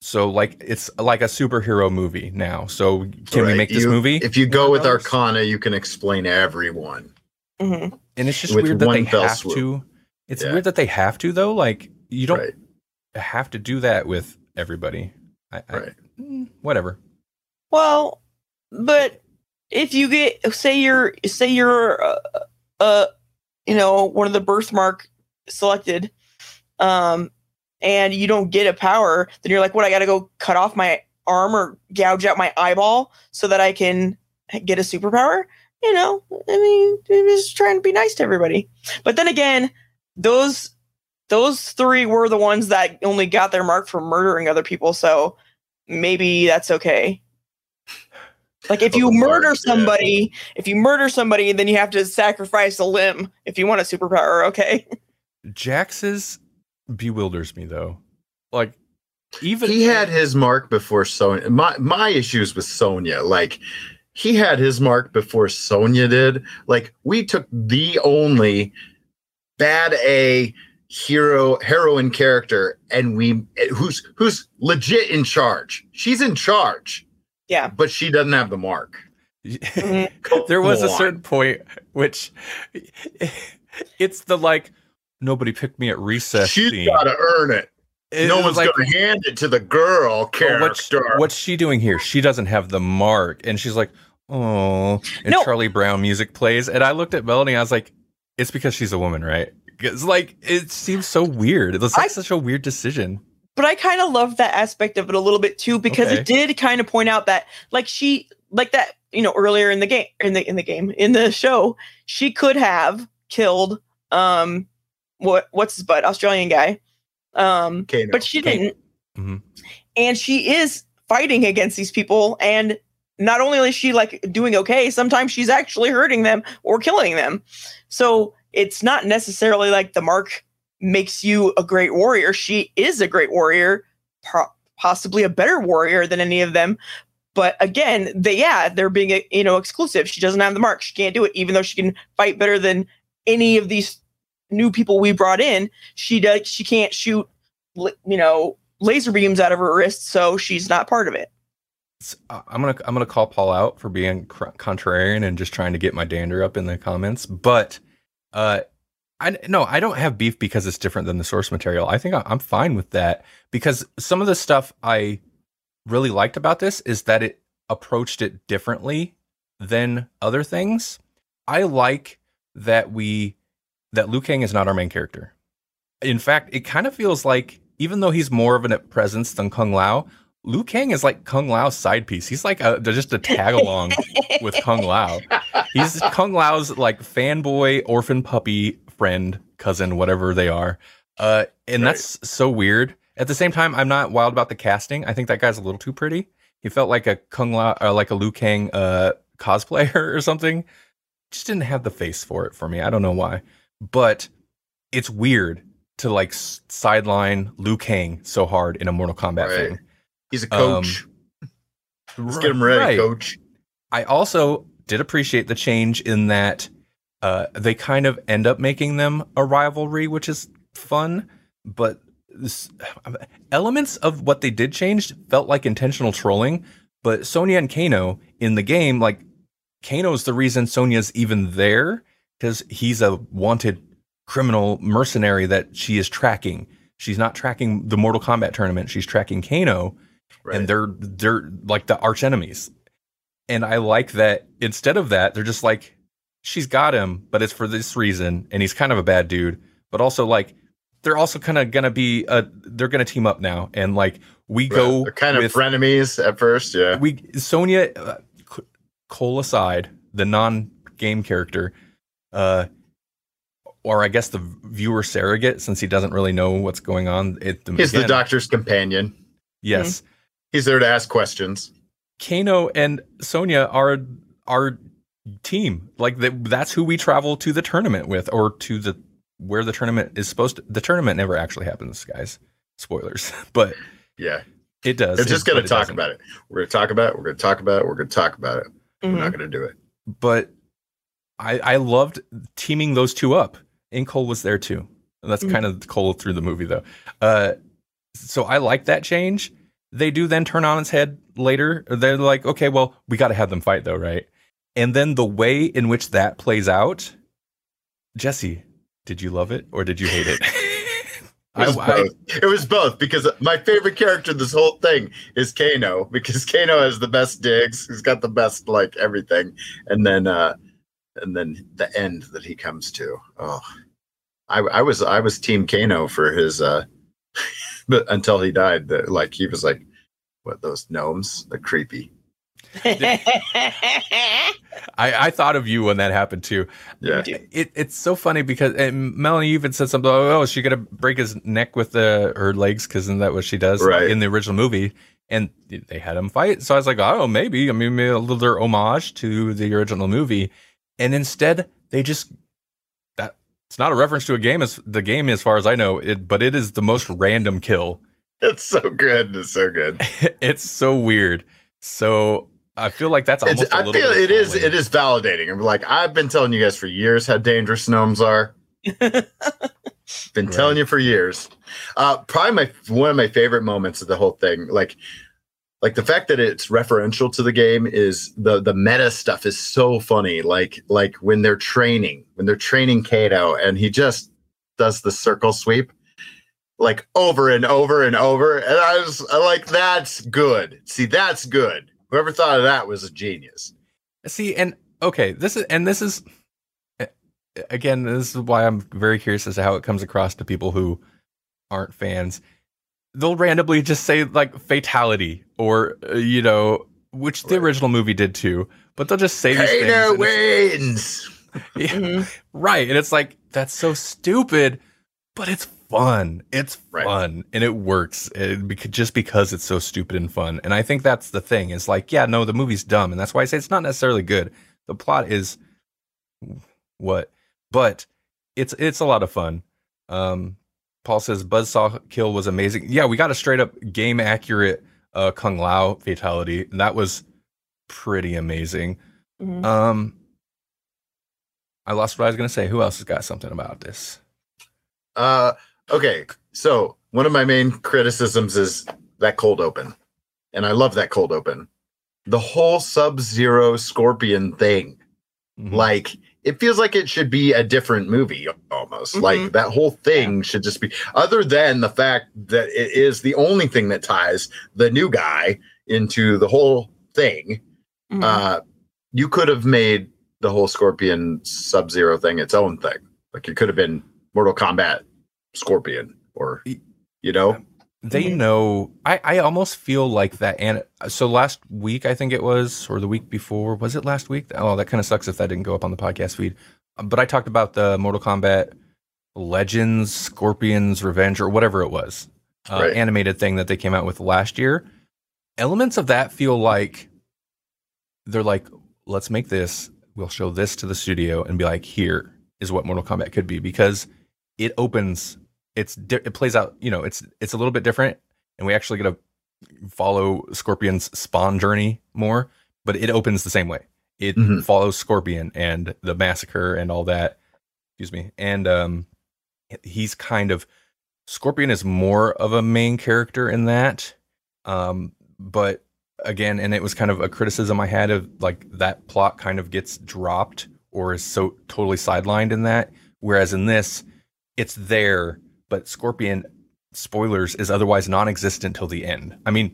B: So like it's like a superhero movie now. So can we make this
D: You-
B: movie?
D: If you go
B: one
D: with
B: of those?
D: Arcana, you can explain everyone.
C: Mhm.
B: and it's just
D: with
B: weird that
D: one
B: they have
D: swoop.
B: to. It's
D: Yeah.
B: weird that they have to though. Like you don't
D: Right.
B: have to do that with everybody. I, I-
D: Right.
B: mm, whatever.
C: Well, but if you get say you're say you're uh, uh you know one of the birthmark selected um and you don't get a power then you're like what I got to go cut off my arm or gouge out my eyeball so that I can get a superpower? You know I mean I'm just trying to be nice to everybody. But then again those those three were the ones that only got their mark for murdering other people so maybe that's okay like if you
D: the
C: murder
D: mark, yeah.
C: somebody, if you murder somebody, then you have to sacrifice a limb if you want a superpower. Okay.
B: Jax's bewilders me though. Like even
D: he had his mark before Sonya. My my issues with Sonya, like he had his mark before Sonya did. Like we took the only bad A hero heroine character, and we who's who's legit in charge. She's in charge,
C: Yeah.
D: but she doesn't have the mark.
C: Mhm.
B: there was a certain point which it's the like nobody picked me at recess
D: She's
B: scene.
D: got to earn it.
B: It
D: no one's
B: like,
D: going to hand it to the girl
B: "Oh, what's,
D: character.
B: what's she doing here? She doesn't have the mark, and she's like, oh, and
C: No.
B: Charlie Brown music plays, and I looked at Melanie, I was like, it's because she's a woman, right? It's like it seems so weird. It was like
C: I-
B: such a weird decision.
C: But I kind of love that aspect of it a little bit too because
B: Okay.
C: it did kind of point out that like she like that you know earlier in the game in the in the game in the show she could have killed um what what's his butt Australian guy um
D: Kano.
C: but she
B: Kano.
C: didn't
B: Mhm.
C: and she is fighting against these people and not only is she like doing okay sometimes she's actually hurting them or killing them so it's not necessarily like the mark makes you a great warrior. She is a great warrior, po- possibly a better warrior than any of them. But again, they yeah, they're being you know exclusive. She doesn't have the mark. She can't do it, even though she can fight better than any of these new people we brought in. She does. She can't shoot, you know, laser beams out of her wrist, so she's not part of it.
B: Uh, I'm gonna I'm gonna call Paul out for being contrarian and just trying to get my dander up in the comments. But uh, I no, I don't have beef because it's different than the source material. I think I, I'm fine with that because some of the stuff I really liked about this is that it approached it differently than other things. I like that we that Liu Kang is not our main character. In fact, it kind of feels like even though he's more of a presence than Kung Lao, Liu Kang is like Kung Lao's side piece. He's like a, just a tag along with Kung Lao. He's Kung Lao's like fanboy orphan puppy friend, cousin, whatever they are. Uh, and
D: Right.
B: that's so weird. At the same time, I'm not wild about the casting. I think that guy's a little too pretty. He felt like a Kung La, uh, like a Liu Kang uh, cosplayer or something. Just didn't have the face for it for me. I don't know why, but it's weird to like s- sideline Liu Kang so hard in a Mortal Kombat
D: Right.
B: thing.
D: He's a coach. Let's get him ready,
B: Um,
D: coach.
B: I also did appreciate the change in that uh, they kind of end up making them a rivalry, which is fun. But this, elements of what they did change felt like intentional trolling. But Sonya and Kano in the game, like Kano's the reason Sonya's even there because he's a wanted criminal mercenary that she is tracking. She's not tracking the Mortal Kombat tournament. She's tracking Kano
D: Right.
B: and they're they're like the arch enemies. And I like that instead of that, they're just like, she's got him, but it's for this reason, and he's kind of a bad dude. But also like they're also kind of gonna be uh they're gonna team up now, and like we
D: Right.
B: go
D: They're kind of
B: with,
D: frenemies at first, yeah.
B: we Sonya uh, Cole aside, the non-game character, uh, or I guess the viewer surrogate, since he doesn't really know what's going on. At the,
D: He's the doctor's companion.
B: Yes,
D: He's there to ask questions.
B: Kano and Sonya are our team. Like that, that's who we travel to the tournament with, or to the where the tournament is supposed to. The tournament never actually happens, guys. Spoilers, but
D: Yeah.
B: it does.
D: They're just
B: gonna
D: talk
B: doesn't.
D: about it. We're going to talk about it. We're going to talk about it. We're going to talk about it. We're
C: Mhm.
D: not going to do it.
B: But I I loved teaming those two up. And Cole was there too. And that's
C: Mhm.
B: kind of Cole through the movie though. Uh, so I like that change. They do then turn on its head later. They're like, okay, well, we got to have them fight though, right? And then the way in which that plays out, Jesse, did you love it or did you hate it?
D: It was,
B: I- I-
D: both. it was both because my favorite character in this whole thing is Kano because Kano has the best digs. He's got the best like everything, and then uh and then the end that he comes to. Oh, I, I was I was Team Kano for his uh, but until he died. That like he was like, what those gnomes? They're creepy.
B: I, I thought of you when that happened too.
D: Yeah,
B: It, it's so funny because and Melanie even said something. Oh, oh, is she gonna break his neck with the her legs? Because isn't that what she does
D: Right.
B: in the original movie? And they had him fight. So I was like, oh, maybe. I mean, maybe a little homage to the original movie. And instead, they just that it's not a reference to a game. As the game, as far as I know, it but it is the most random kill.
D: it's so good. It's so good.
B: it's so weird. So I feel like that's
D: It's,
B: almost. a
D: I
B: little
D: feel
B: bit of
D: it is. It is validating. I'm like I've been telling you guys for years how dangerous gnomes are. Been
B: Right.
D: telling you for years. Uh, probably my one of my favorite moments of the whole thing, like like the fact that it's referential to the game is the the meta stuff is so funny. Like like when they're training, when they're training Kato, and he just does the circle sweep like over and over and over, and I was I like that's good. See, that's good. Whoever thought of that was a genius.
B: See, and okay, this is and this is again, this is why I'm very curious as to how it comes across to people who aren't fans. They'll randomly just say like fatality or uh, you know, which the
D: Right.
B: original movie did too, but they'll just say these things.
D: Wins.
B: Yeah,
C: Mhm.
B: right, and it's like that's so stupid, but it's fun. It's
D: Right.
B: fun and it works it, bec- just because it's so stupid and fun. And I think that's the thing. Is like, yeah, no, the movie's dumb, and that's why I say it's not necessarily good. The plot is what, but it's it's a lot of fun. Um, Paul says Buzzsaw kill was amazing. Yeah, we got a straight up game accurate uh, Kung Lao fatality. And that was pretty amazing.
C: Mhm.
B: Um, I lost what I was gonna say. Who else has got something about this?
D: Uh, okay. So one of my main criticisms is that cold open, and I love that cold open. The whole Sub Zero Scorpion thing,
B: Mhm.
D: like it feels like it should be a different movie almost.
C: Mhm.
D: Like that whole thing should just be other than the fact that it is the only thing that ties the new guy into the whole thing.
C: Mhm.
D: Uh, you could have made the whole Scorpion Sub Zero thing its own thing. Like it could have been Mortal Kombat Scorpion, or you know,
B: they know i i almost feel like that and so last week i think it was or the week before was it last week? Oh that kind of sucks if that didn't go up on the podcast feed. Um, but i talked about the mortal kombat legends scorpions revenge or whatever it was uh,
D: Right.
B: animated thing that they came out with last year. Elements of that feel like they're like let's make this we'll show this to the studio and be like here is what mortal kombat could be because it opens it's di- it plays out you know it's it's a little bit different and we actually get to follow scorpion's spawn journey more but it opens the same way. It
D: Mhm.
B: follows scorpion and the massacre and all that. Excuse me. And um he's kind of scorpion is more of a main character in that um but again and it was kind of a criticism i had of like that plot kind of gets dropped or is so totally sidelined in that. Whereas in this it's there but scorpion spoilers is otherwise non-existent till the end. I mean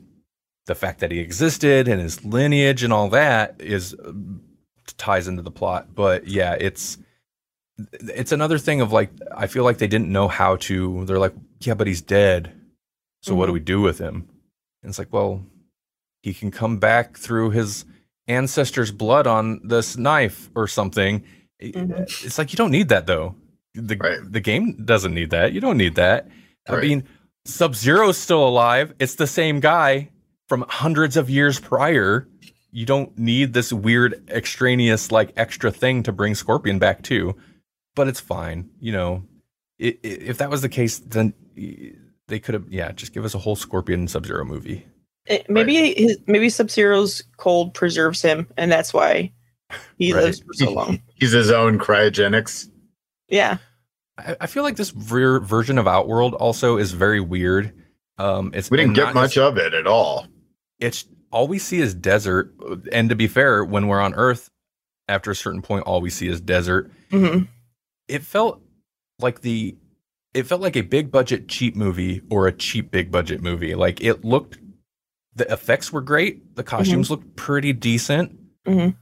B: the fact that he existed and his lineage and all that is uh, ties into the plot but yeah it's it's another thing of like i feel like they didn't know how to they're like yeah but he's dead. So what do
C: Mhm.
B: we do with him? And it's like well he can come back through his ancestors blood on this knife or something.
C: Mhm.
B: it's like you don't need that though the
D: Right.
B: the game doesn't need that. You don't need that. I mean sub zero's still alive. It's the same guy from hundreds of years prior. You don't need this weird extraneous like extra thing to bring scorpion back too. But it's fine you know. I i if that was the case then eh, they could have yeah just give us a whole scorpion sub zero movie.
C: It- maybe his, maybe Sub Zero's cold preserves him, and that's why he
B: Right.
C: lives for so long.
D: he's his own cryogenics.
C: Yeah,
B: I, I feel like this ver- version of Outworld also is very weird. Um, it's
D: We didn't get
B: not-
D: much of it at all.
B: It's all we see is desert, and to be fair, when we're on Earth, after a certain point, all we see is desert.
C: hmm
B: It felt like the, it felt like a big budget cheap movie or a cheap big budget movie. Like it looked, the effects were great, the costumes looked pretty decent.
C: Mhm.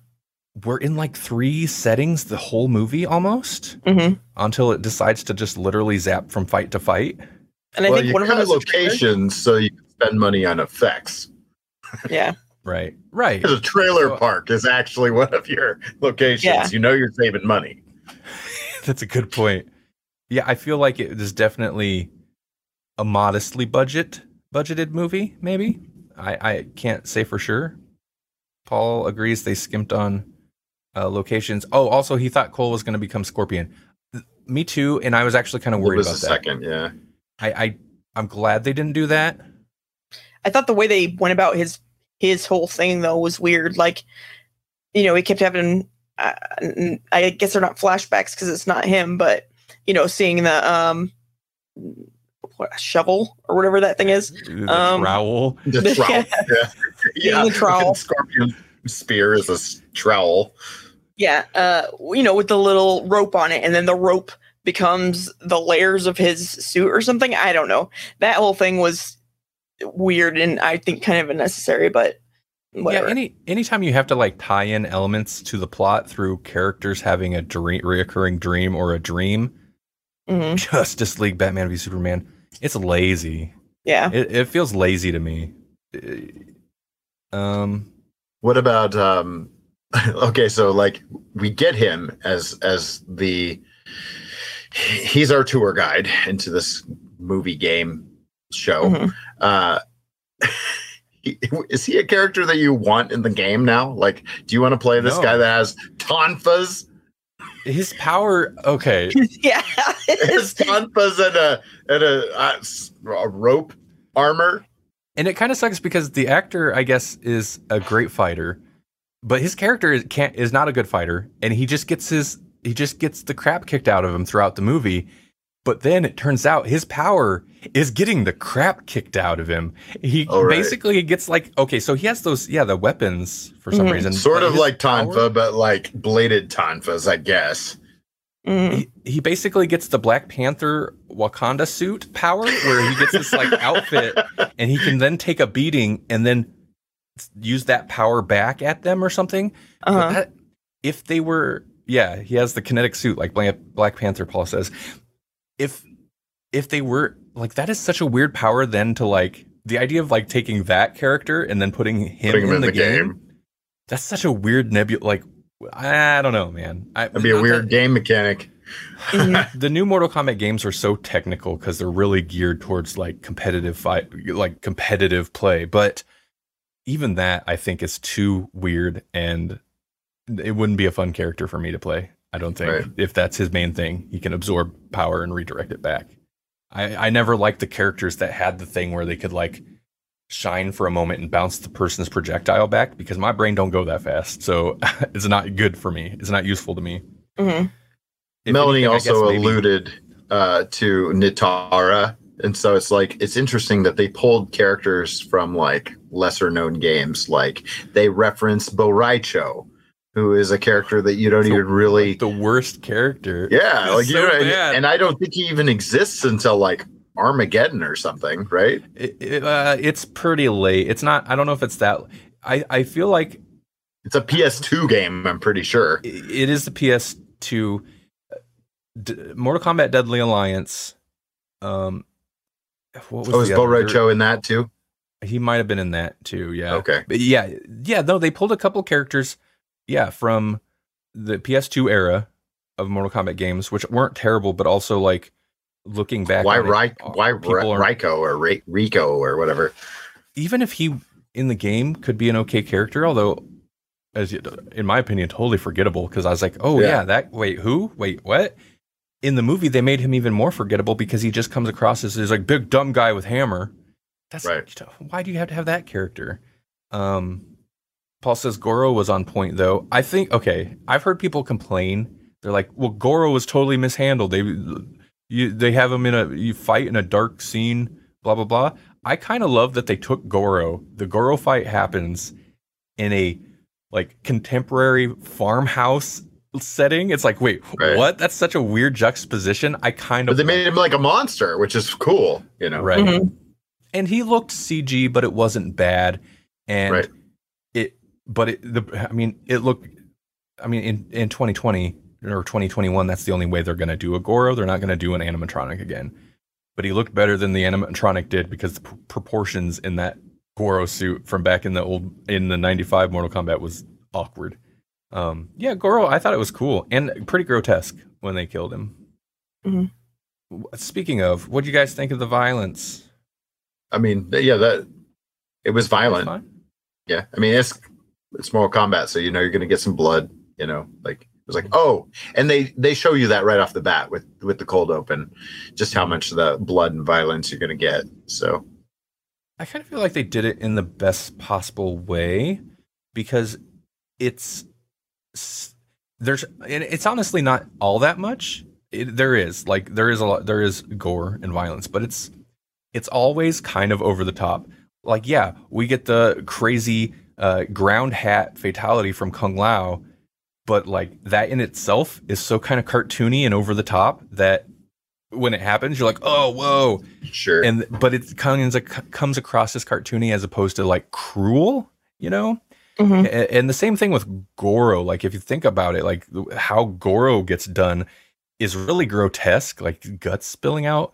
B: We're in like three settings the whole movie almost
C: hmm
B: until it decides to just literally zap from fight to fight.
C: and I think one of them
D: cut
C: was a trailer.
D: locations so you can spend money on effects.
C: Yeah,
B: Right, right.
D: Because a trailer
B: So-
D: park is actually one of your locations.
C: Yeah.
D: You know you're saving money.
B: That's a good point. Yeah, I feel like it is definitely a modestly budget budgeted movie. Maybe I I can't say for sure. Paul agrees they skimped on uh, locations. Oh, also he thought Cole was going to become Scorpion. Me too, and I was actually kind of
D: It
B: worried
D: was
B: about
D: a
B: that.
D: second, yeah.
B: I, I I'm glad they didn't do that.
C: I thought the way they went about his his whole thing though was weird. Like, you know, he kept having. Uh, n- I guess they're not flashbacks because it's not him, but you know, seeing the um, what shovel or whatever that thing is.
B: The
C: Um,
B: trowel.
D: The trowel. Yeah. yeah.
C: the trowel.
D: Scorpion spear is a s- trowel.
C: Yeah, uh, you know, with the little rope on it, and then the rope becomes the layers of his suit or something. I don't know. That whole thing was weird and I think kind of unnecessary, but whatever.
B: Yeah, any anytime you have to like tie in elements to the plot through characters having a dream, reoccurring dream or a dream,
C: Mhm.
B: Justice League, Batman v Superman, it's lazy.
C: Yeah.
B: It, it feels lazy to me. Uh, Um,
D: What about um okay, so like we get him as as the he's our tour guide into this movie game show.
C: Mhm.
D: Uh is he a character that you want in the game now? Like, do you want to play this
B: No.
D: guy that has tonfas?
B: his power. Okay,
C: yeah.
D: His Tonfa's and a in a, uh, s- a rope armor.
B: and it kind of sucks because the actor, I guess, is a great fighter, but his character is, can't is not a good fighter, and he just gets his he just gets the crap kicked out of him throughout the movie. But then it turns out his power is getting the crap kicked out of him. He
D: Oh, right.
B: basically gets like okay, so he has those yeah the weapons for some
C: Mhm.
B: reason,
D: Sort of
B: his
D: like
B: power-
D: Tonfa, but like bladed Tonfas, I guess.
C: Mhm.
B: he, he basically gets the Black Panther Wakanda suit power where he gets this like outfit and he can then take a beating and then use that power back at them or something.
C: Uh-huh.
B: that- if they were yeah, he has the kinetic suit like Black, Black Panther Paul says. If if they were like that is such a weird power then to like the idea of like taking that character and then putting him,
D: Putting him
B: in,
D: in
B: the,
D: the
B: game,
D: game.
B: That's such a weird nebula like I don't know, man. I,
D: That'd be a weird
B: that-
D: game mechanic.
C: Mhm.
B: the new Mortal Kombat games are so technical because they're really geared towards like competitive fight, like competitive play. But even that, I think, is too weird, and it wouldn't be a fun character for me to play. I don't think
D: Right.
B: if that's his main thing, he can absorb power and redirect it back. I, I never liked the characters that had the thing where they could like shine for a moment and bounce the person's projectile back because my brain don't go that fast. So it's not good for me. It's not useful to me.
C: Mhm.
D: Melanie
B: anything,
D: also
B: maybe-
D: alluded uh, to Nitara, and so it's like it's interesting that they pulled characters from like lesser known games. Like they reference Bo Raicho, who is a character that you don't
B: So,
D: even really.
B: the worst character.
D: Yeah,
B: It's
D: like you know, and, and I don't think he even exists until like Armageddon or something, right?
B: It, it, uh, it's pretty late. It's not. I don't know if it's that. I I feel like
D: It's a PS2 game, I'm pretty sure.
B: i- it is the PS2. D- Mortal Kombat Deadly Alliance. Um, what was
D: Oh,
B: the
D: Bo? Raicho in that too?
B: He might have been in that too. Yeah.
D: Okay.
B: But yeah, yeah. No, they pulled a couple characters. Yeah, from the PS2 era of Mortal Kombat games, which weren't terrible, but also like looking back.
D: Why
B: it, uh,
D: why
B: people are-
D: Raiko or Ra- Rico or whatever?
B: even if he in the game could be an okay character, although as in my opinion, totally forgettable because I was like, oh yeah.
D: Yeah.
B: that wait who wait what? In the movie, they made him even more forgettable because he just comes across as this like big dumb guy with hammer. That's
D: Right.
B: Why do you have to have that character? Um, Paul says Goro was on point though. I think okay. I've heard people complain. They're like, well, Goro was totally mishandled. They you they have him in a you fight in a dark scene. Blah blah blah. I kind of love that they took Goro. The Goro fight happens in a like contemporary farmhouse setting. It's like, wait,
D: Right.
B: what? That's such a weird juxtaposition. I kind
D: But
B: of
D: they made him like a monster, which is cool, you know.
B: right.
C: Mhm.
B: And he looked CG, but it wasn't bad. And
D: Right.
B: it, but it, the, I mean, it looked. I mean, in in 2020 or 2021, that's the only way they're going to do a Goro. They're not going to do an animatronic again. But he looked better than the animatronic did because the p- proportions in that Goro suit from back in the old in the 95 Mortal Kombat was awkward. Um, yeah, Goro, I thought it was cool and pretty grotesque when they killed him.
C: Mhm.
B: Speaking of, what do you guys think of the violence?
D: I mean, yeah, that it was violent.
B: Fine?
D: Yeah, I mean, it's it's Mortal Kombat, so you know you're gonna get some blood. You know, like it was like, oh, and they they show you that right off the bat with with the cold open, just how much of the blood and violence you're gonna get. So
B: I kind of feel like they did it in the best possible way because it's s- there's and it's honestly not all that much. It, there is like there is a lot there is gore and violence, but it's it's always kind of over the top. Like yeah, we get the crazy uh, ground hat fatality from Kung Lao, but like that in itself is so kind of cartoony and over the top that when it happens, you're like, oh whoa,
D: sure,
B: and but it comes comes across as cartoony as opposed to like cruel, you know.
C: Mhm.
B: A- And the same thing with Goro. Like if you think about it, like how Goro gets done is really grotesque, like guts spilling out.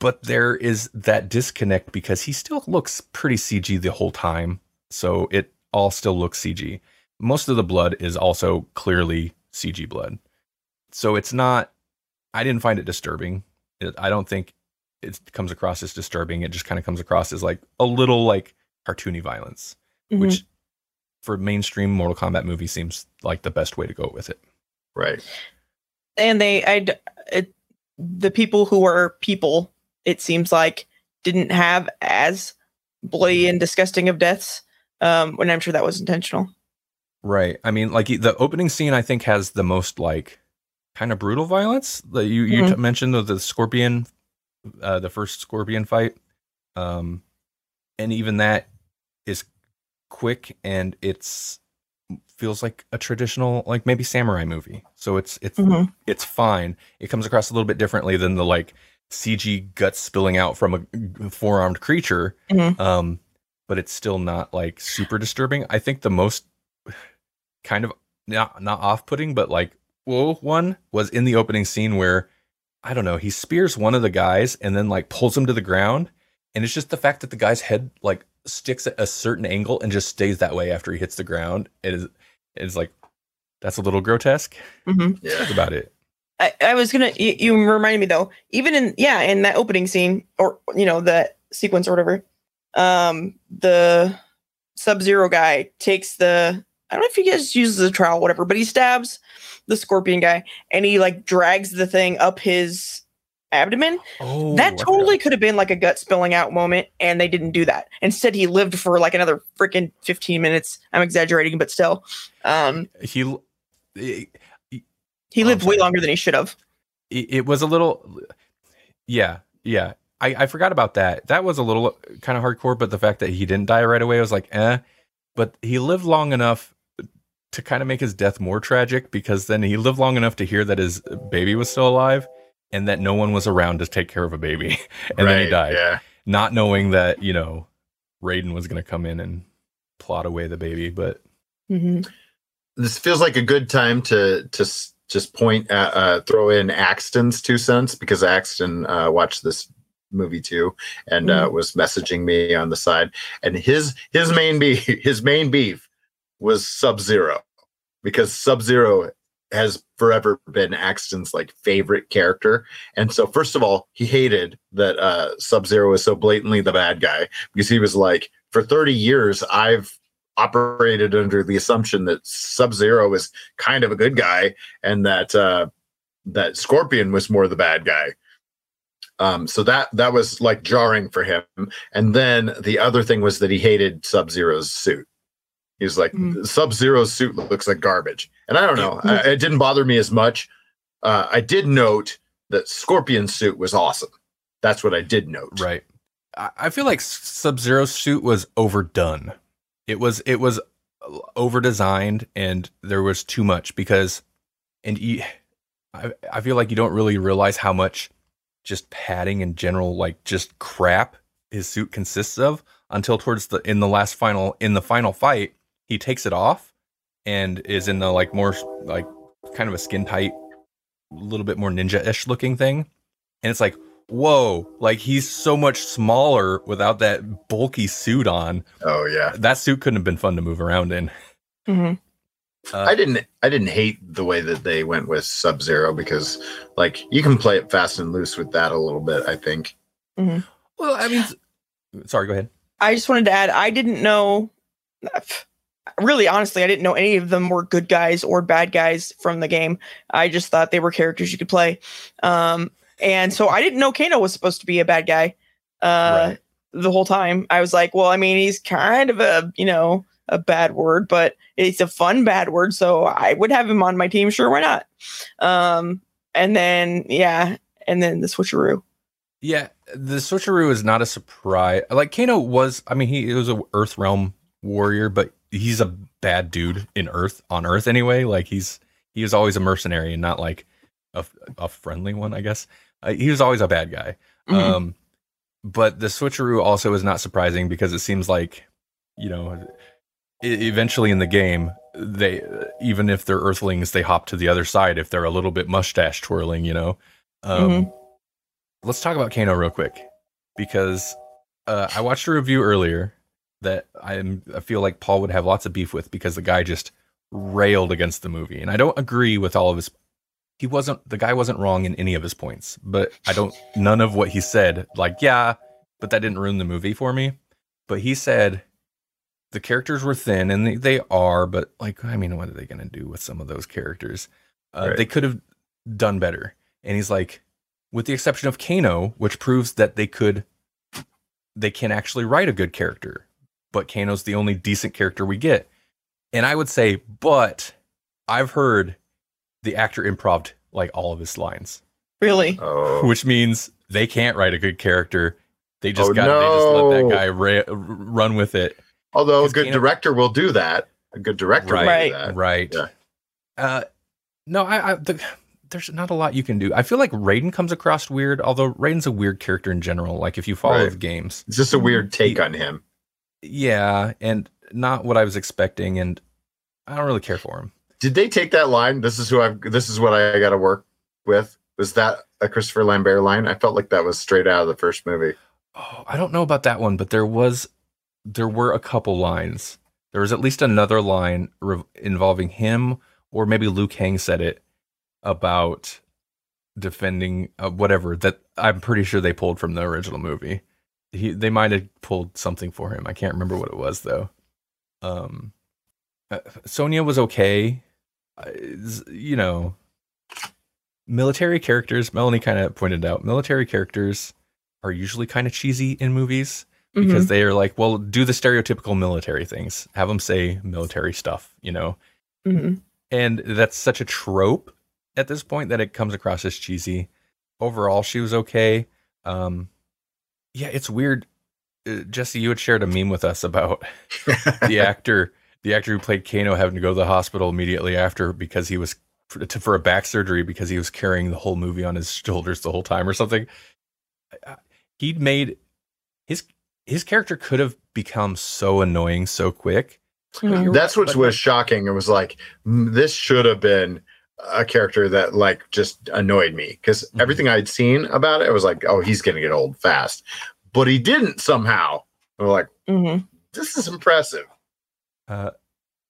B: But there is that disconnect because he still looks pretty CG the whole time, so it all still looks CG. Most of the blood is also clearly CG blood, so it's not. I didn't find it disturbing. It, I don't think it comes across as disturbing. It just kind of comes across as like a little like cartoony violence,
C: Mhm.
B: which for mainstream Mortal Kombat movie seems like the best way to go with it.
D: right.
C: and they I it, the people who were people it seems like didn't have as bloody and disgusting of deaths um when i'm sure that was intentional
B: Right. I mean, like the opening scene, I think has the most like kind of brutal violence. The you you
C: Mhm.
B: t- mentioned the, the scorpion, uh, the first scorpion fight, um, and even that is quick and it's feels like a traditional like maybe samurai movie. So it's it's
C: Mhm.
B: it's fine. It comes across a little bit differently than the like CG guts spilling out from a four armed creature.
C: Mhm.
B: Um, but it's still not like super disturbing. I think the most kind of not not off putting, but like whoa one was in the opening scene where I don't know, he spears one of the guys and then like pulls him to the ground. And it's just the fact that the guy's head like sticks at a certain angle and just stays that way after he hits the ground. It is it's like that's a little grotesque.
C: hmm
D: Yeah.
B: That's about it.
C: I, I was gonna you, you reminded me though even in yeah in that opening scene or you know that sequence or whatever um the sub zero guy takes the i don't know if he guys uses the trowel whatever but he stabs the scorpion guy and he like drags the thing up his abdomen
B: Oh
C: that totally could have been like a gut spilling out moment and they didn't do that. Instead he lived for like another freaking 15 minutes. I'm exaggerating but still. Um
B: he
C: he
B: Oh,
C: lived way longer than he should have.
B: It was a little yeah yeah. I, I forgot about that. That was a little kind of hardcore but the fact that he didn't die right away I was like eh. But he lived long enough to kind of make his death more tragic because then he lived long enough to hear that his baby was still alive and that no one was around to take care of a baby and then he died
D: Yeah.
B: not knowing that you know Raiden was going to come in and plot away the baby but
C: Mhm.
D: This feels like a good time to to s- just point at, uh, throw in Axton's two cents because Axton uh, watched this movie too and uh, was messaging me on the side and his his main beef his main beef was Sub Zero because Sub Zero has forever been Axton's like favorite character and so first of all he hated that uh Sub Zero was so blatantly the bad guy because he was like for 30 years I've operated under the assumption that Sub Zero is kind of a good guy and that uh, that Scorpion was more the bad guy. Um, so that that was like jarring for him. And then the other thing was that he hated Sub Zero's suit. He was like,
C: Mm.
D: Sub Zero suit looks like garbage. And I don't know, I, it didn't bother me as much. Uh, I did note that Scorpion suit was awesome. That's what I did note.
B: Right. I I feel like Sub Zero suit was overdone. It was it was over designed and there was too much because and you, I I feel like you don't really realize how much just padding and general like just crap his suit consists of until towards the in the last final in the final fight he takes it off and is in the like more like kind of a skin tight a little bit more ninja-ish looking thing and it's like whoa like he's so much smaller without that bulky suit on
D: Oh yeah.
B: that suit couldn't have been fun to move around in
C: Mhm.
B: uh,
D: I didn't I didn't hate the way that they went with Sub Zero because like you can play it fast and loose with that a little bit, I think.
B: well i mean sorry go ahead
C: I just wanted to add, I didn't know. Really, honestly, I didn't know any of them were good guys or bad guys from the game. I just thought they were characters you could play, um, and so I didn't know Kano was supposed to be a bad guy uh,
B: Right.
C: the whole time. I was like, well, I mean, he's kind of a you know a bad word, but it's a fun bad word, so I would have him on my team. Sure, why not? Um, and then yeah, and then the switcheroo.
B: Yeah, the switcheroo is not a surprise. Like Kano was, I mean, he was a Earth Realm warrior, but he's a bad dude in Earth on Earth anyway. Like he's he was always a mercenary and not like a, a friendly one, I guess. Uh, he was always a bad guy.
C: Mhm.
B: Um, but the switcheroo also is not surprising because it seems like, you know, eventually in the game, they even if they're Earthlings, they hop to the other side if they're a little bit mustache twirling, you know. Um,
C: Mhm.
B: Let's talk about Kano real quick because uh, I watched a review earlier that I'm I feel like Paul would have lots of beef with because the guy just railed against the movie, and I don't agree with all of his. He wasn't the guy wasn't wrong in any of his points, but I don't none of what he said. Like, yeah, but that didn't ruin the movie for me. But he said the characters were thin, and they, they are. But like, I mean, what are they going to do with some of those characters? Uh,
D: Right.
B: They could have done better. And he's like, with the exception of Kano, which proves that they could, they can actually write a good character. But Kano's the only decent character we get. And I would say, but I've heard the actor improved like all of his lines,
C: Really?
D: Oh,
B: which means they can't write a good character. They just
D: Oh,
B: got they just let that guy ra- run with it.
D: although a good
B: Kano-
D: director will do that. A good director will
C: Right.
D: do that.
B: Right.
D: Yeah.
B: Uh, no, I, I the, there's not a lot you can do. I feel like Raiden comes across weird, although Raiden's a weird character in general. Like if you follow
D: Right.
B: the games,
D: It's just a weird take on him.
B: Yeah, and not what I was expecting, and I don't really care for him.
D: Did they take that line? This is who I've. This is what I got to work with. Was that a Christopher Lambert line? I felt like that was straight out of the first movie.
B: Oh, I don't know about that one, but there was, there were a couple lines. There was at least another line re- involving him, or maybe Liu Kang said it about defending uh, whatever that I'm pretty sure they pulled from the original movie. He they might have pulled something for him. I can't remember what it was though. Um, uh, Sonya was okay. Uh, you know, military characters. Melanie kind of pointed out military characters are usually kind of cheesy in movies because
C: Mhm.
B: they are like, well, do the stereotypical military things. Have them say military stuff, you know.
C: Mhm.
B: And that's such a trope at this point that it comes across as cheesy. Overall, she was okay. Um, yeah, it's weird. Uh, Jesse, you had shared a meme with us about the actor, the actor who played Kano, having to go to the hospital immediately after because he was for, to, for a back surgery because he was carrying the whole movie on his shoulders the whole time or something. He'd made his his character could have become so annoying so quick.
C: Mhm.
D: That's what was shocking. It was like this should have been a character that like just annoyed me because
B: Mhm.
D: everything I'd seen about it, I was like, oh, he's gonna get old fast, but he didn't somehow. I'm like,
C: Mhm.
D: this is impressive.
B: Uh,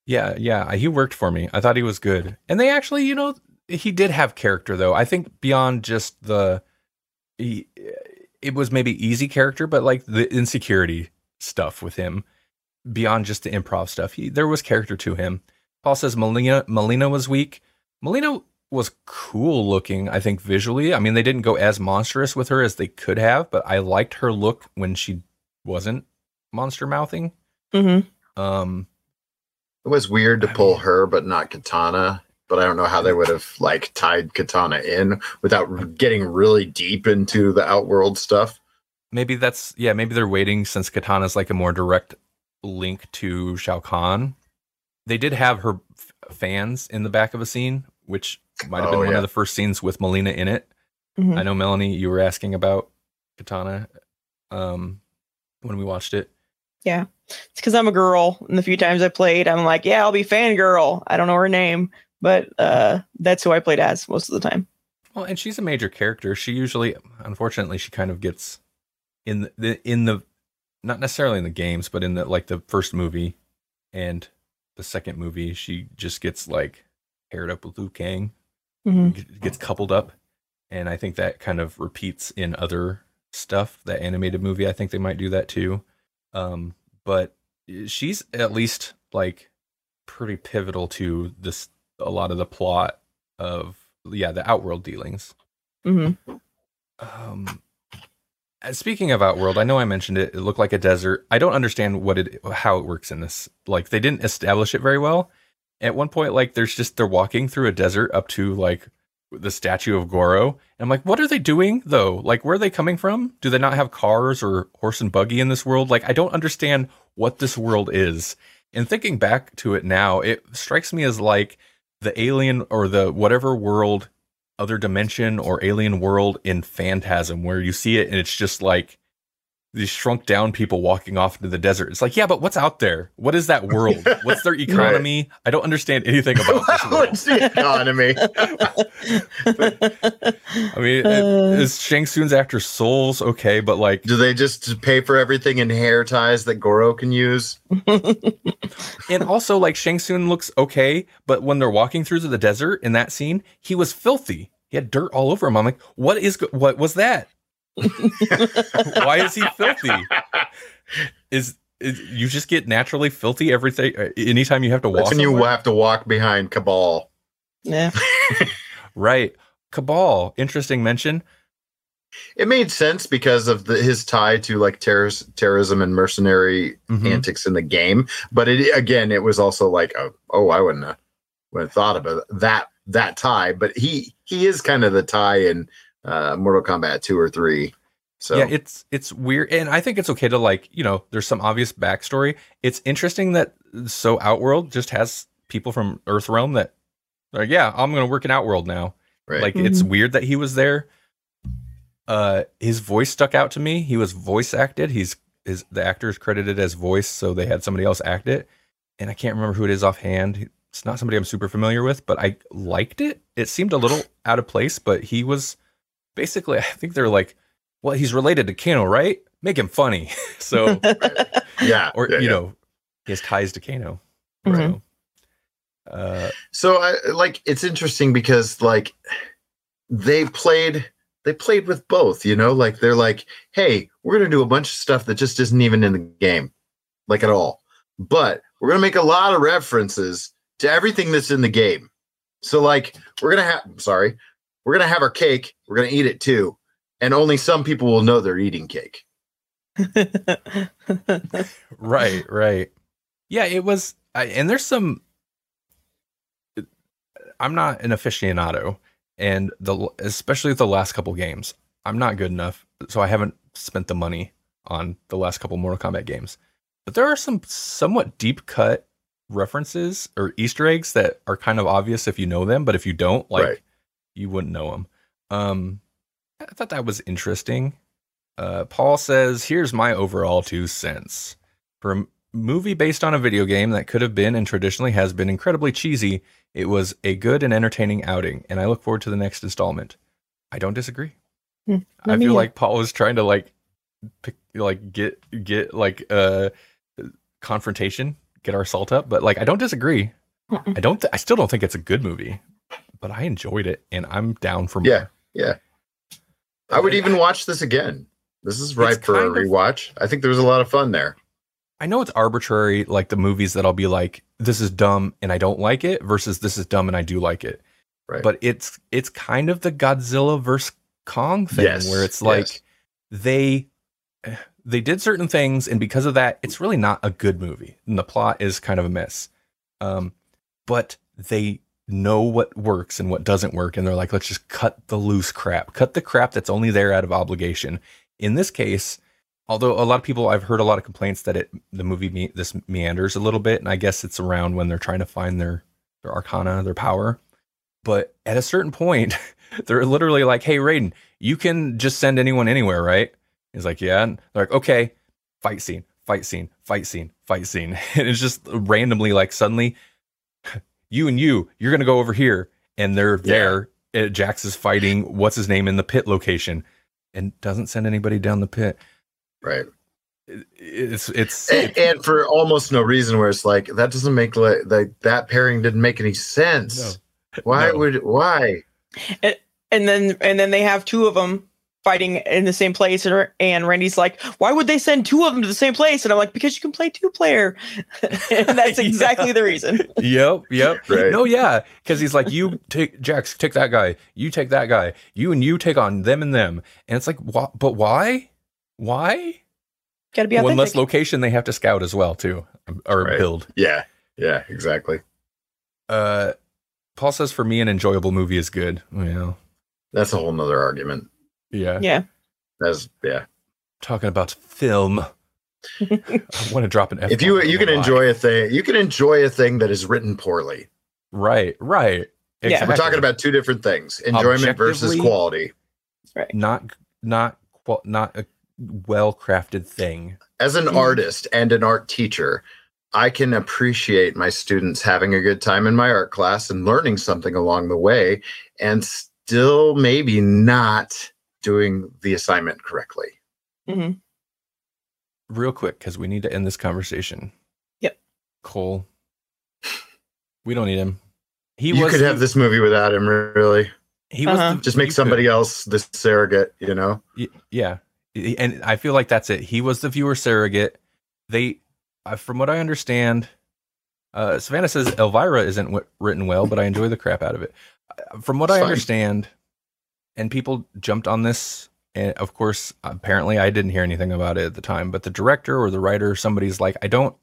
B: yeah, yeah, he worked for me. I thought he was good, and they actually, you know, he did have character though. I think beyond just the, he, it was maybe easy character, but like the insecurity stuff with him, beyond just the improv stuff, he there was character to him. Paul says Mileena Mileena was weak. Mileena was cool looking, I think visually. I mean, they didn't go as monstrous with her as they could have, but I liked her look when she wasn't monster mouthing.
C: Mhm.
B: Um,
D: It was weird to
B: I
D: pull
B: mean-
D: her, but not Kitana. But I don't know how they would have like tied Kitana in without getting really deep into the outworld stuff.
B: maybe that's yeah maybe they're waiting since Kitana's like a more direct link to shao kahn they did have her f- fans in the back of a scene which might have been
D: Oh,
B: one
D: yeah.
B: of the first scenes with Mileena in it
C: Mhm.
B: i know melanie you were asking about Kitana um when we watched it Yeah,
C: It's because I'm a girl, and the few times I played, I'm like, yeah, I'll be fangirl. I don't know her name, but uh, that's who I played as most of the time.
B: well and she's a major character she usually unfortunately she kind of gets in the- the in the not necessarily in the games but in the like the first movie and the second movie she just gets like paired up with Liu Kang
C: Mhm.
B: gets coupled up and i think that kind of repeats in other stuff that animated movie i think they might do that too um but she's at least like pretty pivotal to this a lot of the plot of yeah the outworld dealings
C: Mhm.
B: um Uh, speaking of outworld i know i mentioned it it looked like a desert. I don't understand what it how it works in this. Like they didn't establish it very well. At one point like there's just they're walking through a desert up to like the statue of goro. And i'm like what are they doing though? Like where are they coming from? Do they not have cars or horse and buggy in this world? Like i don't understand what this world is. And thinking back to it now it strikes me as like the alien or the whatever world other dimension or alien world in phantasm where you see it and it's just like these shrunk down people walking off into the desert. It's like yeah but what's out there? What is that world? What's their economy? I don't understand anything about
D: What's the economy?
B: i mean
C: Uh.
B: is shang Tsung's after souls okay but like
D: Do they just pay for everything in hair ties that Goro can use?
B: and also like shang Tsung looks okay but when they're walking through to the desert in that scene he was filthy. He had dirt all over him. I'm like what is what was that why is he filthy is, is you just get naturally filthy everything uh, anytime you have to walk
D: That's when you
B: somewhere?
D: have to walk behind Cabal.
C: yeah.
B: right Cabal, interesting mention.
D: It made sense because of the, his tie to like terrorist, terrorism and mercenary
B: Mhm.
D: antics in the game. But it again, it was also like, oh, oh I wouldn't have, wouldn't have thought about that that tie. But he he is kind of the tie in uh, Mortal Kombat two or three. So
B: Yeah, it's it's weird, and I think it's okay to like you know. There's some obvious backstory. It's interesting that so Outworld just has people from Earthrealm that are like, yeah, I'm gonna work in Outworld now.
D: right.
B: Like it's weird that he was there. Uh, his voice stuck out to me. He was voice acted. He's is the actor is credited as voice, so they had somebody else act it, and I can't remember who it is offhand. It's not somebody I'm super familiar with, but I liked it. It seemed a little out of place, but he was basically. I think they're like, well, he's related to Kano, right? Make him funny. so,
D: yeah,
B: or
D: yeah,
B: you
D: yeah.
B: know, he has ties to Kano.
C: Mhm.
B: So, uh,
D: So I like it's interesting because like they played they played with both, you know, like they're like, hey, we're gonna do a bunch of stuff that just isn't even in the game, like at all. But we're gonna make a lot of references to everything that's in the game. So like we're gonna have sorry, we're gonna have our cake, we're gonna eat it too. And only some people will know they're eating cake.
B: right right yeah it was I, and there's some i'm not an aficionado and the especially the last couple games i'm not good enough so i haven't spent the money on the last couple mortal kombat games but there are some somewhat deep cut references or easter eggs that are kind of obvious if you know them but if you don't like
D: Right.
B: You wouldn't know them um i thought that was interesting uh paul says here's my overall two cents for a movie based on a video game that could have been and traditionally has been incredibly cheesy, it was a good and entertaining outing, and I look forward to the next installment. I don't disagree.
C: Hmm,
B: I feel like Paul was trying to like pick, like get get like uh confrontation, get our salt up, but like I don't disagree.
C: Mm-mm.
B: I don't th- I still don't think it's a good movie, but I enjoyed it and I'm down for more.
D: Yeah, yeah. I would even watch this again. This is ripe for a
B: kind of-
D: rewatch. I think there was a lot of fun there.
B: I know it's arbitrary, like the movies that I'll be like, this is dumb and I don't like it versus this is dumb and I do like it.
D: Right.
B: But it's it's kind of the Godzilla versus Kong thing
D: Yes,
B: where it's like
D: yes.
B: they they did certain things and because of that it's really not a good movie and the plot is kind of a mess. Um but they know what works and what doesn't work and they're like let's just cut the loose crap. Cut the crap that's only there out of obligation. In this case, although a lot of people I've heard a lot of complaints that it the movie me, this meanders a little bit and I guess it's around when they're trying to find their their arcana, their power. But at a certain point, they're literally like, "Hey, Raiden, you can just send anyone anywhere, right?" He's like, "Yeah." And they're like, "Okay." Fight scene, fight scene, fight scene, fight scene. And it's just randomly like suddenly you and you, you're going to go over here and they're there. Uh, Jax is fighting what's his name in the pit location and doesn't send anybody down the pit.
D: Right.
B: It- It's it's,
D: and, and for almost no reason where it's like that doesn't make like, like that pairing didn't make any sense why
B: No.
D: would why
C: and then and then they have two of them fighting in the same place and, and randy's like why would they send two of them to the same place and i'm like because you can play two player and that's exactly the reason
B: yep, yep.
D: Right.
B: No, yeah, because he's like, you take Jax, take that guy, you take that guy, you and you take on them and them, and it's like, wh- but why? Why?
C: gotta be
B: One less location they have to scout as well too, or
D: Right.
B: build.
D: yeah yeah exactly
B: Uh, Paul says for me, an enjoyable movie is good. Well,
D: that's a whole nother argument
B: yeah,
C: yeah
D: that's yeah
B: talking about film. I want to drop an F.
D: if you you can enjoy a thing you can enjoy a thing that is written poorly
B: right, right.
C: Yeah.
D: we're talking about two different things enjoyment versus quality.
B: Right. not not not a well crafted thing.
D: as an
C: Mhm.
D: artist and an art teacher i can appreciate my students having a good time in my art class and learning something along the way and still maybe not doing the assignment correctly
C: Mm-hmm.
B: real quick because we need to end this conversation.
C: Yep.
B: Cole, we don't need him. He
D: you
B: was
D: could have this movie without him really
B: He was
C: Uh-huh.
B: the-
D: just make somebody
B: could.
D: else the surrogate you know
B: Yeah, and I feel like that's it. He was the viewer surrogate. They, uh, from what I understand, uh, Savannah says Elvira isn't w- written well, but I enjoy the crap out of it. Uh, From what
D: It's
B: I
D: fine.
B: understand, and people jumped on this. And of course, apparently, I didn't hear anything about it at the time. But the director or the writer, somebody's like, I don't.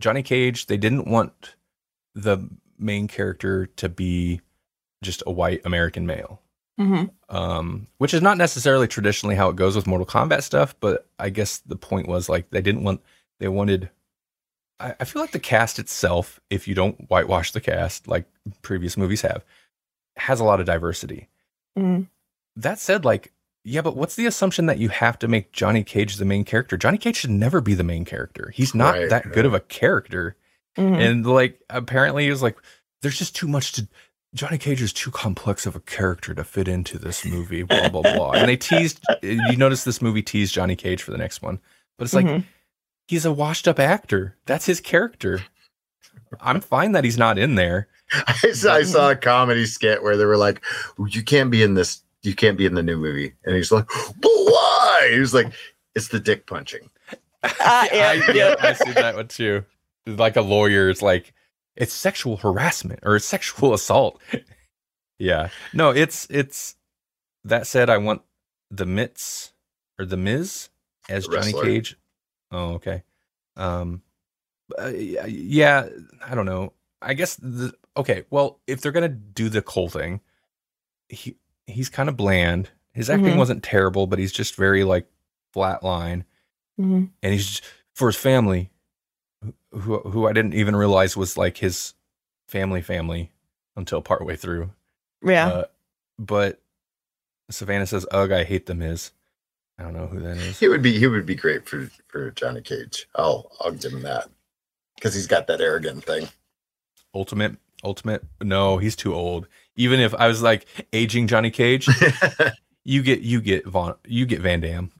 B: Johnny Cage. They didn't want the main character to be just a white American male.
C: hmm
B: Um, which is not necessarily traditionally how it goes with Mortal Kombat stuff, but I guess the point was like they didn't want they wanted I, I feel like the cast itself, if you don't whitewash the cast like previous movies have, has a lot of diversity.
C: hmm
B: That said, like, yeah, but what's the assumption that you have to make Johnny Cage the main character? Johnny Cage should never be the main character. He's not
D: Right,
B: that good of a character.
C: hmm
B: And like apparently he was like, there's just too much to Johnny Cage is too complex of a character to fit into this movie, blah blah blah. And they teased you notice this movie teased Johnny Cage for the next one. But it's like
C: Mhm.
B: he's a washed up actor. That's his character. I'm fine that he's not in there.
D: I saw, I saw a comedy skit where they were like, "You can't be in this. You can't be in the new movie," and he's like, "But why?" He's like, "It's the dick punching."
C: Ah, yeah,
B: I,
C: yeah.
B: I see that one too. Like a lawyer, it's like it's sexual harassment or sexual assault. yeah. No, it's it's that said, I want the Mitz or the Miz as Johnny Cage. Oh, okay. Um uh, yeah, yeah, I don't know. I guess the okay, well, if they're gonna do the Cole thing, he he's kind of bland. His acting
C: Mhm.
B: wasn't terrible, but he's just very like flat line
C: hmm
B: and he's just, for his family who who I didn't even realize was like his family family until partway through.
C: Yeah.
B: Uh, but Savannah says, "Ugh, I hate the Miz." I don't know who that is.
D: He would be. He would be great for for Johnny Cage. I'll I'll give him that because he's got that arrogant thing.
B: Ultimate, ultimate. No, he's too old. Even if I was like aging Johnny Cage, you get you get Von you get Van Damme.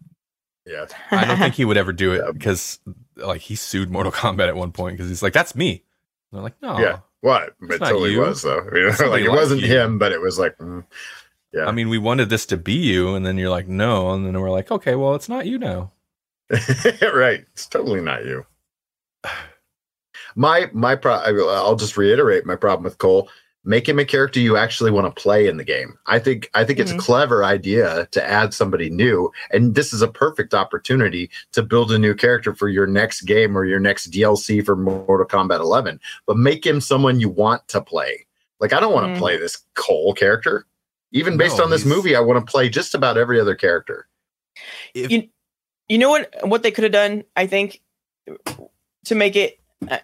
D: yeah,
B: I don't think he would ever do
D: Yeah.
B: it because like he sued Mortal Kombat at one point because he's like, "That's me." And they're like, "No."
D: Yeah. what? It totally
B: you.
D: was though. I mean, like it wasn't
B: you.
D: him, but it was like, mm, yeah.
B: I mean, we wanted this to be you, and then you're like, no, and then we're like, okay, well, it's not you now.
D: right. It's totally not you. My my pro. I'll just reiterate my problem with Cole. Make him a character you actually want to play in the game. I think I think it's
C: Mhm.
D: a clever idea to add somebody new, and this is a perfect opportunity to build a new character for your next game or your next DLC for Mortal Kombat 11. But make him someone you want to play. Like I don't want to
C: Mhm.
D: play this Cole character. Even based
B: No,
D: on this
B: he's-
D: movie, I want to play just about every other character.
B: If,
C: You- You know what? What they could have done, I think, to make it uh,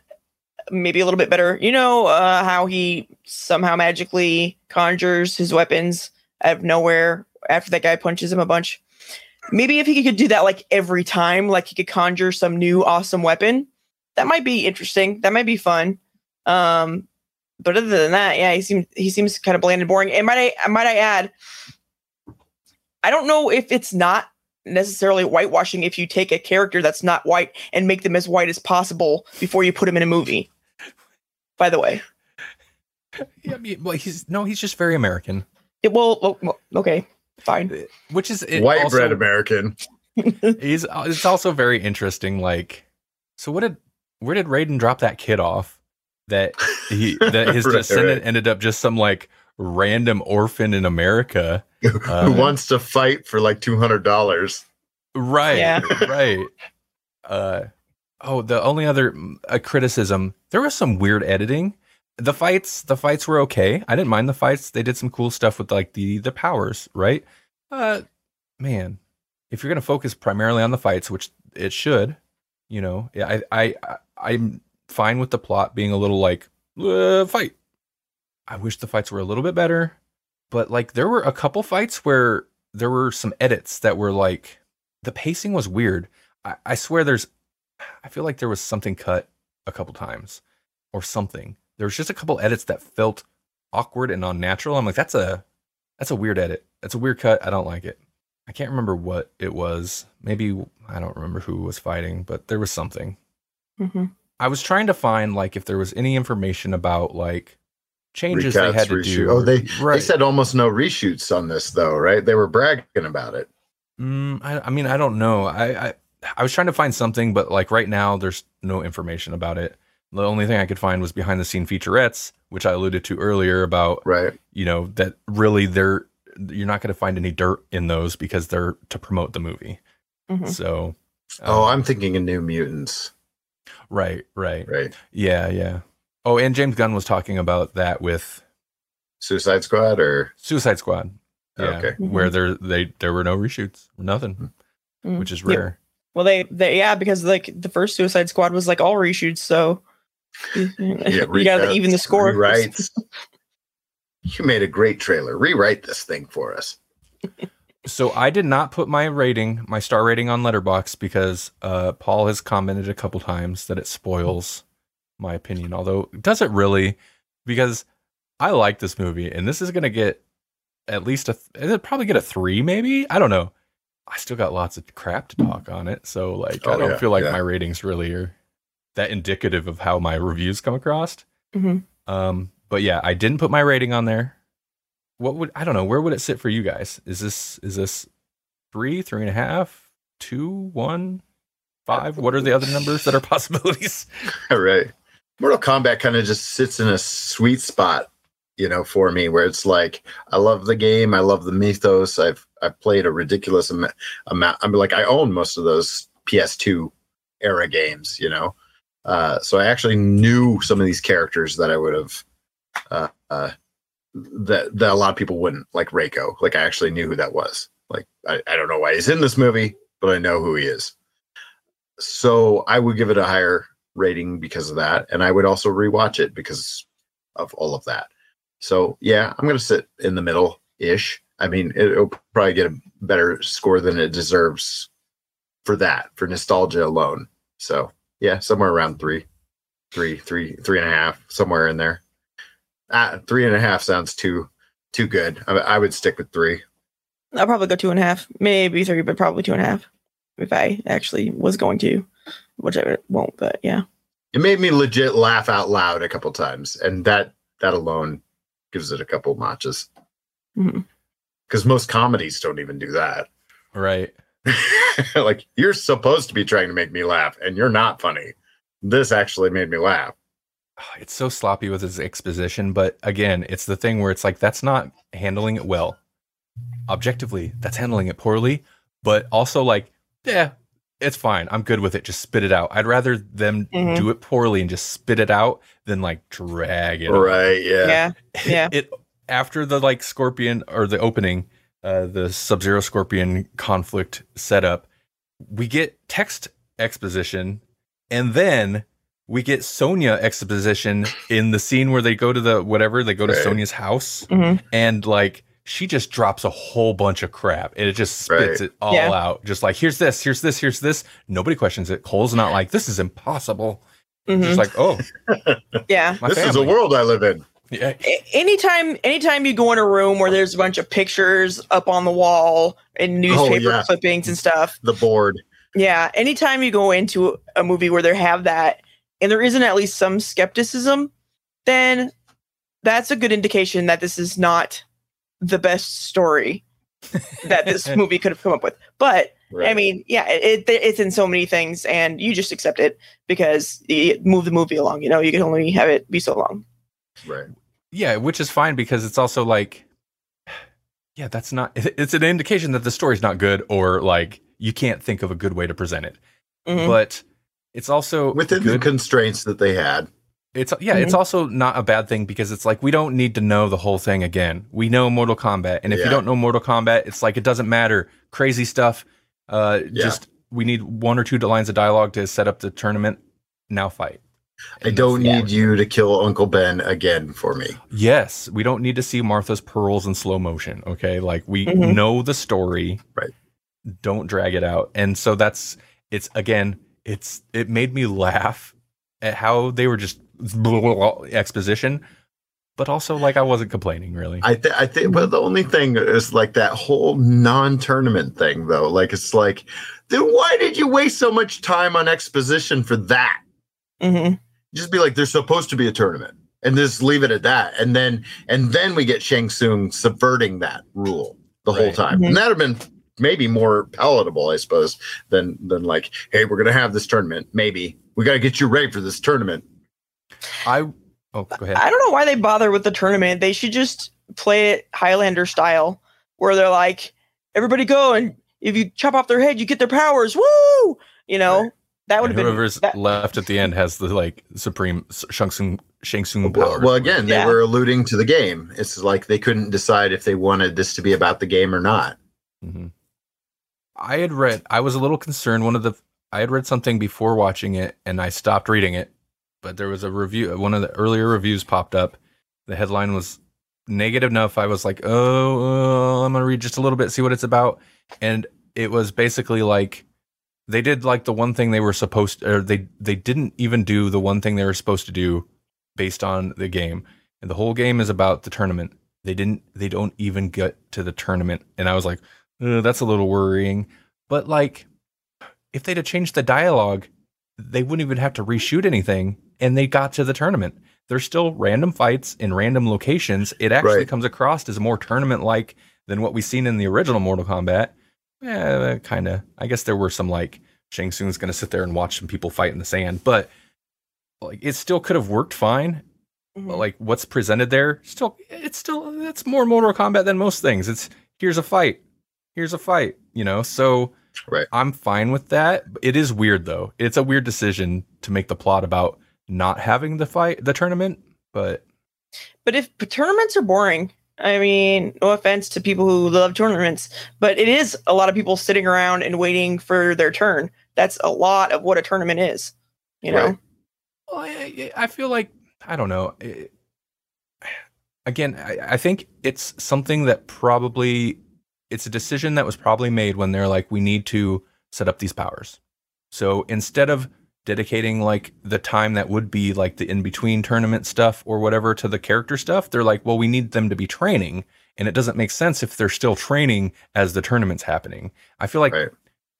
C: maybe a little bit better. You know uh, how he somehow magically conjures his weapons out of nowhere after that guy punches him a bunch. Maybe if he could do that like every time, like he could conjure some new awesome weapon, that might be interesting. That might be fun. Um, but other than that, yeah, he seems he seems kind of bland and boring. And might I might I add, I don't know if it's not necessarily whitewashing if you take a character that's not white and make them as white as possible before you put them in a movie. By the way,
B: yeah, I mean, well, he's no, he's just very American,
C: it will. well, well, okay, fine.
B: which is it
D: White
B: also-
D: bread American.
B: He's it's also very interesting. Like, so what did where did Raiden drop that kid off? That he that his
D: Right,
B: descendant
D: right.
B: ended up just some like random orphan in America. Uh,
D: who wants to fight for like two hundred dollars.
B: Right.
C: Yeah.
B: Right. Uh oh, the only other mm, criticism, there was some weird editing. The fights, the fights were okay. I didn't mind the fights. They did some cool stuff with like the the powers, right? Uh man, if you're to focus primarily on the fights, which it should, you know, I I, I I'm fine with the plot being a little like uh, fight. I wish the fights were a little bit better, but like there were a couple fights where there were some edits that were like the pacing was weird. I, I swear there's I feel like there was something cut a couple times or something. There was just a couple edits that felt awkward and unnatural. I'm like, that's a that's a weird edit. That's a weird cut. I don't like it. I can't remember what it was. Maybe I don't remember who was fighting, but there was something.
C: Mhm.
B: I was trying to find like if there was any information about like changes they had to
D: reshoot-
B: do.
D: Oh, they
B: right.
D: they said almost no reshoots on this though, right? They were bragging about it.
B: Mm, I, I mean, I don't know. I, I I was trying to find something, but like right now, there's no information about it. The only thing I could find was behind the scene featurettes, which I alluded to earlier about
D: Right.
B: you know that really they're you're not going to find any dirt in those because they're to promote the movie.
C: Mhm.
B: So,
D: Oh,
B: um,
D: I'm thinking of New Mutants.
B: right, right,
D: Right.
B: yeah, yeah. Oh, and James Gunn was talking about that with
D: Suicide Squad or
B: Suicide Squad. Yeah,
D: Okay.
B: where there they there were no reshoots, nothing,
C: Mhm.
B: which is
C: Yeah.
B: rare.
C: Well, they, they yeah, because like the first Suicide Squad was like all reshoots, so
D: yeah,
C: you got to even the score.
D: Rewrites. you made a great trailer. Rewrite this thing for us.
B: So I did not put my rating, my star rating on Letterboxd because uh, Paul has commented a couple times that it spoils my opinion. Although does it really? Because I like this movie, and this is gonna get at least a. It'll probably get a three, maybe. I don't know. I still got lots of crap to talk on it, so like I
D: Oh,
B: don't
D: yeah,
B: feel like
D: yeah.
B: my ratings really are that indicative of how my reviews come across.
C: Mhm.
B: Um, but yeah, I didn't put my rating on there. What would I don't know? Where would it sit for you guys? Is this is this three, three and a half, two, one, five? What are the other numbers that are possibilities?
D: All right. Mortal Kombat kind of just sits in a sweet spot, you know, for me, where it's like I love the game, I love the mythos. I've I've played a ridiculous am- amount. I'm like I own most of those PS2 era games, you know. Uh, so I actually knew some of these characters that I would have uh, uh, that that a lot of people wouldn't, like Reiko. Like I actually knew who that was. Like I, I don't know why he's in this movie, but I know who he is. So I would give it a higher rating because of that, and I would also rewatch it because of all of that. So yeah, I'm gonna sit in the middle ish. I mean, it'll probably get a better score than it deserves for that for nostalgia alone. So yeah, somewhere around three, three, three, three and a half, somewhere in there. Uh, three and a half sounds too too good. I, I would stick with three.
C: I'll probably go two and a half, maybe three, but probably two and a half if I actually was going to, which I won't. But yeah,
D: It made me legit laugh out loud a couple times, and that that alone gives it a couple notches.
C: Mhm.
D: Because most comedies don't even do that.
B: Right.
D: like you're supposed to be trying to make me laugh, and you're not funny. This actually made me laugh.
B: It's so sloppy with his exposition, but again, it's the thing where it's like that's not handling it well. Objectively, that's handling it poorly, but also like, yeah, it's fine. I'm good with it. Just spit it out. I'd rather them
C: Mhm.
B: do it poorly and just spit it out than like drag it. on.
D: Right? Yeah.
C: yeah, yeah.
B: it after the like scorpion or the opening uh the sub-zero scorpion conflict setup we get text exposition and then we get Sonya exposition in the scene where they go to the whatever they go to
D: Right.
B: Sonya's house
C: Mhm.
B: and like she just drops a whole bunch of crap and it just spits
D: Right.
B: it all
C: Yeah.
B: out just like here's this here's this here's this nobody questions it cole's not like this is impossible
C: Mhm.
B: just like oh
C: yeah.
B: my
D: this is
B: the
D: world I live in.
B: Yeah
C: anytime anytime you go in a room where there's a bunch of pictures up on the wall and oh, newspaper
D: yeah.
C: clippings and stuff
D: The board.
C: yeah anytime you go into a movie where they have that and there isn't at least some skepticism then that's a good indication that this is not the best story that this movie could have come up with but
D: Right.
C: i mean yeah it, it, it's in so many things and you just accept it because you move the movie along you know you can only have it be so long
D: right.
B: Yeah, which is fine because it's also like, yeah, that's not. It's an indication that the story's not good, or like you can't think of a good way to present it.
C: Mhm.
B: But it's also
D: Within the constraints that they had.
B: it's yeah, it's also not a bad thing because it's like we don't need to know the whole thing again. We know Mortal Kombat, and if you don't know Mortal Kombat, it's like it doesn't matter. Crazy stuff. Uh,
D: Yeah.
B: just we need one or two lines of dialogue to set up the tournament. Now fight.
D: I don't
B: that's-
D: need you to kill Uncle Ben again for me.
B: Yes, we don't need to see Martha's pearls in slow motion. Okay, like we
C: Mhm.
B: know the story.
D: Right.
B: Don't drag it out. And so that's it's again. It's it made me laugh at how they were just exposition, but also like I wasn't complaining really.
D: I th- I think, but the only thing is like that whole non-tournament thing, though. Like it's like, then why did you waste so much time on exposition for that?
C: Mhm.
D: Just be like, there's supposed to be a tournament, and just leave it at that. And then, and then we get Shang Tsung subverting that rule the whole
B: Right.
D: time,
C: Mhm.
D: and that'd have been maybe more palatable, I suppose, than than like, hey, we're gonna have this tournament. Maybe we got to get you ready for this tournament.
B: I oh go ahead.
C: I don't know why they bother with the tournament. They should just play it Highlander style. where they're like, everybody go and if you chop off their head, you get their powers. Woo! You know,
D: Right.
C: That would have been
B: whoever's
C: that-
B: left at the end has the like supreme Shang Tsung Shang Tsung
D: Well,
B: powers.
D: well, again, they
C: Yeah.
D: were alluding to the game. It's like they couldn't decide if they wanted this to be about the game or not.
B: Mhm. I had read. I was a little concerned. One of the I had read something before watching it, and I stopped reading it. But there was a review. One of the earlier reviews popped up. The headline was negative enough. I was like, oh, uh, I'm gonna read just a little bit, see what it's about. And it was basically like they did like the one thing they were supposed, or they they didn't even do the one thing they were supposed to do based on the game. And the whole game is about the tournament. They didn't. They don't even get to the tournament. And I was like. That's a little worrying. But like, if they'd have changed the dialogue, they wouldn't even have to reshoot anything, and they got to the tournament. There's still random fights in random locations. It actually
D: Right.
B: comes across as more tournament like than what we've seen in the original Mortal Kombat. Yeah, kind of. I guess there were some like Shang Tsung's going to sit there and watch some people fight in the sand, but like it still could have worked fine.
C: Mhm.
B: but, like what's presented there still it's still it's more mortal kombat than most things. It's here's a fight. Here's a fight you know? So
D: Right.
B: i'm fine with that. It is weird though. It's a weird decision to make the plot about not having the fight the tournament but
C: But if tournaments are boring, I mean, no offense to people who love tournaments, but it is a lot of people sitting around and waiting for their turn. That's a lot of what a tournament is. You know,
D: Right.
B: well, I, I feel like i don't know again I, I think it's something that probably it's a decision that was probably made when they're like we need to set up these powers so instead of dedicating like the time that would be like the in between tournament stuff or whatever to the character stuff they're like well we need them to be training and it doesn't make sense if they're still training as the tournament's happening i feel like
D: Right.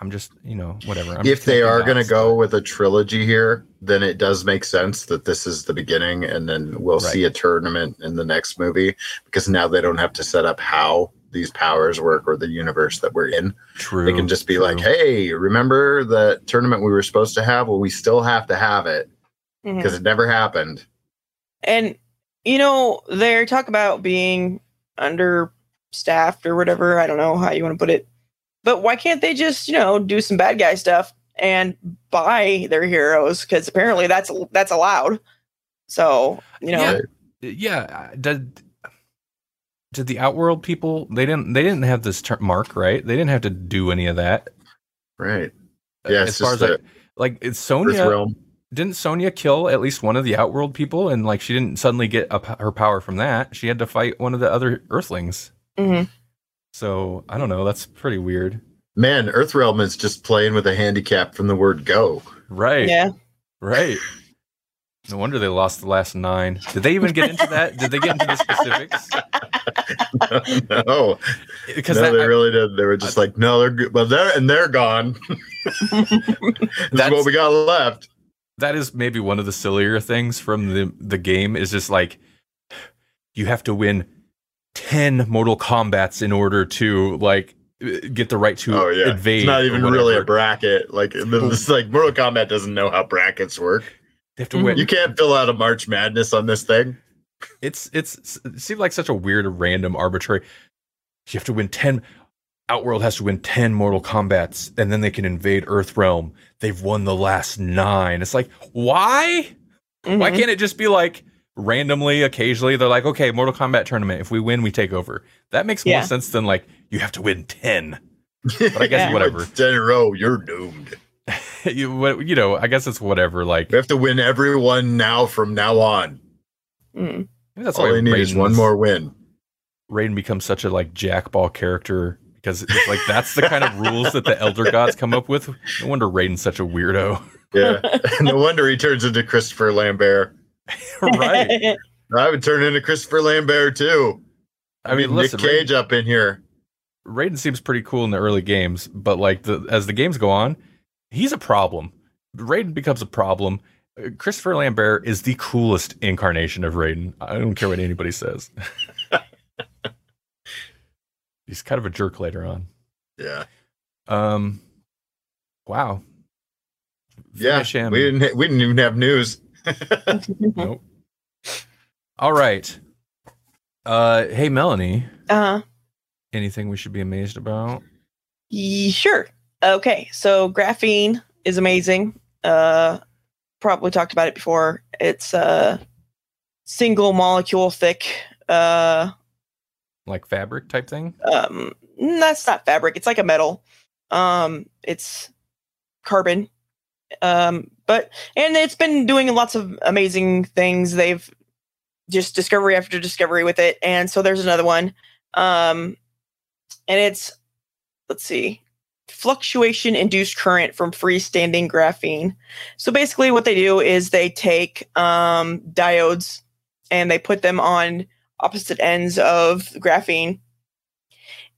B: i'm just you know whatever I'm
D: if they are going to go with a trilogy here, then it does make sense that this is the beginning, and then we'll
B: Right.
D: see a tournament in the next movie because now they don't have to set up how these powers work or the universe that we're in.
B: true
D: They can just be
B: true.
D: like, "Hey, remember the tournament we were supposed to have? Well, we still have to have it
C: mm-hmm.
D: because it never happened."
C: and you know, they talk about being understaffed or whatever. I don't know how you want to put it, but why can't they just, you know, do some bad guy stuff and buy their heroes? Because apparently that's that's allowed. So you know,
B: Yeah. yeah did did the outworld people they didn't they didn't have this ter- mark right? They didn't have to do any of that.
D: Right? Yeah,
B: as far as like like it's
D: Earth
B: sonya didn't sonya kill at least one of the outworld people? And like she didn't suddenly get a, p- her power from that. She had to fight one of the other earthlings.
C: Mhm.
B: so i don't know. That's pretty weird.
D: Man, Earth realm is just playing with a handicap from the word "go."
B: right.
C: Yeah.
B: right no wonder they lost the last nine did they even get into that did they get into the specifics
D: no,
B: because
D: no,
B: that,
D: they
B: I-
D: really did. They were just like, "No, they're good. Well, they're and they're gone."
B: That's-
D: what we got left.
B: that is maybe one of the sillier things from the the game is just like you have to win 10 mortal combats in order to like uh, get the right to
D: Oh yeah,
B: invade
D: it's not even really a bracket. Like this like Mortal Kombat doesn't know how brackets work.
B: They have to win
D: You can't fill out a March Madness on this thing.
B: it's it's it seemed like such a weird random arbitrary you have to win 10 outworld has to win 10 mortal combats and then they can invade earth realm they've won the last 9 it's like why Why
C: Mhm.
B: can't it just be like randomly, occasionally, they're like, okay, Mortal Kombat tournament. If we win, we take over. That makes more sense than like you have to win ten. But I guess
C: Yeah.
B: Whatever.
D: Ten in a row, you're doomed.
B: you, you know, I guess it's whatever. Like
D: We have to win everyone now from now on.
C: Hmm.
B: Maybe that's
D: All
B: why
D: they need is one more win.
B: Raiden becomes such a like jackball character because it's like that's the kind of rules that the Elder Gods come up with. No wonder Raiden's such a weirdo.
D: Yeah. no wonder he turns into Christopher Lambert.
B: right.
D: I would turn into Christopher Lambert too.
B: I mean,
D: Nick
B: listen,
D: Cage up in here.
B: Raiden seems pretty cool in the early games, but like the as the games go on, he's a problem. Raiden becomes a problem. Uh, Christopher Lambert is the coolest incarnation of Raiden. I don't care what anybody says. he's kind of a jerk later on.
D: Yeah.
B: Um, wow.
D: Yeah.
B: Finish him.
D: We didn't we didn't even have news.
B: Nope. All right. Uh, hey Melanie,
C: uh-huh.
B: Anything we should be amazed about?
C: Ye- Sure. Okay. So graphene is amazing. Uh, probably talked about it before. It's uh, single molecule thick. Uh,
B: Like fabric type thing?
C: um, that's not fabric. It's like a metal. Um, it's carbon. Um, but and it's been doing lots of amazing things. They've just discovery after discovery with it, and so there's another one. Um, and it's let's see, fluctuation induced current from freestanding graphene. So basically, what they do is they take um, diodes and they put them on opposite ends of graphene.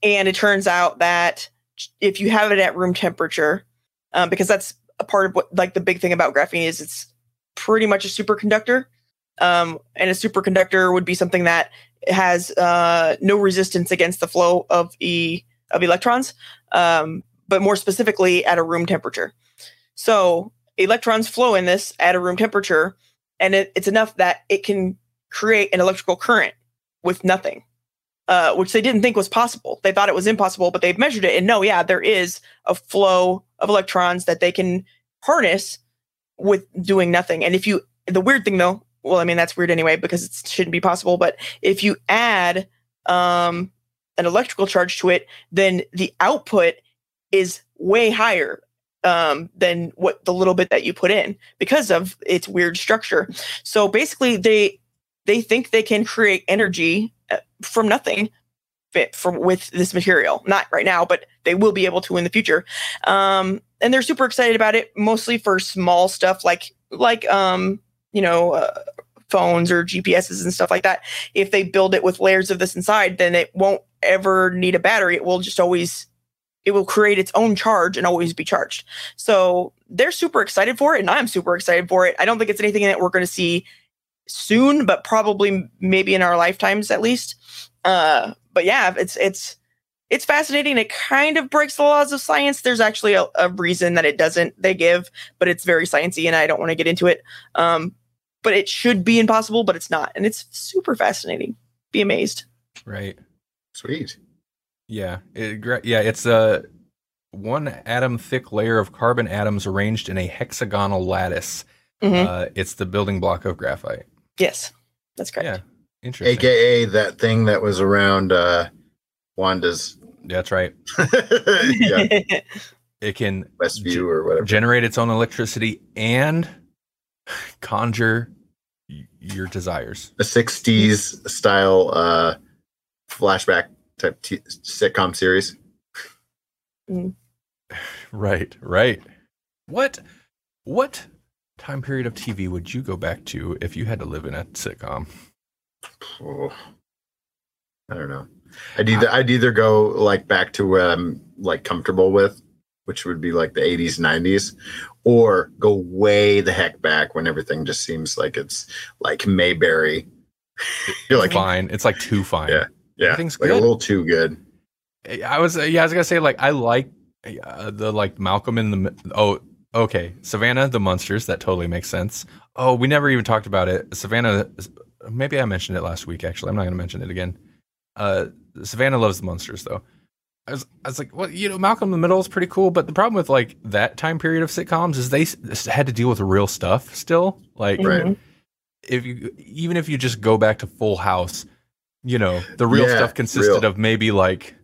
C: And it turns out that if you have it at room temperature um, because that's a part of what like the big thing about graphene is it's pretty much a superconductor. Um, and a superconductor would be something that has uh, no resistance against the flow of e of electrons. Um, but more specifically at a room temperature so electrons flow in this at a room temperature and it, it's enough that it can create an electrical current with nothing uh, which they didn't think was possible. They thought it was impossible, but they've measured it and no, yeah, there is a flow of electrons that they can harness with doing nothing. And if you, the weird thing though, well, I mean, that's weird anyway because it shouldn't be possible, but if you add um, an electrical charge to it, then the output is way higher um, than what the little bit that you put in because of its weird structure. So basically, they they think they can create energy uh, from nothing fit from with this material. Not right now but they will be able to in the future. Um and they're super excited about it mostly for small stuff like like um you know uh, phones or gps's and stuff like that. If they build it with layers of this inside then it won't ever need a battery. It will just always it will create its own charge and always be charged so they're super excited for it and i'm super excited for it i don't think it's anything that we're going to see soon, but probably maybe in our lifetimes at least. Uh, but yeah, it's it's it's fascinating. It kind of breaks the laws of science. There's actually a, a reason that it doesn't. They give, but it's very sciencey, and I don't want to get into it. Um, but it should be impossible, but it's not, and it's super fascinating. Be amazed.
B: Right.
D: Sweet.
B: Yeah. It, yeah. It's a one atom thick layer of carbon atoms arranged in a hexagonal lattice.
C: Mhm.
B: Uh, it's the building block of graphite.
C: Yes, that's correct.
B: Yeah. Interesting.
D: AKA that thing that was around uh Wanda's
B: That's right.
D: yeah,
B: It can
D: Westview or whatever.
B: generate its own electricity and conjure your desires.
D: A 60s style uh flashback type t- sitcom series. Mm.
B: Right, right. What what time period of TV would you go back to if you had to live in a sitcom?
D: Oh, I don't know. I'd either I'd either go like back to what I'm like comfortable with, which would be like the 80s, 90s, or go way the heck back when everything just seems like it's like Mayberry. You're like,
B: fine. It's like too fine.
D: Yeah. Yeah,
B: everything's
D: like
B: good.
D: a little too good.
B: I was yeah, I was gonna say like I like uh, the like Malcolm in the oh okay Savannah the monsters that totally makes sense. Oh, we never even talked about it. Savannah, maybe I mentioned it last week. Actually, I'm not gonna mention it again. Uh, Savannah loves the monsters though. I was, I was like, well, you know, Malcolm in the Middle is pretty cool, but the problem with like that time period of sitcoms is they s- had to deal with real stuff still. Like,
D: Right.
C: Mhm.
B: if you even if you just go back to Full House, you know, the real
D: Yeah,
B: stuff consisted
D: real.
B: of maybe like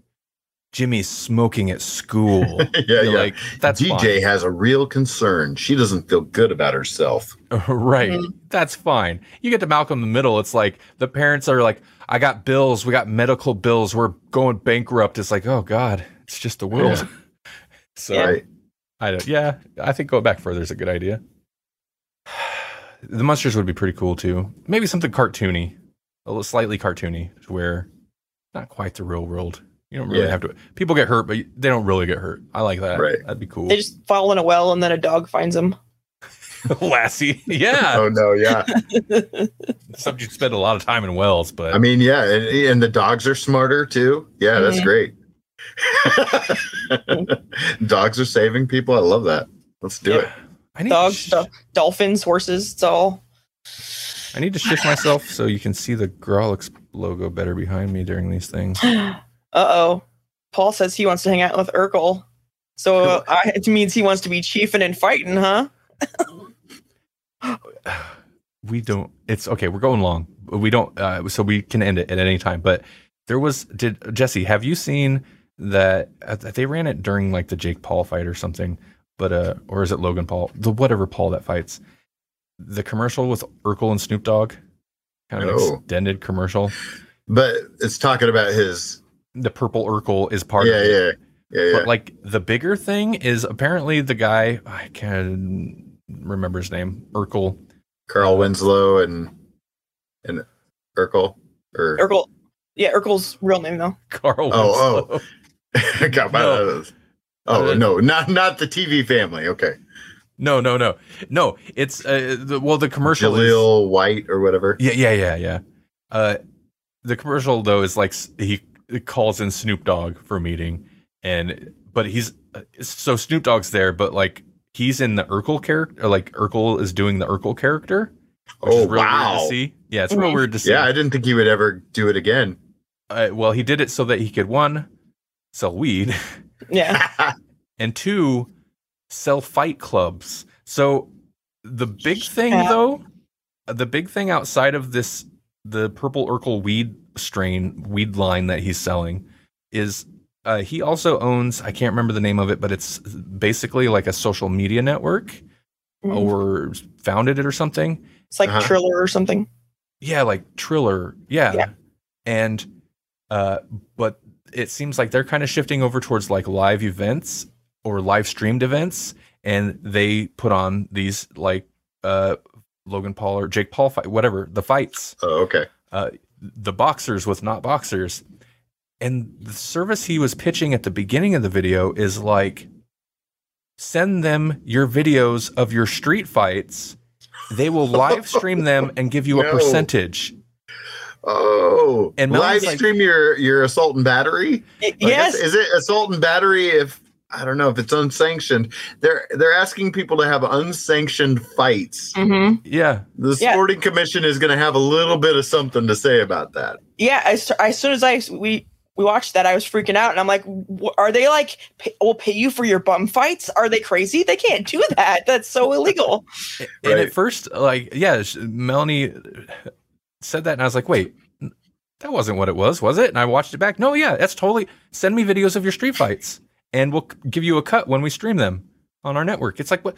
B: Jimmy's smoking at school.
D: yeah,
B: You're
D: yeah.
B: Like that's
D: DJ has a real concern. She doesn't feel good about herself.
B: fine. right.
C: Mhm.
B: That's fine. You get to Malcolm in the Middle, it's like the parents are like, I got bills, we got medical bills, we're going bankrupt. It's like, oh God, it's just the world. so
D: Right.
B: I don't yeah, I think going back further is a good idea. The monsters would be pretty cool too. Maybe something cartoony, a little slightly cartoony, to where not quite the real world. You don't really
D: Yeah.
B: have to. People get hurt, but they don't really get hurt. I like that.
D: Right.
B: That'd be cool.
C: They just fall in a well and then a dog finds them.
B: Lassie, yeah.
D: Oh no, yeah.
B: Except you spend a lot of time in wells, but
D: I mean, yeah, and, and the dogs are smarter too. Yeah, that's great. dogs are saving people. I love that. Let's do it.
B: I need
C: Dogs,
B: sh-
C: dolphins, horses. It's all.
B: I need to shift myself so you can see the Grawlix logo better behind me during these things.
C: Uh oh. Paul says he wants to hang out with Urkel. So uh, I, it means he wants to be chiefing and fighting, huh?
B: we don't it's okay we're going long we don't uh, so we can end it at any time but there was did jesse have you seen that uh, they ran it during like the jake paul fight or something but uh or is it logan paul the whatever paul that fights the commercial with urkel and snoop dogg kind of
D: Oh.
B: extended commercial
D: But it's talking about his.
B: the purple urkel is part
D: Yeah,
B: of it
D: yeah, yeah, yeah.
B: But like the bigger thing is apparently the guy I can't remember his name Urkel.
D: Carl Winslow and and Urkel or
C: Urkel. Yeah, Urkel's real name though.
B: Carl.
D: Oh,
B: Winslow.
D: I got my.
B: No.
D: Oh
B: Uh,
D: no, not not the TV family. Okay,
B: No, no, no, no. It's uh, the, well, the commercial. is-
D: Jaleel White or whatever.
B: yeah, yeah, yeah, yeah. Uh, the commercial though is like he calls in Snoop Dogg for a meeting, and but he's uh, so Snoop Dogg's there, but like he's in the Urkel character. Like Urkel is doing the Urkel character. Which
D: Oh
B: is real weird
D: wow!
B: to see. Yeah, it's real weird to see.
D: Yeah, I didn't think he would ever do it again.
B: uh, well, he did it so that he could one sell weed
C: Yeah.
B: and two sell fight clubs. So the big thing
C: Yeah.
B: though, the big thing outside of this the purple Urkel weed strain weed line that he's selling is uh, he also owns I can't remember the name of it, but it's basically like a social media network
C: Mhm.
B: or founded it or something.
C: It's like
D: Uh-huh.
C: Triller or something.
B: Yeah, like Triller. Yeah.
C: Yeah.
B: And uh but it seems like they're kind of shifting over towards like live events or live streamed events and they put on these like uh Logan Paul or Jake Paul fight whatever, the fights,
D: oh, okay.
B: the boxers with not boxers. And the service he was pitching at the beginning of the video is like send them your videos of your street fights. They will live stream them and give you a percentage.
D: Oh,
B: And
D: live
B: Melanie's like-
D: stream your your assault and battery.
C: Y-
D: I guess-
C: yes.
D: is it assault and battery? If I don't know if it's unsanctioned, they're they're asking people to have unsanctioned fights.
C: hmm
B: Yeah.
D: The
C: Yeah.
D: Sporting Commission is going to have a little bit of something to say about that.
C: Yeah. As, as soon as I we we watched that, I was freaking out, and I'm like, "Are they like pay, will pay you for your bum fights? Are they crazy? They can't do that. That's so illegal."
B: And at first, like, yeah, Melanie said that, and I was like, wait, that wasn't what it was, was it? And I watched it back. No, yeah, that's totally. Send me videos of your street fights, and we'll give you a cut when we stream them on our network. It's like what?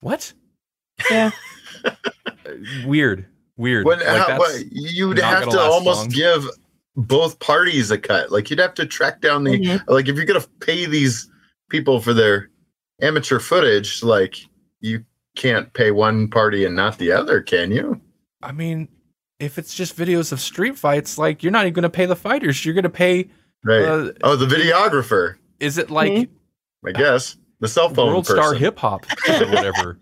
B: What?
C: Yeah.
B: Weird, weird.
D: When,
B: Like,
D: how, what, you'd have
B: gonna
D: almost
B: long.
D: give both parties a cut. Like you'd have to track down the
C: Mhm.
D: like if you're going to pay these people for their amateur footage, like you can't pay one party and not the other, can you?
B: I mean, if it's just videos of street fights, like you're not even going to pay the fighters. You're going to pay.
D: Right.
B: Uh,
D: oh, the videographer.
B: Is it like
C: Mhm.
D: I guess the cell phone
B: World
D: person.
B: Star Hip Hop or whatever?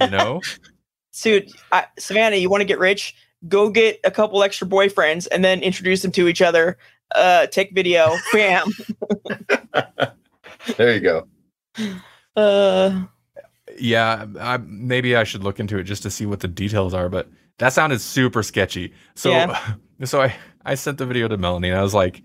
B: you know.
C: Dude, I, Savannah, you want to get rich? Go get a couple extra boyfriends and then introduce them to each other. Uh, take video, bam.
D: There you go.
C: Uh,
B: Yeah, I, maybe I should look into it just to see what the details are. But that sounded super sketchy. So,
C: Yeah.
B: so I I sent the video to Melanie, and I was like,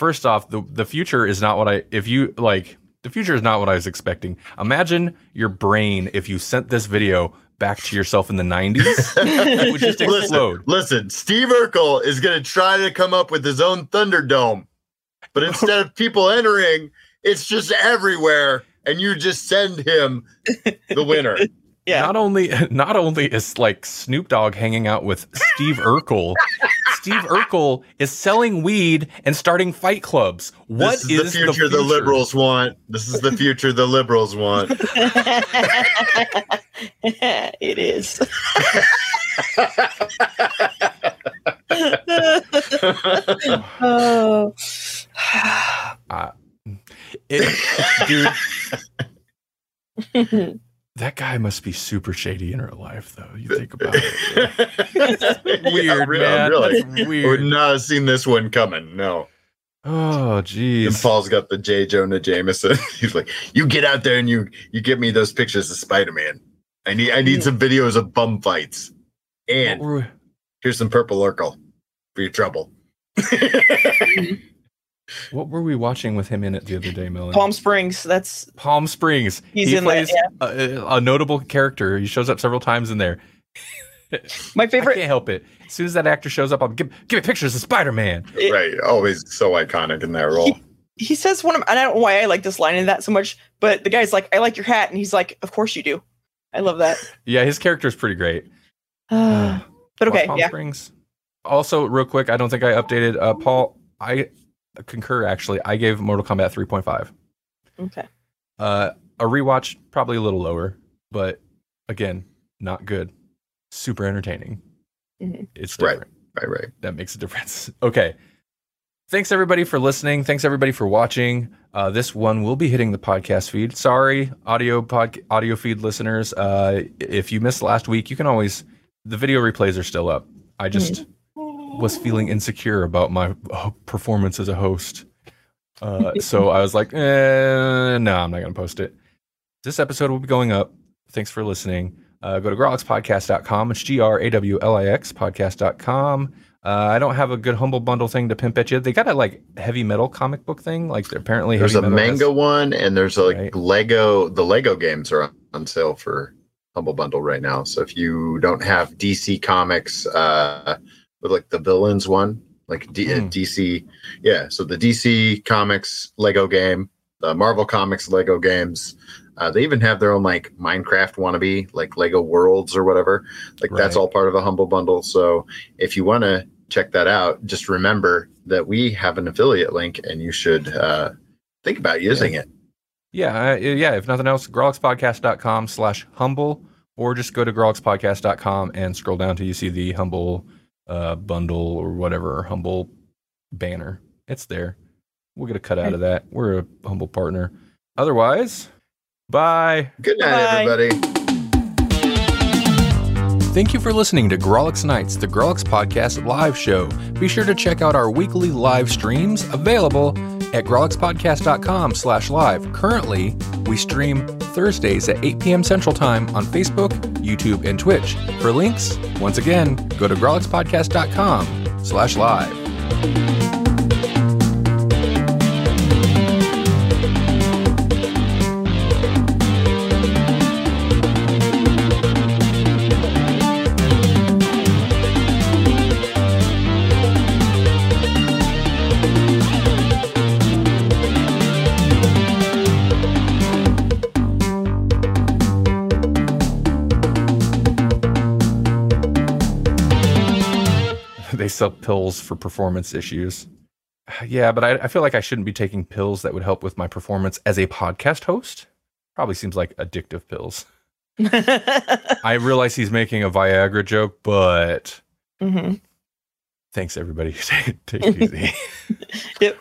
B: first off, the the future is not what I if you like. The future is not what I was expecting. Imagine your brain if you sent this video back to yourself in the 90s. it would just explode.
D: Listen, listen, Steve Urkel is going to try to come up with his own Thunderdome, but instead of people entering, it's just everywhere, and you just send him the winner.
C: yeah.
B: Not only not only is like Snoop Dogg hanging out with Steve Urkel, Steve Urkel is selling weed and starting fight clubs. What
D: this is, the future the, liberals want. This is the future the liberals want.
C: it is. oh.
B: It- dude, that guy must be super shady in real life, though. You think about it.
D: Yeah,
B: Weird,
D: really,
B: man.
D: Really.
B: That's
D: Would not have seen this one coming. No.
B: Oh,
D: And. Paul's got the J. Jonah Jameson. He's like, "You get out there and you you get me those pictures of Spider Man. I need I need some videos of bum fights, and
B: were-
D: here's some purple Urkel for your trouble." Mm-hmm.
B: What were we watching with him in it the other day, Melanie?
C: Palm Springs. That's
B: Palm Springs.
C: He's
B: he
C: in that,
B: plays a, a notable character. He shows up several times in there.
C: my favorite.
B: I
C: favorite.
B: can't help it. As soon as that actor shows up, I'll give, give me pictures of Spider Man.
D: Right. Always so iconic in that role.
C: He says one of, and I don't know why I like this line in that so much, but the guy's like, "I like your hat," and he's like, "Of course you do." I love that.
B: Yeah, his character is pretty great.
C: Uh, but okay,
B: Palm
C: yeah.
B: Springs. Also, real quick, I don't think I updated. Uh, Paul, I concur. Actually, I gave Mortal Kombat 3.5.
C: Okay.
B: Uh, a rewatch probably a little lower, but again, not good. Super entertaining.
C: Mhm.
B: It's
D: Right.
B: different.
D: Right, right.
B: That makes a difference. Okay. Thanks everybody for listening. Thanks everybody for watching. Uh, this one will be hitting the podcast feed. Sorry, audio pod audio feed listeners. Uh, if you missed last week, you can always the video replays are still up. I just was feeling insecure about my performance as a host. Uh, so I was like, eh, no, I'm not going to post it. This episode will be going up. Thanks for listening. Uh, go to grawlixpodcast.com. It's G R A W L I X podcast.com. Uh, I don't have a good humble bundle thing to pimp at you. They got a like heavy metal comic book thing. Like apparently
D: There's a
B: metal has-
D: manga one, and there's a, like
B: Right.
D: Lego. The Lego games are on, on sale for Humble Bundle right now. So if you don't have DC Comics, uh, with like the villains one, like D-
B: Hmm.
D: DC, yeah. So the DC Comics Lego game, the Marvel Comics Lego games. Uh, they even have their own like Minecraft wannabe, like Lego Worlds or whatever. Like that's all part of a Humble Bundle. So if you want to check that out, just remember that we have an affiliate link, and you should uh, think about using it.
B: Yeah, uh, yeah. If nothing else, grawlixpodcast.com slash humble, or just go to grawlixpodcast.com and scroll down till you see the humble uh, bundle or whatever, humble banner. It's there. We'll get a cut out of that. We're a humble partner. Otherwise, bye.
D: Good night,
C: Bye.
D: everybody.
B: Thank you for listening to Grawlix Nights, the Grawlix Podcast live show. Be sure to check out our weekly live streams available at grawlixpodcast.com slash live. Currently, we stream Thursdays at 8 p.m. Central Time on Facebook, YouTube, and Twitch. For links, once again, go to grawlixpodcast.com slash live. Sell pills for performance issues. Yeah, but I, I feel like I shouldn't be taking pills that would help with my performance as a podcast host. Probably seems like addictive pills. I realize he's making a Viagra joke, but
C: hmm
B: thanks everybody. Take it easy.
C: Yep.